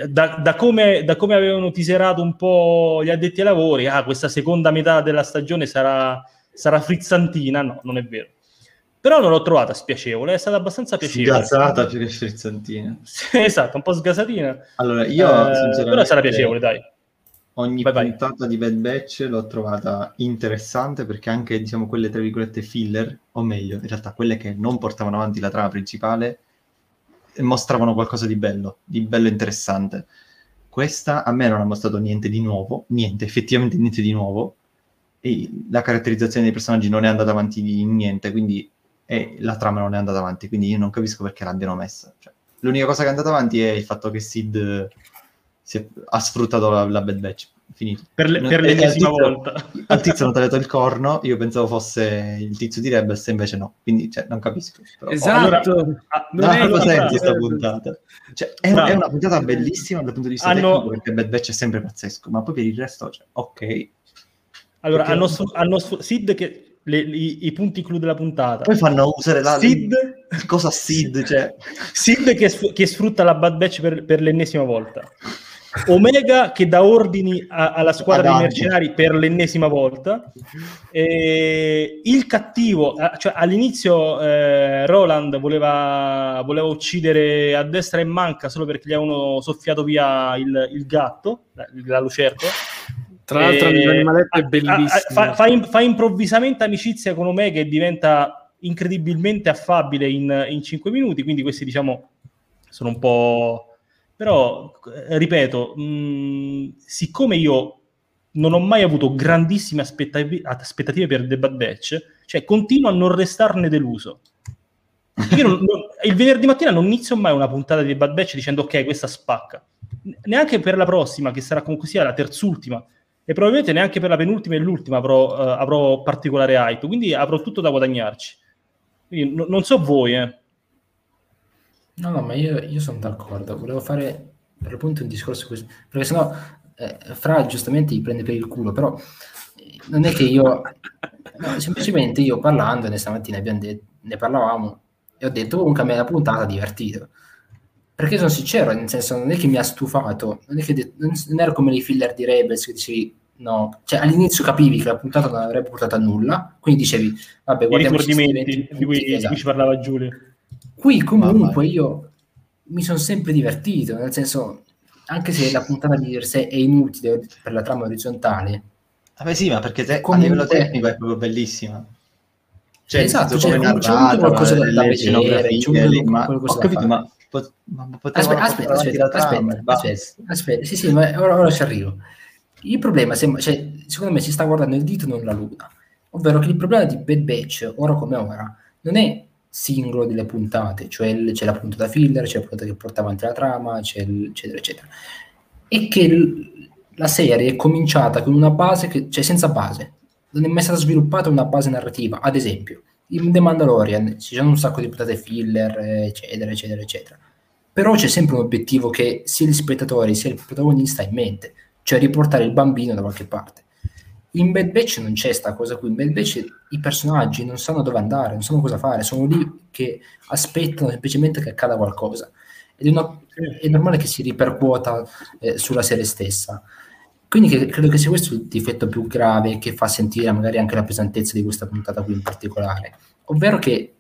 [SPEAKER 1] Da, da, come, da, come, avevano tiserato un po' gli addetti ai lavori, ah, questa seconda metà della stagione sarà, sarà frizzantina, no, non è vero. Però non l'ho trovata spiacevole, è stata abbastanza piacevole.
[SPEAKER 4] Sgasata più che frizzantina.
[SPEAKER 1] esatto, un po' sgasatina.
[SPEAKER 4] Allora, io
[SPEAKER 1] eh, però sarà piacevole, dai.
[SPEAKER 4] Ogni vai, puntata vai. di Bad Batch l'ho trovata interessante perché anche, diciamo, quelle tra virgolette filler, o meglio, in realtà quelle che non portavano avanti la trama principale, mostravano qualcosa di bello, di bello interessante. Questa a me non ha mostrato niente di nuovo, niente, effettivamente niente di nuovo, e la caratterizzazione dei personaggi non è andata avanti di niente, quindi e la trama non è andata avanti, quindi io non capisco perché l'abbiano messa. Cioè, l'unica cosa che è andata avanti è il fatto che Sid è, ha sfruttato la, la Bad Batch finito.
[SPEAKER 1] Per, le, per l'ennesima volta.
[SPEAKER 4] Al tizio hanno tagliato il corno, io pensavo fosse il tizio di Rebels, invece no. Quindi cioè, non capisco.
[SPEAKER 3] Però, esatto.
[SPEAKER 4] Oh, allora, non è lo senti questa puntata. Cioè, è, è, una puntata bellissima dal punto di vista hanno... tecnico perché Bad Batch è sempre pazzesco, ma poi per il resto, cioè, ok.
[SPEAKER 1] Allora, perché... hanno, hanno Sid che le, i, i, punti clou della puntata.
[SPEAKER 4] Poi fanno usare la
[SPEAKER 1] Sid,
[SPEAKER 4] cosa Sid, cioè
[SPEAKER 1] Sid che, che sfrutta la Bad Batch per, per l'ennesima volta. Omega che dà ordini a, alla squadra di mercenari per l'ennesima volta. E il cattivo, cioè all'inizio eh, Roland voleva, voleva, uccidere a destra e manca solo perché gli avevano soffiato via il, il gatto, la, la lucertola.
[SPEAKER 3] Tra l'altro, e, l'animaletto è bellissimo.
[SPEAKER 1] Fa, fa, fa, improvvisamente amicizia con Omega e diventa incredibilmente affabile in, in 5 minuti. Quindi, questi diciamo sono un po' Però, eh, ripeto, mh, mm, siccome io non ho mai avuto grandissime aspettative, aspettative per The Bad Batch, cioè continuo a non restarne deluso. Io non, non, il venerdì mattina non inizio mai una puntata di The Bad Batch dicendo ok, questa spacca. Neanche per la prossima, che sarà comunque sia la terzultima, e probabilmente neanche per la penultima e l'ultima avrò, uh, avrò particolare hype, quindi avrò tutto da guadagnarci. Quindi, no, non so voi, eh.
[SPEAKER 2] No, no, ma io, io sono d'accordo. Volevo fare per l'appunto un discorso così, perché sennò eh, Fra giustamente gli prende per il culo, però eh, non è che io, no, semplicemente io parlandone stamattina detto, ne parlavamo e ho detto comunque a me la puntata ha divertito. Perché sono sincero, nel senso non è che mi ha stufato, non, è che de- non, era come nei filler di Rebels che dicevi no, cioè all'inizio capivi che la puntata non avrebbe portato a nulla, quindi dicevi vabbè guardiamo
[SPEAKER 1] i ricordi di cui, esatto. di cui ci parlava Giulio
[SPEAKER 2] Qui comunque io mi sono sempre divertito, nel senso, anche se la puntata di per sé è inutile per la trama orizzontale.
[SPEAKER 4] Vabbè sì, ma perché te, comunque... a livello tecnico è proprio bellissima.
[SPEAKER 2] Cioè, esatto, cioè, c'è, narrata, c'è qualcosa da, da vedere, c'è
[SPEAKER 4] lì, ma, ho capito, ma, pot- ma
[SPEAKER 2] aspetta, aspetta, aspetta, aspetta, aspetta, aspetta, sì, sì, ma ora, ora ci arrivo. Il problema, sembra, cioè, secondo me, si sta guardando il dito non la luna. Ovvero che il problema di Bad Batch, ora come ora, non è singolo delle puntate, cioè il- c'è la puntata filler, c'è la puntata che porta avanti la trama, eccetera, eccetera. E che il- la serie è cominciata con una base, che, cioè senza base, non è mai stata sviluppata una base narrativa. Ad esempio, in The Mandalorian ci sono un sacco di puntate filler, eccetera, eccetera, eccetera. Però c'è sempre un obiettivo che sia gli spettatori sia il protagonista ha in mente, cioè riportare il bambino da qualche parte. In Bad Batch non c'è sta cosa qui, in Bad Batch i personaggi non sanno dove andare, non sanno cosa fare, sono lì che aspettano semplicemente che accada qualcosa. Ed è, una- è normale che si ripercuota eh, sulla serie stessa. Quindi che- credo che sia questo il difetto più grave che fa sentire magari anche la pesantezza di questa puntata qui in particolare. Ovvero che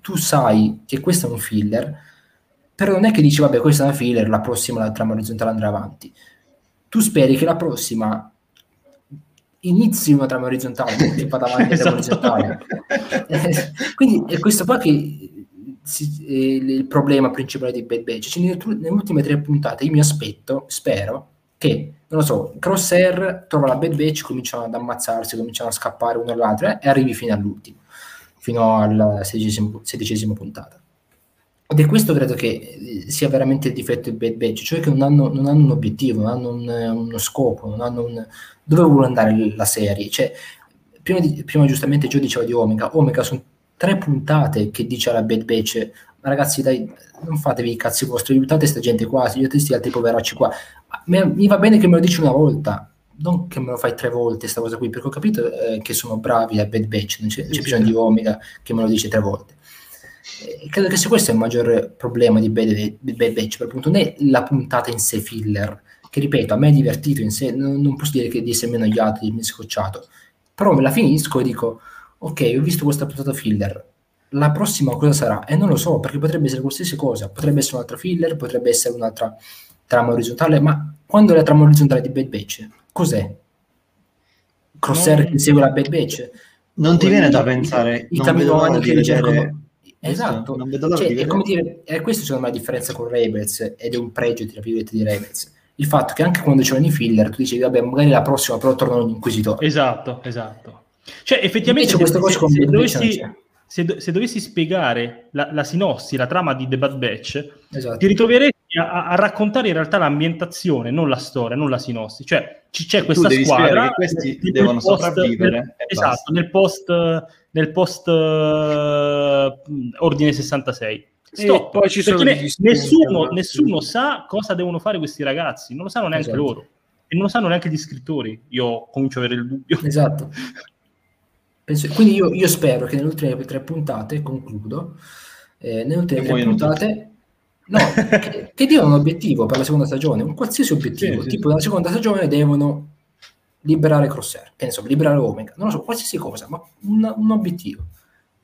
[SPEAKER 2] tu sai che questo è un filler, però non è che dici vabbè questa è una filler, la prossima la trama orizzontale andrà avanti. Tu speri che la prossima inizi una trama orizzontale, che vada avanti la trama
[SPEAKER 1] Esatto.
[SPEAKER 2] orizzontale. Quindi è questo qua che si- è il problema principale di Bad Batch. Cioè, nelle, nelle ultime tre puntate io mi aspetto, spero, che, non lo so, Crosshair trova la Bad Batch, cominciano ad ammazzarsi, cominciano a scappare uno all'altro eh, e arrivi fino all'ultimo, fino alla sedicesima puntata. Ed è questo credo che eh, sia veramente il difetto di Bad Batch, cioè che non hanno, non hanno un obiettivo, non hanno un- uno scopo, non hanno un... dove vuole andare la serie. Cioè, prima, di- prima giustamente Gio diceva di Omega, Omega sono tre puntate che dice alla Bad Batch, ragazzi dai, non fatevi i cazzi vostri, aiutate sta gente qua, aiutate questi altri poveracci qua. Mi, va bene che me lo dici una volta, non che me lo fai tre volte sta cosa qui, perché ho capito eh, che sono bravi a Bad Batch, non c'è, c'è bisogno di Omega che me lo dice tre volte. Eh, credo che sia questo il maggior problema di Bad, Bad Batch, per appunto non è la puntata in sé filler, che ripeto, a me è divertito in sé, non, non posso dire che di essermi annoiato, di essermi scocciato, però me la finisco e dico, ok, ho visto questa puntata filler, la prossima cosa sarà? E non lo so, perché potrebbe essere qualsiasi cosa, potrebbe essere un'altra filler, potrebbe essere un'altra trama orizzontale, ma quando è la trama orizzontale di Bad Batch? Cos'è? Crosshair che segue la Bad Batch?
[SPEAKER 4] Non ti viene
[SPEAKER 2] i-
[SPEAKER 4] da
[SPEAKER 2] i-
[SPEAKER 4] pensare,
[SPEAKER 2] i
[SPEAKER 4] vedo l'ora
[SPEAKER 2] che ricercano- Esatto,
[SPEAKER 4] non vedo l'ora
[SPEAKER 2] Cioè,
[SPEAKER 4] di
[SPEAKER 2] è come dire, è questo secondo me la differenza con Rebels ed è un pregio tra virgolette di Rebels. Il fatto che anche quando c'erano i filler, tu dicevi, vabbè, magari la prossima però tornano gli inquisitori.
[SPEAKER 1] Esatto, esatto. Cioè, effettivamente, se,
[SPEAKER 2] questa
[SPEAKER 1] se- se dovessi,
[SPEAKER 2] c'è.
[SPEAKER 1] se do- se dovessi spiegare la, la sinossi, la trama di The Bad Batch,
[SPEAKER 2] Esatto.
[SPEAKER 1] ti ritroveresti a, a raccontare in realtà l'ambientazione, non la storia, non la sinossi. Cioè, ci- c'è questa squadra
[SPEAKER 4] che questi devono
[SPEAKER 1] post-
[SPEAKER 4] sopravvivere
[SPEAKER 1] nel-
[SPEAKER 4] e
[SPEAKER 1] esatto,
[SPEAKER 4] basta.
[SPEAKER 1] nel post, nel post eh, Ordine 66. Stop.
[SPEAKER 3] poi ci sono
[SPEAKER 1] ne- nessuno, nessuno sa cosa devono fare questi ragazzi, non lo sanno neanche
[SPEAKER 2] Esatto.
[SPEAKER 1] loro. E non lo sanno neanche gli scrittori. Io comincio a avere il dubbio.
[SPEAKER 2] Esatto. Penso- quindi io, io spero che nelle ultime tre puntate, concludo, eh, nelle ultime tre puntate, no, che, che diano un obiettivo per la seconda stagione, un qualsiasi obiettivo,
[SPEAKER 1] Sì, sì,
[SPEAKER 2] tipo nella seconda stagione devono liberare Crosshair, che ne so, liberare Omega, non lo so, qualsiasi cosa, ma un, un obiettivo.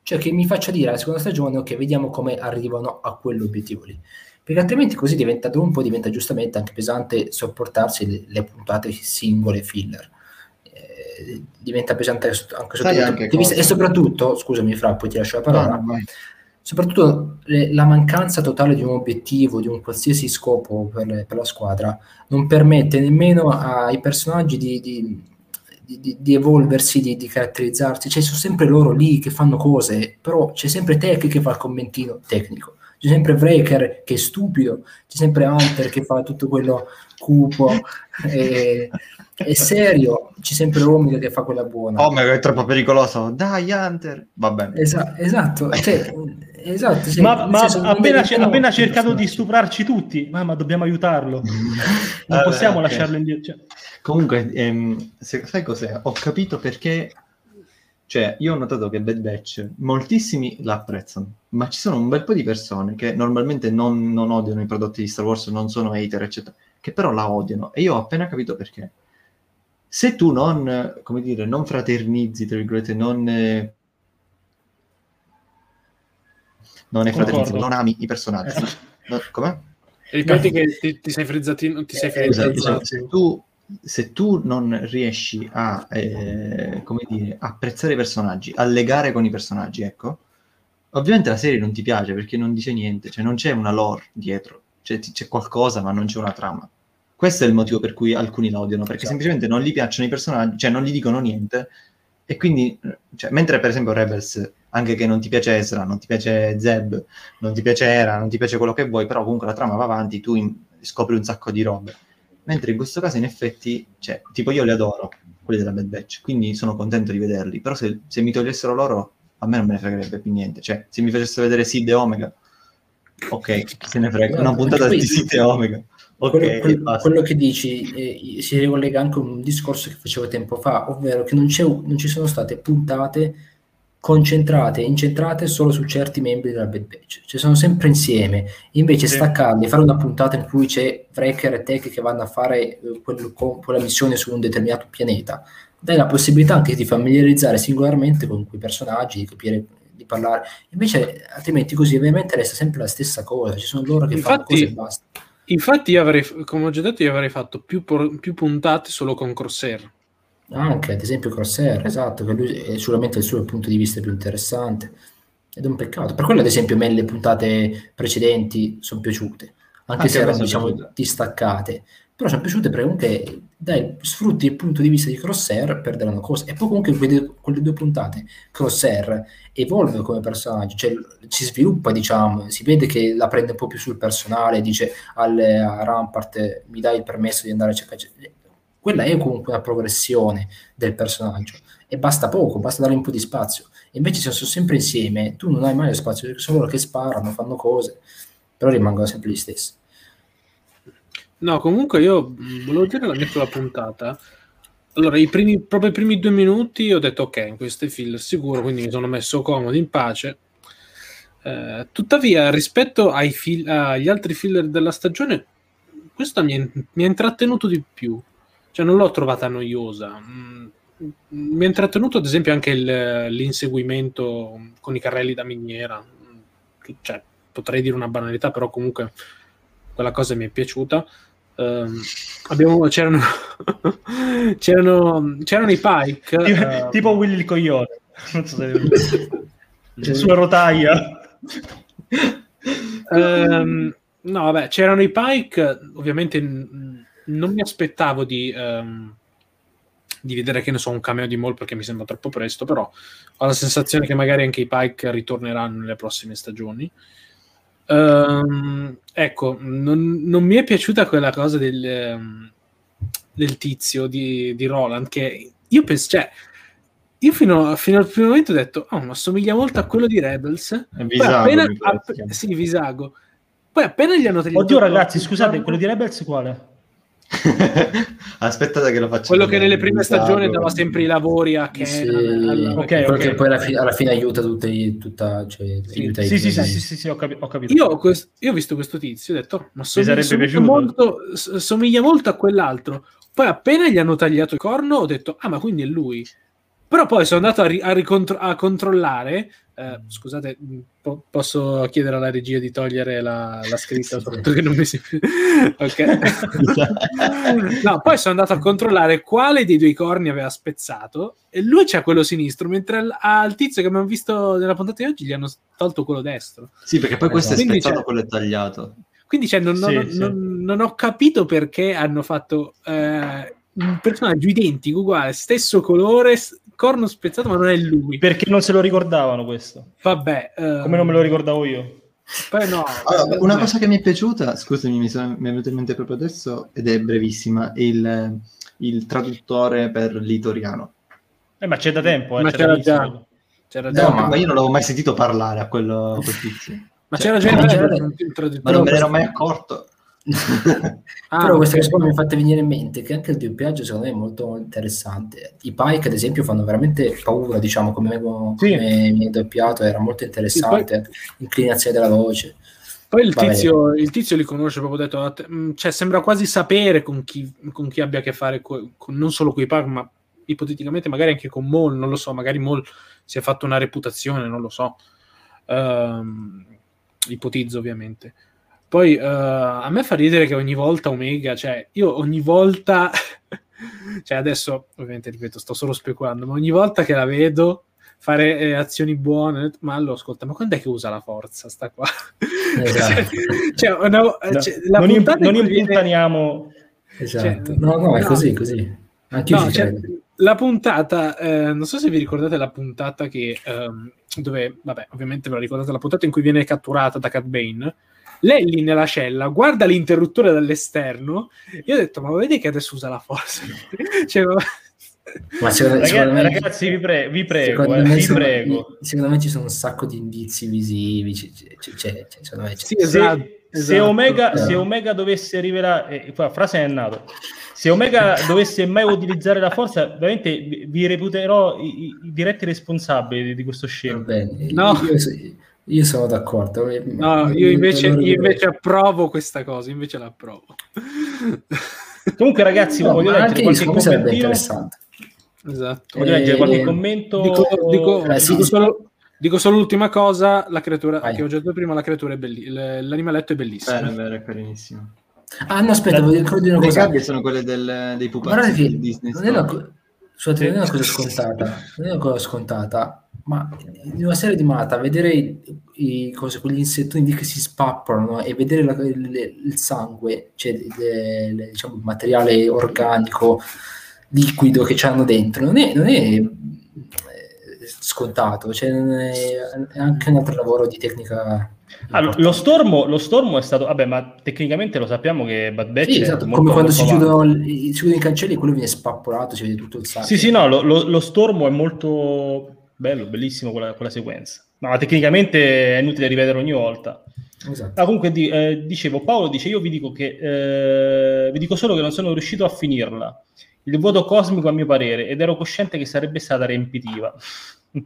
[SPEAKER 2] Cioè che mi faccia dire alla seconda stagione, ok, vediamo come arrivano a quell'obiettivo lì. Perché altrimenti così diventa, dopo un po' diventa giustamente anche pesante sopportarsi le, le puntate singole filler. Eh, diventa pesante anche sotto, anche? E soprattutto, scusami Fra, poi ti lascio la parola,
[SPEAKER 4] No.
[SPEAKER 2] Soprattutto le- la mancanza totale di un obiettivo, di un qualsiasi scopo per, per la squadra, non permette nemmeno ai personaggi di, di- di- di- evolversi, di, di caratterizzarsi. Cioè, sono sempre loro lì che fanno cose, però c'è sempre Tech che fa il commentino tecnico, c'è sempre Breaker che è stupido, c'è sempre Hunter che fa tutto quello cupo e, e serio, c'è sempre Omega che fa quella buona.
[SPEAKER 4] Oh, ma è troppo pericoloso. Dai, Hunter. Va bene.
[SPEAKER 2] Esa- esatto, cioè, esatto sì,
[SPEAKER 1] ma ma
[SPEAKER 2] senso,
[SPEAKER 1] appena,
[SPEAKER 2] no,
[SPEAKER 1] appena ha cercato di stuprarci tutti, ma, ma dobbiamo aiutarlo. Non possiamo
[SPEAKER 4] ok.
[SPEAKER 1] lasciarlo indietro. Cioè,
[SPEAKER 4] Comunque, ehm, se- sai cos'è? Ho capito perché. Cioè, io ho notato che Bad Batch moltissimi la apprezzano, ma ci sono un bel po' di persone che normalmente non, non odiano i prodotti di Star Wars, non sono hater, eccetera, che però la odiano. E io ho appena capito perché. Se tu non, come dire, non fraternizzi, tra virgolette, non. eh, non è fraternizzi,
[SPEAKER 1] Concordo.
[SPEAKER 4] non ami i personaggi.
[SPEAKER 1] Eh.
[SPEAKER 4] No, com'è?
[SPEAKER 3] Ripeti che ti, ti sei frizzati, ti sei
[SPEAKER 2] Eh,
[SPEAKER 4] Scusa,
[SPEAKER 3] frizzato.
[SPEAKER 4] diciamo, se, tu, se tu non riesci a, eh, come dire, apprezzare i personaggi, a legare con i personaggi, ecco, ovviamente la serie non ti piace perché non dice niente, cioè non c'è una lore dietro, cioè c'è qualcosa ma non c'è una trama. Questo è il motivo per cui alcuni la odiano, perché
[SPEAKER 2] Esatto.
[SPEAKER 4] semplicemente non gli piacciono i personaggi, cioè non gli dicono niente E quindi, cioè, mentre per esempio Rebels, anche che non ti piace Ezra, non ti piace Zeb, non ti piace Era, non ti piace quello che vuoi, però comunque la trama va avanti, tu in- scopri un sacco di robe. Mentre in questo caso, in effetti, cioè, tipo io li adoro, quelli della Bad Batch, quindi sono contento di vederli. Però se, se mi togliessero loro, a me non me ne fregherebbe più niente. Cioè, se mi facessero vedere Sid e Omega, ok, se ne frega. Una puntata di Sid e Omega. Ok,
[SPEAKER 2] quello, quello- che dici eh, si ricollega anche a un discorso che facevo tempo fa, ovvero che non, c'è- non ci sono state puntate concentrate, incentrate solo su certi membri della Bad Batch, cioè sono sempre insieme. Invece
[SPEAKER 1] Sì.
[SPEAKER 2] staccarli, fare una puntata in cui c'è Wrecker e Tech che vanno a fare eh, quel- quella missione su un determinato pianeta, dai la possibilità anche di familiarizzare singolarmente con quei personaggi, di capire di parlare. Invece, altrimenti così ovviamente resta sempre la stessa cosa, ci sono loro che fanno
[SPEAKER 3] Infatti-
[SPEAKER 2] cose e basta.
[SPEAKER 3] Infatti, io avrei, come ho già detto, io avrei fatto più, più puntate solo con Crosshair.
[SPEAKER 2] Anche ad esempio Crosshair, esatto, che lui è sicuramente il suo punto di vista più interessante. Ed è un peccato. Per quello, ad esempio, a me le puntate precedenti sono piaciute, anche
[SPEAKER 4] Anche
[SPEAKER 2] se erano, diciamo,
[SPEAKER 4] piaciute.
[SPEAKER 2] distaccate. Però sono piaciute perché comunque dai, sfrutti il punto di vista di Crosshair per dare una cosa. E poi comunque quelle, quelle due puntate Crosshair evolve come personaggio, cioè si sviluppa, diciamo, si vede che la prende un po' più sul personale, dice al, a Rampart mi dai il permesso di andare a cercare... Quella è comunque una progressione del personaggio e basta poco, basta dare un po' di spazio. Invece se sono sempre insieme, tu non hai mai lo spazio, sono loro che sparano, fanno cose, però rimangono sempre gli stessi.
[SPEAKER 3] No, comunque io mh, volevo dire la mia sulla puntata. Allora, i primi, proprio i primi due minuti ho detto ok, questo è filler sicuro, quindi mi sono messo comodo, in pace. Eh, tuttavia, rispetto fil- agli altri filler della stagione, è- mi ha intrattenuto di più. Cioè, non l'ho trovata noiosa. Mm, mi ha intrattenuto, ad esempio, anche il- l'inseguimento con i carrelli da miniera. Mm, Cioè, potrei dire una banalità, però comunque quella cosa mi è piaciuta. Ehm, abbiamo, c'erano, c'erano, c'erano i Pike.
[SPEAKER 1] Tipo,
[SPEAKER 3] eh,
[SPEAKER 1] tipo Willy il coglione. Non so se Cioè, sulla rotaia.
[SPEAKER 3] Ehm, no, vabbè, c'erano i Pike. Ovviamente n- non mi aspettavo di, ehm, di vedere che ne so un cameo di Maul perché mi sembra troppo presto. Però ho la sensazione che magari anche i Pike ritorneranno nelle prossime stagioni. Ehm, ecco, non, non mi è piaciuta quella cosa del, ehm, del tizio di, di Roland. Che io penso, cioè, io fino, fino al primo momento ho detto, oh, ma assomiglia molto a quello di Rebels. Poi
[SPEAKER 4] Visago,
[SPEAKER 3] appena, app- sì, Visago. Poi appena gli hanno tagliato
[SPEAKER 1] Oddio, ragazzi, scusate, quello di Rebels quale?
[SPEAKER 4] Aspettate che lo faccio.
[SPEAKER 3] quello che nelle prime stagioni dava sempre i lavori a Ken.
[SPEAKER 2] Sì,
[SPEAKER 3] alla-
[SPEAKER 1] ok,
[SPEAKER 2] quello
[SPEAKER 1] ok.
[SPEAKER 2] che poi alla, fi- alla fine aiuta tutti, tutta, cioè,
[SPEAKER 1] Sì, sì, sì,
[SPEAKER 2] dipendenti.
[SPEAKER 1] sì, sì, sì, ho, capi- ho capito.
[SPEAKER 3] Io, ho quest- io ho visto questo tizio, ho detto, "Oh, ma somiglia, somiglia molto, somiglia molto a quell'altro. Poi appena gli hanno tagliato il corno, ho detto, ah, ma quindi è lui. Però poi sono andato a, ri- a ricontro- a controllare. Eh, scusate, mh, po- posso chiedere alla regia di togliere la, la scritta sotto che non mi si... ok. no, poi sono andato a controllare quale dei due corni aveva spezzato e lui c'ha quello sinistro, mentre al, al tizio che abbiamo visto nella puntata di oggi gli hanno tolto quello destro.
[SPEAKER 4] Sì, perché poi questo è
[SPEAKER 3] Quindi
[SPEAKER 4] spezzato,
[SPEAKER 3] c'è-
[SPEAKER 4] quello è tagliato.
[SPEAKER 3] Quindi cioè, non,
[SPEAKER 1] Sì,
[SPEAKER 3] non-
[SPEAKER 1] sì.
[SPEAKER 3] non- non ho capito perché hanno fatto eh, un personaggio identico, uguale, stesso colore, corno spezzato, ma non è lui.
[SPEAKER 1] Perché non se lo ricordavano questo?
[SPEAKER 3] Vabbè, eh,
[SPEAKER 1] Come non me lo ricordavo io.
[SPEAKER 3] Poi no,
[SPEAKER 4] Allora,
[SPEAKER 3] eh,
[SPEAKER 4] una
[SPEAKER 3] vabbè.
[SPEAKER 4] cosa che mi è piaciuta, scusami, mi, sono- mi è venuto in mente proprio adesso, ed è brevissima, il, il traduttore per l'itoriano.
[SPEAKER 1] Eh, ma c'è da tempo, eh,
[SPEAKER 3] Ma c'era
[SPEAKER 1] dall'inizio.
[SPEAKER 3] già. C'era
[SPEAKER 4] No,
[SPEAKER 3] già,
[SPEAKER 2] ma-
[SPEAKER 4] ma io non l'avevo mai sentito parlare a quello, a quel tizio.
[SPEAKER 3] ma
[SPEAKER 4] cioè,
[SPEAKER 3] c'era già
[SPEAKER 2] c'era-
[SPEAKER 3] Rebels un traduttore.
[SPEAKER 4] Ma non me ne ero mai accorto.
[SPEAKER 3] Ah,
[SPEAKER 2] Però questa qua mi ha fatto venire in mente che anche il doppiaggio secondo me è molto interessante. I Pike, ad esempio, fanno veramente paura, diciamo, come, vengono-
[SPEAKER 1] Sì.
[SPEAKER 2] come viene doppiato, era molto interessante, inclinazione della voce.
[SPEAKER 3] Poi il tizio, il tizio li conosce proprio detto, "Ah, mm, cioè sembra quasi sapere con chi, con chi abbia a che fare, co- con- non solo con i Pug, ma ipoteticamente magari anche con Maul, non lo so, magari Maul si è fatto una reputazione, non lo so. Ehm, ipotizzo ovviamente. Poi eh, a me fa ridere che ogni volta Omega, cioè io ogni volta, cioè adesso ovviamente ripeto, sto solo speculando, ma ogni volta che la vedo fare eh, azioni buone, ma allora ascolta, ma quando è che usa la forza sta qua?
[SPEAKER 2] Esatto.
[SPEAKER 3] cioè, una-
[SPEAKER 1] No,
[SPEAKER 3] cioè, la
[SPEAKER 1] non, imp- non
[SPEAKER 3] viene-
[SPEAKER 1] impuntaniamo
[SPEAKER 2] Esatto.
[SPEAKER 3] Cioè,
[SPEAKER 2] no, no, è
[SPEAKER 3] no.
[SPEAKER 2] così, così. Anche io
[SPEAKER 3] No,
[SPEAKER 2] ci
[SPEAKER 3] cioè, la puntata, eh, non so se vi ricordate la puntata che, ehm, dove, vabbè, ovviamente ve la ricordate, la puntata in cui viene catturata da Cat Bane. Lei lì nella cella guarda l'interruttore dall'esterno. Io ho detto, ma vedi che adesso usa la forza? cioè,
[SPEAKER 2] Ma secondo,
[SPEAKER 1] Ragazzi,
[SPEAKER 2] secondo me,
[SPEAKER 1] ragazzi, vi, pre- vi prego,
[SPEAKER 2] secondo
[SPEAKER 1] eh,
[SPEAKER 2] me
[SPEAKER 1] vi
[SPEAKER 2] sono-
[SPEAKER 1] prego.
[SPEAKER 2] secondo me ci sono un sacco di indizi visivi. c- c- c- c'è- c'è- secondo me c'è-
[SPEAKER 3] sì,
[SPEAKER 1] Se,
[SPEAKER 3] esatto,
[SPEAKER 1] se
[SPEAKER 3] esatto.
[SPEAKER 1] Omega,
[SPEAKER 2] Eh.
[SPEAKER 1] se Omega dovesse rivelare, eh, qua, frase è nato. Se Omega dovesse mai utilizzare la forza, veramente vi vi reputerò i, i- diretti responsabili di, questo
[SPEAKER 2] bene.
[SPEAKER 3] No.
[SPEAKER 2] Io, io sono d'accordo.
[SPEAKER 3] No, io invece, io invece approvo questa cosa, invece la approvo.
[SPEAKER 1] Comunque, ragazzi,
[SPEAKER 2] No,
[SPEAKER 1] voglio leggere
[SPEAKER 2] anche
[SPEAKER 1] qualche commentino.
[SPEAKER 2] interessante.
[SPEAKER 3] Esatto.
[SPEAKER 1] Voglio leggere qualche
[SPEAKER 2] Eh,
[SPEAKER 1] commento.
[SPEAKER 3] Dico, dico-
[SPEAKER 2] Eh, sì,
[SPEAKER 3] dico
[SPEAKER 2] sì.
[SPEAKER 3] solo, dico solo l'ultima cosa, la creatura
[SPEAKER 2] Vai.
[SPEAKER 3] che ho già detto prima, la creatura è bellissima, l'animaletto è bellissimo.
[SPEAKER 4] Vero, è carinissimo.
[SPEAKER 2] Ah, no, aspetta, voglio ancora dire una
[SPEAKER 4] Le
[SPEAKER 2] cosa.
[SPEAKER 4] gabbie sono quelle del, dei
[SPEAKER 2] Guardate
[SPEAKER 4] pupazzi
[SPEAKER 2] che
[SPEAKER 4] di Disney
[SPEAKER 2] non è una, scusate, non è una cosa scontata, non è una cosa scontata, ma in una serie animata vedere i, i- cose, quegli insettoni che si spappolano e vedere la- il, il sangue, cioè le- le- diciamo, il materiale organico, liquido che c'hanno dentro, non è, non è, eh, scontato, cioè è, anche un altro lavoro di tecnica.
[SPEAKER 1] Ah, lo, stormo, lo stormo è stato, vabbè, ma tecnicamente lo sappiamo che Bad Batch
[SPEAKER 2] Sì,
[SPEAKER 1] è
[SPEAKER 2] esatto, come quando si chiudono, si chiudono i cancelli e quello viene spappolato, si vede tutto il sangue.
[SPEAKER 1] Sì, sì, no, lo, lo- lo stormo è molto bello, bellissimo quella, quella sequenza. Ma tecnicamente è inutile rivedere ogni volta.
[SPEAKER 2] Esatto.
[SPEAKER 1] Ah, comunque di- eh, dicevo, Paolo dice, io vi dico che eh, vi dico solo che non sono riuscito a finirla. Il vuoto cosmico a mio parere, ed ero cosciente che sarebbe stata riempitiva.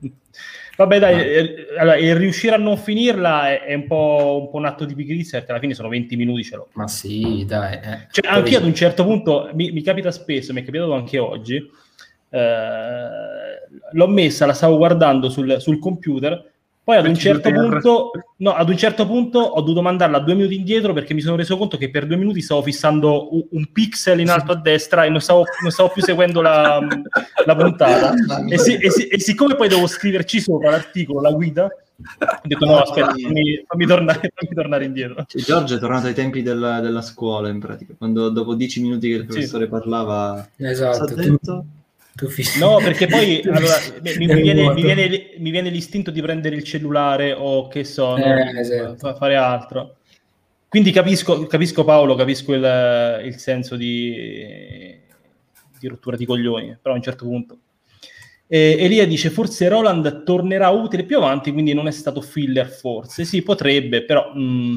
[SPEAKER 1] Vabbè, dai,
[SPEAKER 2] Ah.
[SPEAKER 1] eh, allora, il riuscire a non finirla è, è un, po', un po' un atto di pigrizia, perché alla fine sono 20 minuti, ce l'ho.
[SPEAKER 2] Ma sì, dai. eh.
[SPEAKER 1] Cioè, anche io ad un certo punto, mi, mi capita spesso, mi è capitato anche oggi, l'ho messa, la stavo guardando sul, sul computer, poi ad un, certo punto, no, ad un certo punto ho dovuto mandarla due minuti indietro perché mi sono reso conto che per due minuti stavo fissando un, un pixel in alto a destra e non stavo, non stavo più seguendo la, la puntata. E, si- e si- e siccome poi devo scriverci sopra l'articolo, la guida, ho detto no, aspetta, fammi, fammi tornare, fammi tornare indietro.
[SPEAKER 4] Cioè, Giorgio è tornato ai tempi della, della scuola, in pratica, quando dopo dieci minuti che il
[SPEAKER 1] Sì.
[SPEAKER 4] professore parlava...
[SPEAKER 2] Esatto, Fissi-
[SPEAKER 1] No, perché poi allora, mi, mi viene, mi, viene, mi viene l'istinto di prendere il cellulare o che so,
[SPEAKER 2] Eh, esatto.
[SPEAKER 1] fa- fare altro. Quindi capisco, capisco Paolo, capisco il, il senso di, di rottura di coglioni, però a un certo punto. E Elia dice forse Roland tornerà utile più avanti, quindi non è stato filler forse. Sì, potrebbe, però... mm,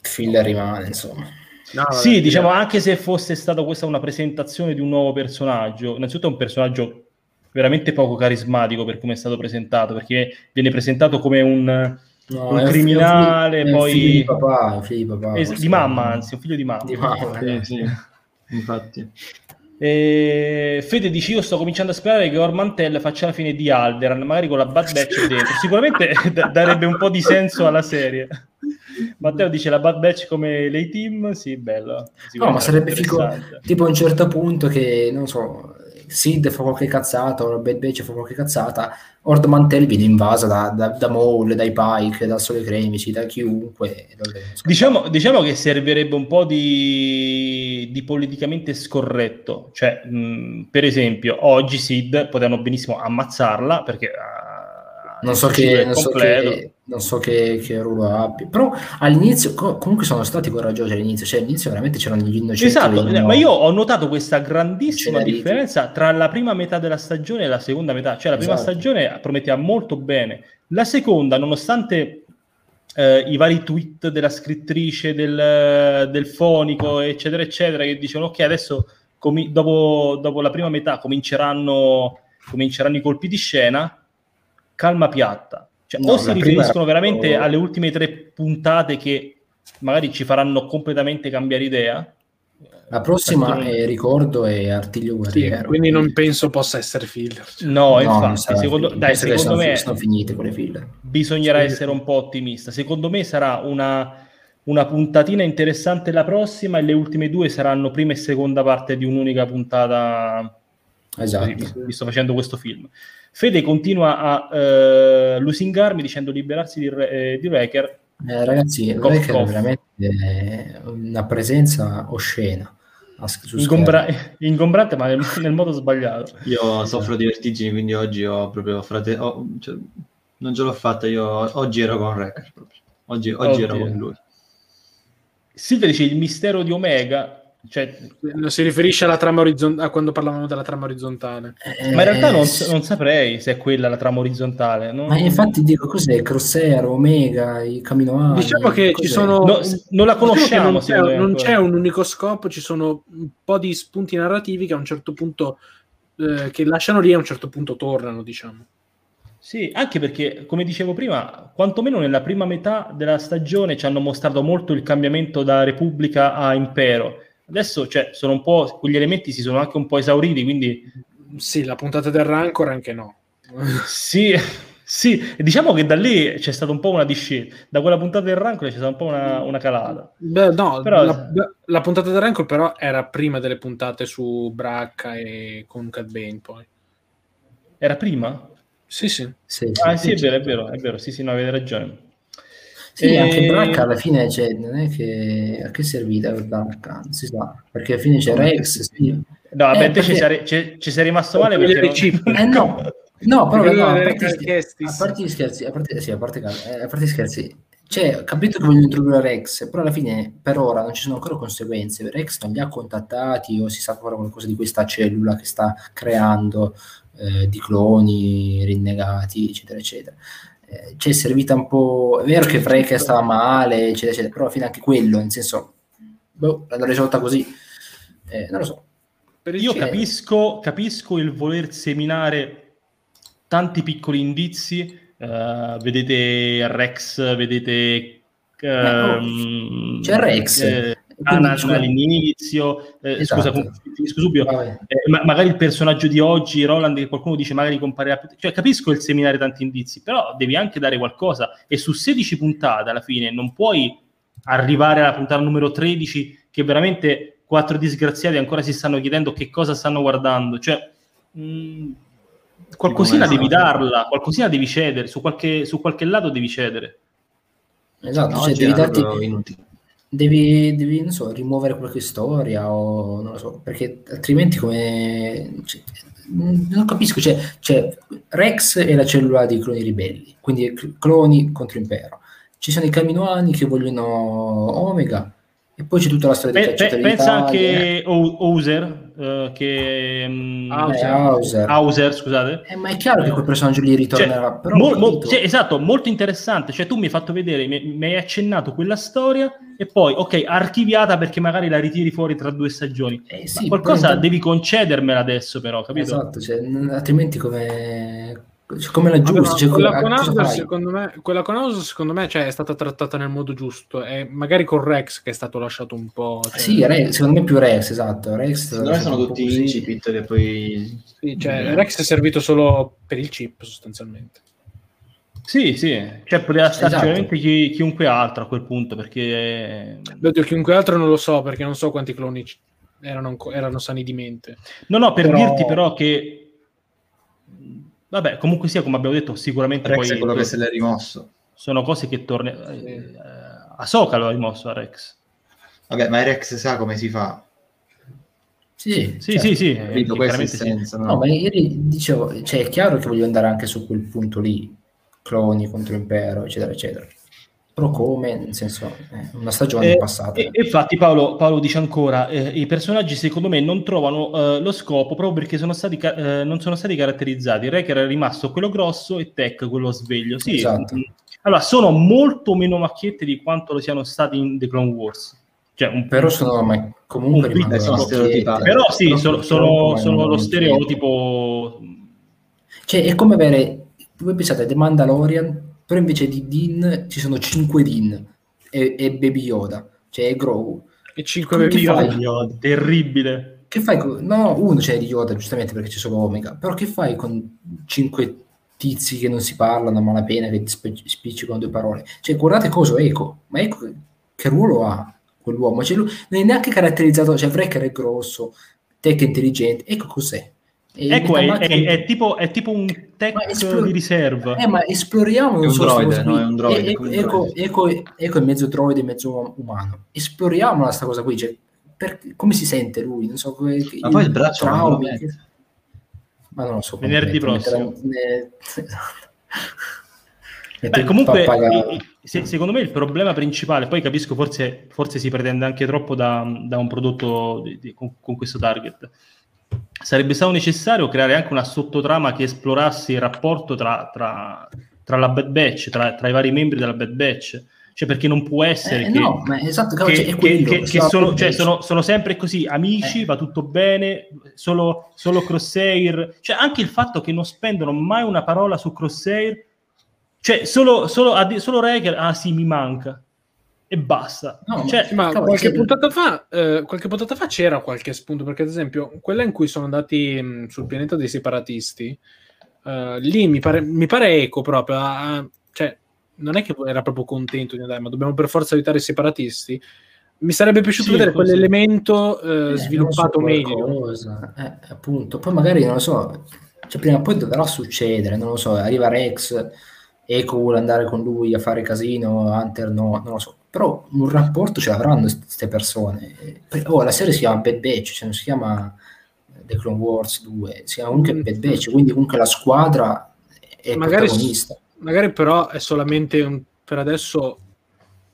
[SPEAKER 2] Filler rimane, insomma.
[SPEAKER 3] No, vabbè,
[SPEAKER 1] sì, diciamo anche se fosse stata questa una presentazione di un nuovo personaggio, innanzitutto è un personaggio veramente poco carismatico per come è stato presentato, perché viene presentato come un,
[SPEAKER 2] No,
[SPEAKER 1] Un criminale,
[SPEAKER 2] è un
[SPEAKER 1] poi-
[SPEAKER 2] figlio di papà, figlio di papà.
[SPEAKER 1] es- di mamma, anzi, un figlio di mamma.
[SPEAKER 2] Di mamma, eh.
[SPEAKER 4] sì, infatti.
[SPEAKER 1] E Fede dice: Io sto cominciando a sperare che Ormantel faccia la fine di Alderan, magari con la Bad Batch dentro. Sicuramente d- darebbe un po' di senso alla serie. Matteo dice la Bad Batch come lei team, sì, bello.
[SPEAKER 2] No, ma sarebbe figo, tipo a un certo punto che, non so, Sid fa qualche cazzata o Bad Batch fa qualche cazzata, Ord Mantell viene invasa da, da, da Maul, dai Pike, da Sole Cremici, da chiunque.
[SPEAKER 1] Diciamo, diciamo che servirebbe un po' di, di politicamente scorretto. Cioè, mh, per esempio, oggi Sid potevano benissimo ammazzarla perché ah,
[SPEAKER 2] non so, che, non so, che, non so che, che ruolo abbia, però all'inizio co- comunque sono stati coraggiosi all'inizio, cioè all'inizio veramente c'erano gli innocenti.
[SPEAKER 1] Esatto,
[SPEAKER 2] venivano-
[SPEAKER 1] ma io ho notato questa grandissima differenza tra la prima metà della stagione e la seconda metà. Cioè, la prima
[SPEAKER 2] Esatto.
[SPEAKER 1] stagione prometteva molto bene, la seconda, nonostante eh, i vari tweet della scrittrice, del, del fonico, eccetera, eccetera, che dicono: Ok, adesso comi- dopo, dopo la prima metà cominceranno, cominceranno i colpi di scena, calma piatta. Cioè,
[SPEAKER 2] No,
[SPEAKER 1] o si
[SPEAKER 2] prima
[SPEAKER 1] riferiscono
[SPEAKER 2] era
[SPEAKER 1] veramente alle ultime tre puntate che magari ci faranno completamente cambiare idea.
[SPEAKER 2] La prossima, eh, ricordo, è Artiglio
[SPEAKER 3] Sì,
[SPEAKER 2] Guerriero.
[SPEAKER 3] quindi non penso possa essere filler.
[SPEAKER 1] No,
[SPEAKER 2] No,
[SPEAKER 1] infatti,
[SPEAKER 2] non
[SPEAKER 1] secondo,
[SPEAKER 2] filler.
[SPEAKER 1] dai, secondo
[SPEAKER 2] sono,
[SPEAKER 1] me
[SPEAKER 2] sono finite quelle filler.
[SPEAKER 1] bisognerà
[SPEAKER 3] Sì.
[SPEAKER 1] essere un po' ottimista. Secondo me sarà una, una puntatina interessante la prossima e le ultime due saranno prima e seconda parte di un'unica puntata.
[SPEAKER 2] Esatto.
[SPEAKER 1] Così, vi sto facendo questo film. Fede continua a eh, lusingarmi dicendo liberarsi di, eh, di Wrecker.
[SPEAKER 2] Eh, ragazzi,
[SPEAKER 1] Cough,
[SPEAKER 2] Wrecker è
[SPEAKER 1] cough.
[SPEAKER 2] veramente una presenza oscena.
[SPEAKER 1] Ingombra- ingombrante, ma nel, nel modo sbagliato.
[SPEAKER 4] Io soffro di vertigini, quindi oggi ho proprio frate... ho- cioè, non ce l'ho fatta, io oggi ero con proprio. Oggi, oggi ero con lui.
[SPEAKER 1] Silvia dice il mistero di Omega, cioè,
[SPEAKER 3] Si riferisce alla trama orizzontale, a quando parlavamo della trama orizzontale.
[SPEAKER 2] Eh,
[SPEAKER 1] ma in realtà non, non saprei se è quella la trama orizzontale. non-
[SPEAKER 2] Ma infatti dico cos'è? Crosshair, Omega, i Camino
[SPEAKER 3] Diciamo che ci
[SPEAKER 2] cos'è?
[SPEAKER 3] sono.
[SPEAKER 1] No, non la
[SPEAKER 3] diciamo
[SPEAKER 1] conosciamo,
[SPEAKER 3] Non c'è, non c'è un unico scopo, ci sono un po' di spunti narrativi che a un certo punto. eh, che lasciano lì e a un certo punto tornano, diciamo.
[SPEAKER 1] Sì, anche perché, come dicevo prima, quantomeno nella prima metà della stagione ci hanno mostrato molto il cambiamento da Repubblica a Impero. Adesso, cioè, sono un po', quegli elementi si sono anche un po' esauriti, quindi
[SPEAKER 3] Sì, la puntata del Rancor anche no.
[SPEAKER 1] sì, sì, diciamo che da lì c'è stata un po' una discesa, da quella puntata del Rancor c'è stata un po' una, una calata.
[SPEAKER 3] Beh, no,
[SPEAKER 1] Però-
[SPEAKER 3] la, la puntata del Rancor però era prima delle puntate su Bracca e con Cat Bane poi.
[SPEAKER 1] Era prima?
[SPEAKER 3] Sì, sì.
[SPEAKER 2] Sì, sì.
[SPEAKER 1] Ah sì, è vero, è vero, è vero, sì, sì, no, avete ragione.
[SPEAKER 2] Sì,
[SPEAKER 1] E-
[SPEAKER 2] anche Bracca alla fine cioè, non è che a che servita per Bracca, non si sa, perché alla fine c'è Rex, sì.
[SPEAKER 1] No, vabbè,
[SPEAKER 2] Eh,
[SPEAKER 1] te ci
[SPEAKER 2] perché-
[SPEAKER 1] sei, ci- ci sei rimasto male perché...
[SPEAKER 3] Vedere
[SPEAKER 1] non-.
[SPEAKER 2] Eh no, no, però
[SPEAKER 3] Perché
[SPEAKER 2] no, a parte,
[SPEAKER 3] Calchestis.
[SPEAKER 2] a parte gli scherzi, a parte, sì, a parte, eh, a parte gli scherzi, cioè, ho capito che vogliono introdurre Rex, però alla fine per ora non ci sono ancora conseguenze. Rex non li ha contattati o si sa ancora qualcosa di questa cellula che sta creando eh, di cloni rinnegati, eccetera, eccetera. Eh, c'è servita un po'. È vero che Freya stava male, eccetera, eccetera, però alla fine anche quello, nel senso, boh, l'hanno risolta così. Eh, non lo so.
[SPEAKER 3] Il
[SPEAKER 1] Io capisco, capisco il voler seminare tanti piccoli indizi. eh, vedete Rex, vedete. ehm,
[SPEAKER 2] c'è Rex.
[SPEAKER 1] eh, Anan
[SPEAKER 2] scusa-
[SPEAKER 1] all'inizio. eh,
[SPEAKER 2] Esatto.
[SPEAKER 1] Scusa, com- finisco subito. Eh, ma- magari il personaggio di oggi, Roland, che qualcuno dice magari comparirà più. Cioè, capisco il seminare tanti indizi, però devi anche dare qualcosa. E su 16 puntate alla fine non puoi arrivare alla puntata numero 13 che veramente quattro disgraziati ancora si stanno chiedendo che cosa stanno guardando. Cioè, mh, qualcosina
[SPEAKER 4] Tipo,
[SPEAKER 1] devi darla, qualcosina devi cedere, su qualche, su qualche lato devi cedere.
[SPEAKER 2] Esatto,
[SPEAKER 4] No,
[SPEAKER 2] cioè, devi darti. Devi, devi, non so, rimuovere qualche storia o non lo so, perché altrimenti come... cioè, non capisco, cioè, cioè, Rex è la cellula dei cloni ribelli, quindi cl- cloni contro impero. Ci sono i Caminoani che vogliono Omega e poi c'è tutta la storia
[SPEAKER 1] Pe- pe- pensa anche O- Hauser, eh, che... mh,
[SPEAKER 3] Hauser.
[SPEAKER 1] Scusate.
[SPEAKER 2] Eh, ma è chiaro che quel personaggio lì ritornerà,
[SPEAKER 1] Cioè, mol-
[SPEAKER 2] capito.
[SPEAKER 1] sì, esatto, molto interessante. Cioè, tu mi hai fatto vedere, mi, mi hai accennato quella storia e poi, ok, archiviata perché magari la ritiri fuori tra due stagioni.
[SPEAKER 2] Eh, sì,
[SPEAKER 1] qualcosa
[SPEAKER 2] però
[SPEAKER 1] devi concedermela adesso, però, capito?
[SPEAKER 2] Esatto, cioè, altrimenti come, come la giusta? Cioè,
[SPEAKER 3] quella,
[SPEAKER 2] co-
[SPEAKER 3] con secondo me, quella con Hauser, secondo me, cioè, è stata trattata nel modo giusto. E magari con Rex, che è stato lasciato un po'. cioè-
[SPEAKER 2] Sì, Rex, secondo me più Rex, esatto. Rex
[SPEAKER 4] Secondo me sono tutti incipit che poi...
[SPEAKER 3] sì, cioè,
[SPEAKER 4] Mm.
[SPEAKER 3] Rex è servito solo per il chip, sostanzialmente.
[SPEAKER 1] Sì, sì, cioè poteva starci
[SPEAKER 2] Esatto.
[SPEAKER 1] veramente chi- chiunque altro a quel punto, perché...
[SPEAKER 3] Beh, oddio, chiunque altro non lo so, perché non so quanti cloni erano, erano sani di mente.
[SPEAKER 1] No, no, per
[SPEAKER 3] Però-
[SPEAKER 1] dirti però che... Vabbè, comunque sia, come abbiamo detto, sicuramente
[SPEAKER 4] Rex
[SPEAKER 1] poi
[SPEAKER 4] è quello che se l'è rimosso.
[SPEAKER 1] sono cose che tornano...
[SPEAKER 3] Sì.
[SPEAKER 1] Eh, a Soka lo ha rimosso a Rex.
[SPEAKER 4] Vabbè, ma Rex sa come si fa.
[SPEAKER 2] Sì,
[SPEAKER 1] Sì,
[SPEAKER 2] certo.
[SPEAKER 1] sì, sì,
[SPEAKER 4] Capito? Questo
[SPEAKER 1] chiaramente sì.
[SPEAKER 4] senso. no?
[SPEAKER 2] No, ma ieri dicevo, cioè, è chiaro che voglio andare anche su quel punto lì, cloni contro impero, eccetera, eccetera. Però come, nel senso, una stagione
[SPEAKER 1] Eh,
[SPEAKER 2] passata.
[SPEAKER 1] e- infatti Paolo, Paolo dice ancora, eh, i personaggi secondo me non trovano eh, lo scopo proprio perché sono stati ca- eh, non sono stati caratterizzati. Wrecker è rimasto quello grosso e Tech quello sveglio. Sì,
[SPEAKER 2] Esatto.
[SPEAKER 1] allora sono molto meno macchiette di quanto lo siano stati in The Clone Wars. Cioè, un,
[SPEAKER 2] Però sono, ma comunque
[SPEAKER 1] un
[SPEAKER 4] sono stereotipati.
[SPEAKER 1] però sì,
[SPEAKER 2] Però
[SPEAKER 1] sono, sono- sono lo stereotipo.
[SPEAKER 2] Cioè, è come avere, voi pensate, The Mandalorian, però invece di Din ci sono 5 Din e, e Baby Yoda, cioè e Grogu.
[SPEAKER 3] E 5
[SPEAKER 2] Come ti
[SPEAKER 3] milioni.
[SPEAKER 2] fai?
[SPEAKER 1] Oddio, terribile.
[SPEAKER 2] Che fai con... No, uno c'è di Yoda, giustamente perché c'è solo Omega, però che fai con 5 tizi che non si parlano a malapena, che ti spiccicano due parole? Cioè, guardate cosa Eco, ma Eco che ruolo ha quell'uomo? Cioè, lui non è neanche caratterizzato, cioè Wrecker è grosso, Tech è intelligente, Ecco cos'è. E
[SPEAKER 1] Ecco, è, è- è tipo, è tipo un tech
[SPEAKER 2] Ma esplo-
[SPEAKER 1] di riserva.
[SPEAKER 2] Eh, ma esploriamo non
[SPEAKER 4] un
[SPEAKER 2] so,
[SPEAKER 4] droide, no? È un droide,
[SPEAKER 2] E- ecco, ecco, ecco è mezzo droide, mezzo umano. Esploriamola sta cosa qui. Cioè, per, come si sente lui? Non so come,
[SPEAKER 4] Ma poi il braccio
[SPEAKER 2] traumi, che- ma non lo so.
[SPEAKER 1] Venerdì prossimo.
[SPEAKER 2] ne-
[SPEAKER 1] Beh, comunque, se- secondo me il problema principale, poi capisco forse, forse si pretende anche troppo da, da un prodotto di- di- con, con questo target. Sarebbe stato necessario creare anche una sottotrama che esplorasse il rapporto tra, tra- tra la Bad Batch, tra, tra i vari membri della Bad Batch. Cioè, perché non può essere
[SPEAKER 2] Eh,
[SPEAKER 1] che,
[SPEAKER 2] no, esatto,
[SPEAKER 1] che-
[SPEAKER 2] cioè,
[SPEAKER 1] che-
[SPEAKER 2] quello,
[SPEAKER 1] che- che
[SPEAKER 2] stavo
[SPEAKER 1] sono,
[SPEAKER 2] per
[SPEAKER 1] cioè, sono- sono sempre così, amici,
[SPEAKER 2] Eh.
[SPEAKER 1] va tutto bene, solo, solo Crosshair. Cioè, anche il fatto che non spendono mai una parola su Crosshair, cioè, solo, solo, solo Reker, ah sì, mi manca. E basta.
[SPEAKER 2] No, ma-
[SPEAKER 1] Cioè,
[SPEAKER 3] ma
[SPEAKER 2] Cavolo,
[SPEAKER 3] qualche
[SPEAKER 2] sì.
[SPEAKER 3] puntata, fa, eh, qualche puntata fa c'era qualche spunto, perché ad esempio quella in cui sono andati mh, sul pianeta dei separatisti, eh, lì mi pare, mi pare eco proprio, ah, cioè non è che era proprio contento di andare, ma dobbiamo per forza aiutare i separatisti. Mi sarebbe piaciuto
[SPEAKER 1] Sì,
[SPEAKER 3] vedere
[SPEAKER 1] forse-
[SPEAKER 3] quell'elemento eh,
[SPEAKER 2] Eh,
[SPEAKER 3] sviluppato
[SPEAKER 2] so,
[SPEAKER 3] meglio.
[SPEAKER 2] Eh, appunto. Poi magari, non lo so, cioè, prima o poi dovrà succedere, non lo so, arriva Rex, Eco vuole andare con lui a fare casino, Hunter no, non lo so. Però un rapporto ce l'avranno queste persone. Eh, Oh, la serie si chiama Bad Batch, cioè non si chiama The Clone Wars 2, si chiama comunque
[SPEAKER 3] Mm.
[SPEAKER 2] Bad Batch, quindi comunque la squadra è
[SPEAKER 3] Magari-
[SPEAKER 2] protagonista.
[SPEAKER 3] Magari però è solamente un, per adesso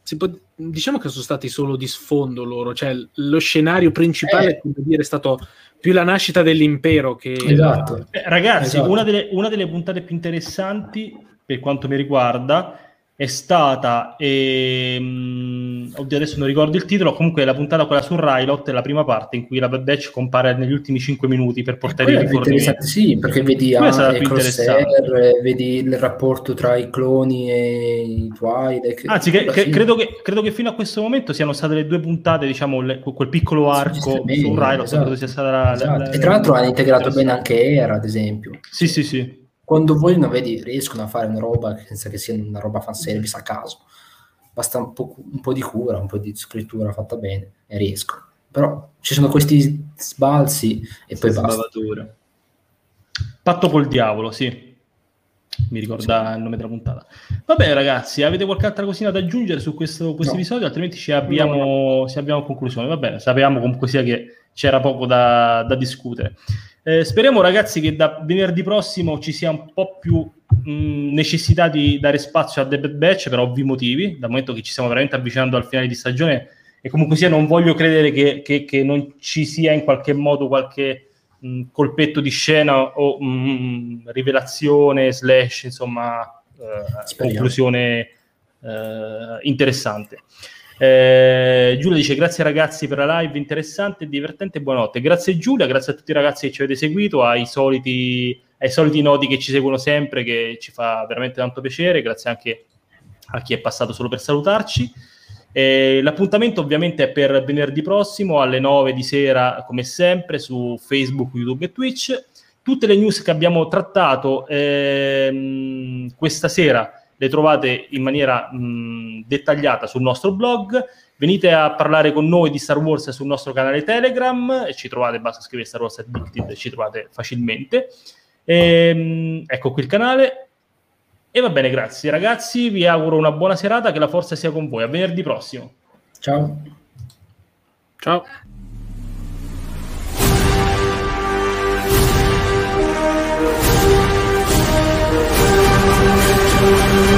[SPEAKER 3] si può- diciamo che sono stati solo di sfondo loro, cioè lo scenario principale
[SPEAKER 2] Eh.
[SPEAKER 3] come dire, è stato più la nascita dell'impero che
[SPEAKER 2] Esatto.
[SPEAKER 1] Eh, ragazzi,
[SPEAKER 2] Esatto.
[SPEAKER 1] una, delle, una delle puntate più interessanti per quanto mi riguarda è stata, ehm, oddio adesso non ricordo il titolo, comunque la puntata quella su Rylot, la prima parte in cui la Bad Batch compare negli ultimi 5 minuti per portare i
[SPEAKER 2] Quello è più
[SPEAKER 1] rifornimenti.
[SPEAKER 2] interessante, sì, perché vedi
[SPEAKER 1] è
[SPEAKER 2] ah, i Crosshair, vedi il rapporto tra i cloni e i Twilight.
[SPEAKER 1] Anzi, che- che- credo, che, credo che fino a questo momento siano state le due puntate, diciamo, le- quel piccolo arco
[SPEAKER 2] sì,
[SPEAKER 1] su Rylot,
[SPEAKER 2] esatto. Esatto. e tra l'altro hanno integrato bene anche Era, ad esempio.
[SPEAKER 1] Sì, sì, sì.
[SPEAKER 2] Quando vogliono, vedi, riescono a fare una roba senza che sia una roba fanservice a caso. Basta un po', un po' di cura, un po' di scrittura fatta bene e riescono. Però ci sono questi sbalzi e poi basta.
[SPEAKER 4] Sbavature.
[SPEAKER 1] Patto col diavolo, sì. Mi ricorda il nome della puntata. Va bene, ragazzi, avete qualche altra cosina da aggiungere su questo, questo
[SPEAKER 2] No.
[SPEAKER 1] episodio? Altrimenti ci abbiamo, ci abbiamo a conclusione. Va bene, sapevamo comunque sia che c'era poco da, da discutere. Eh, speriamo, ragazzi, che da venerdì prossimo ci sia un po' più mh, necessità di dare spazio a The Bad Batch per ovvi motivi, dal momento che ci stiamo veramente avvicinando al finale di stagione e comunque sia non voglio credere che, che- che non ci sia in qualche modo qualche mh, colpetto di scena o mh, rivelazione slash insomma eh, conclusione eh, interessante. Eh, Giulia dice grazie ragazzi per la live interessante e divertente, buonanotte. Grazie Giulia, grazie a tutti i ragazzi che ci avete seguito, ai soliti, ai soliti noti che ci seguono sempre, che ci fa veramente tanto piacere, grazie anche a chi è passato solo per salutarci. Eh, l'appuntamento ovviamente è per venerdì prossimo alle 9 di sera, come sempre, su Facebook, YouTube e Twitch. Tutte le news che abbiamo trattato ehm, questa sera le trovate in maniera mh, dettagliata sul nostro blog. Venite a parlare con noi di Star Wars sul nostro canale Telegram e ci trovate, basta scrivere Star Wars Addicted e ci trovate facilmente. Ehm, ecco qui il canale. E va bene, grazie ragazzi, vi auguro una buona serata, che la forza sia con voi. A venerdì prossimo.
[SPEAKER 2] Ciao.
[SPEAKER 3] Ciao.
[SPEAKER 5] Thank